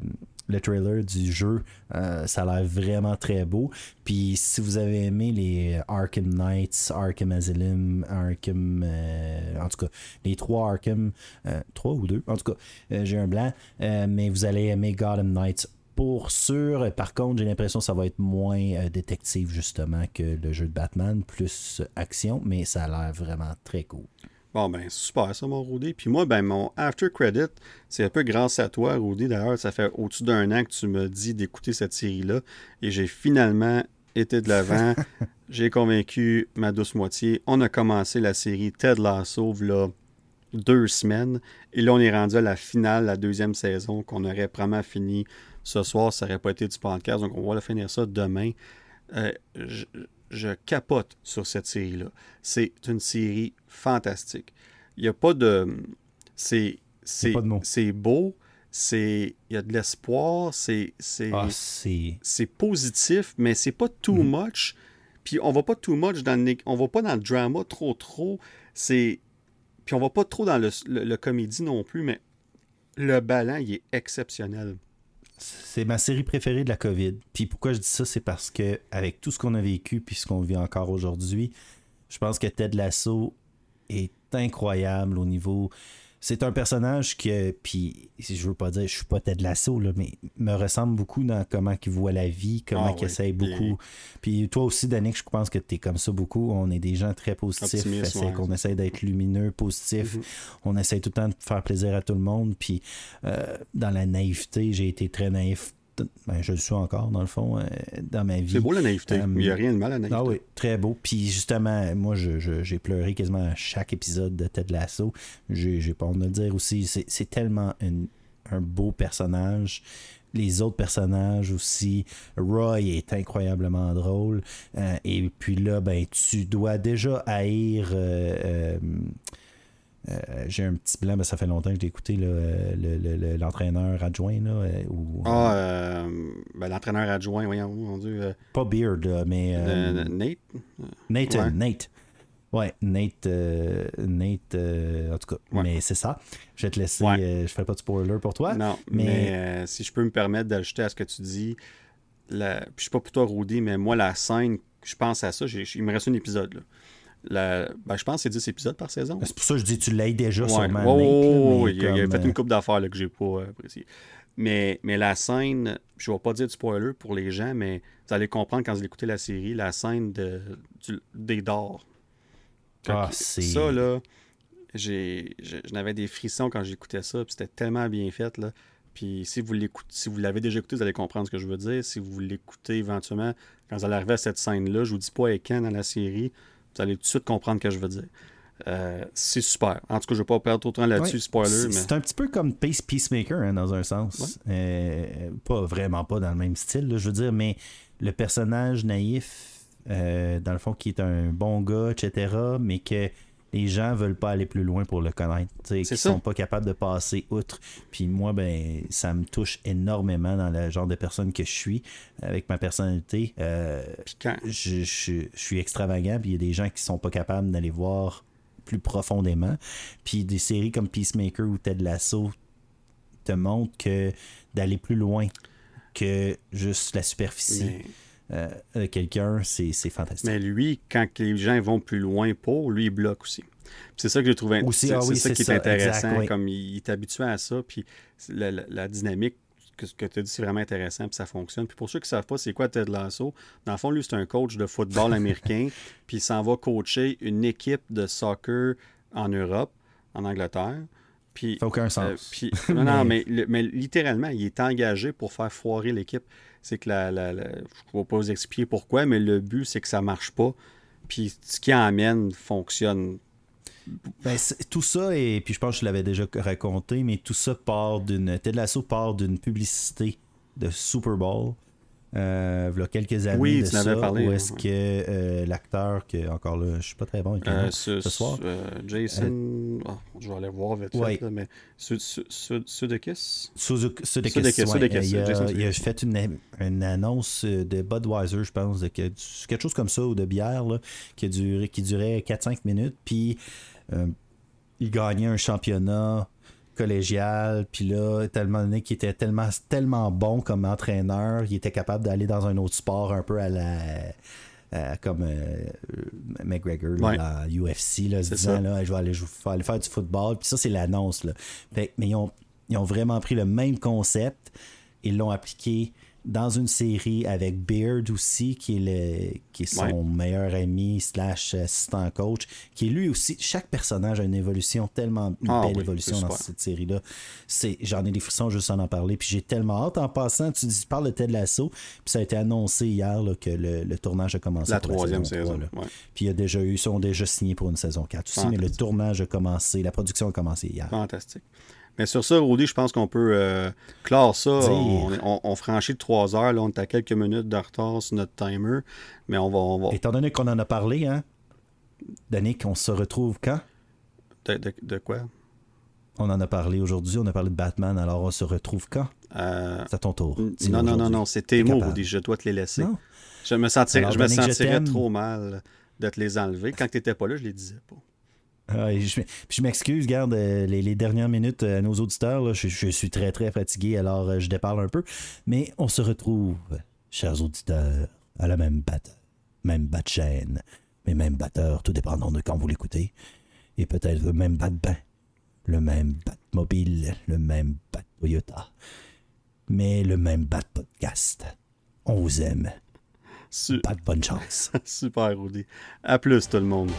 le trailer du jeu. Euh, ça a l'air vraiment très beau. Puis si vous avez aimé les Arkham Knights, Arkham Asylum, Arkham. Euh, en tout cas, les trois Arkham. Euh, trois ou deux En tout cas, j'ai un blanc. mais vous allez aimer Gotham Knights pour sûr. Par contre, j'ai l'impression que ça va être moins détective justement que le jeu de Batman, plus action, mais ça a l'air vraiment très cool. Bon, ben, super ça, mon Rudy. Puis moi, ben, mon after credit, c'est un peu grâce à toi, Rudy. D'ailleurs, ça fait au-dessus d'un an que tu me dis d'écouter cette série-là. Et j'ai finalement été de l'avant. [LAUGHS] j'ai convaincu ma douce moitié. On a commencé la série Ted Lasso, là, deux semaines. Et là, on est rendu à la finale, la deuxième saison, qu'on aurait vraiment fini ce soir. Ça n'aurait pas été du podcast. Donc, on va finir ça demain. Euh, je capote sur cette série-là. C'est une série fantastique. Il n'y a pas de. C'est. C'est beau. C'est. Il y a de l'espoir. C'est. C'est ah, positif, mais c'est pas too mhm. much. Puis on va pas too much dans le. On va pas dans le drama trop trop. C'est. Puis on va pas trop dans le, le comédie non plus, mais le ballon, il est exceptionnel c'est ma série préférée de la COVID. Puis pourquoi je dis ça, c'est parce que avec tout ce qu'on a vécu puis ce qu'on vit encore aujourd'hui, je pense que Ted Lasso est incroyable au niveau c'est un personnage qui, puis je veux pas dire, je suis pas Ted Lasso, là, mais me ressemble beaucoup dans comment il voit la vie, comment ah il essaye beaucoup. Puis toi aussi, Danick, je pense que tu es comme ça beaucoup. On est des gens très positifs. C'est qu'on essaie d'être lumineux, positif. Mm-hmm. On essaie tout le temps de faire plaisir à tout le monde. Puis euh, dans la naïveté, j'ai été très naïf ben, je le suis encore, dans le fond, euh, dans ma vie. C'est beau la naïveté. Euh, il n'y a rien de mal à la naïveté. Ah oui, très beau. Puis justement, moi, j'ai pleuré quasiment à chaque épisode de Ted Lasso. J'ai pas honte de le dire aussi. C'est tellement un beau personnage les autres personnages aussi. Roy est incroyablement drôle. Euh, et puis là, ben, tu dois déjà haïr euh, j'ai un petit blanc, mais ça fait longtemps que j'ai écouté l'entraîneur adjoint. Là, euh, ou, ah, euh, ben, l'entraîneur adjoint, voyons, mon Dieu. Pas Beard, mais. Nate? Nathan, ouais. Nate. Ouais, Nate, Nate en tout cas. Mais c'est ça. Je vais te laisser. je fais pas de spoiler pour toi. Non, mais, si je peux me permettre d'ajouter à ce que tu dis, la... puis je suis pas pour toi, Rudy, mais moi, la scène, je pense à ça, il me reste un épisode. Là. Ben, je pense que c'est 10 épisodes par saison. C'est pour ça que je dis tu l'as déjà ouais. sûrement. il, a fait une coupe d'affaires que j'ai pas euh, apprécié. Mais, mais la scène, je ne vais pas dire de spoiler pour les gens, mais vous allez comprendre quand vous écoutez la série, la scène de, des d'or. Ah, ça, là, j'avais des frissons quand j'écoutais ça, puis c'était tellement bien fait, là. Puis si vous si vous l'avez déjà écouté, vous allez comprendre ce que je veux dire. Si vous l'écoutez éventuellement, quand vous allez arriver à cette scène-là, je vous dis pas quand dans la série, vous allez tout de suite comprendre ce que je veux dire. Euh, c'est super. En tout cas, je ne vais pas perdre trop de temps là-dessus, spoiler. C'est un petit peu comme Pace Peacemaker, hein, dans un sens. Euh, pas vraiment pas dans le même style, je veux dire, mais le personnage naïf, euh, dans le fond, qui est un bon gars, etc., mais que les gens veulent pas aller plus loin pour le connaître. Ils sont pas capables de passer outre. Puis moi, ben, ça me touche énormément dans le genre de personne que je suis, avec ma personnalité. Euh, je, suis extravagant, puis il y a des gens qui sont pas capables d'aller voir plus profondément. Puis des séries comme Peacemaker ou Ted Lasso te montrent que d'aller plus loin que juste la superficie. Euh, quelqu'un, c'est fantastique. Mais lui, quand les gens vont plus loin pour, lui, il bloque aussi. C'est ça que j'ai trouvé aussi, ah c'est ça qui est intéressant, comme il, est habitué à ça, puis la, dynamique que, que tu as dit, c'est vraiment intéressant, puis ça fonctionne. Puis pour ceux qui ne savent pas, c'est quoi Ted Lasso, dans le fond, lui, c'est un coach de football américain, [LAUGHS] puis il s'en va coacher une équipe de soccer en Europe, en Angleterre. Puis, ça aucun sens. puis, [LAUGHS] non, non, mais, mais littéralement, il est engagé pour faire foirer l'équipe c'est que la, je ne vais pas vous expliquer pourquoi, mais le but, c'est que ça marche pas. Puis ce qui amène fonctionne. Ben, tout ça, et puis je pense que je l'avais déjà raconté, mais tout ça part d'une. Ted Lasso part d'une publicité de Super Bowl euh, il y a quelques années oui, de ça, parlé, où est-ce que euh, l'acteur, que encore là, je suis pas très bon avec euh, ce, ce, soir. Euh, Jason, oh, je vais aller voir vite ouais. fait, mais Sudekis il, a fait une, une, annonce de Budweiser, je pense, de quelque chose comme ça, ou de bière, là, qui, a duré, qui durait 4-5 minutes, puis il gagnait un championnat collégial, puis là, tellement donné qu'il était tellement, tellement bon comme entraîneur, il était capable d'aller dans un autre sport un peu à la. comme euh, McGregor là, UFC, là, se disant là, je, vais aller, je vais aller faire du football. Puis ça, c'est l'annonce. Là. mais ils ont, ils ont vraiment pris le même concept, ils l'ont appliqué dans une série avec Beard aussi, qui est, le, qui est son meilleur ami slash assistant coach, qui est lui aussi, chaque personnage a une évolution, tellement une ah belle évolution dans cette série-là. J'en ai des frissons juste en en parler, puis j'ai tellement hâte. En passant, tu, dis, parles de Ted Lasso, puis ça a été annoncé hier que le, tournage a commencé. La troisième saison. Puis il y a déjà eu, ils sont déjà signés pour une saison 4 aussi, mais le tournage a commencé, la production a commencé hier. Fantastique. Mais sur ça, Rudy, je pense qu'on peut euh, clore ça. On, franchit de 3 heures. Là, on est à quelques minutes de retard sur notre timer. Mais on va. On Étant donné qu'on en a parlé, hein, Danick, on se retrouve quand? De, quoi? On en a parlé aujourd'hui. On a parlé de Batman. Alors, on se retrouve quand? Euh, C'est à ton tour. Non, non, non, non. C'est tes mots, Rudy. Je dois te les laisser. Je me sentirais, je me sentirais trop mal de te les enlever. Quand tu n'étais pas là, je les disais pas. Ah, je, m'excuse, garde euh, les, dernières minutes à nos auditeurs. je, suis très très fatigué, alors euh, je déparle un peu. Mais on se retrouve, chers auditeurs, à la même batte, même batte chaîne, mais même batteur, tout dépendant de quand vous l'écoutez. Et peut-être le même bat bain, le même bat mobile, le même bat Toyota, mais le même bat podcast. On vous aime. Pas de bonne chance. [LAUGHS] Super, Rudy. À plus, tout le monde.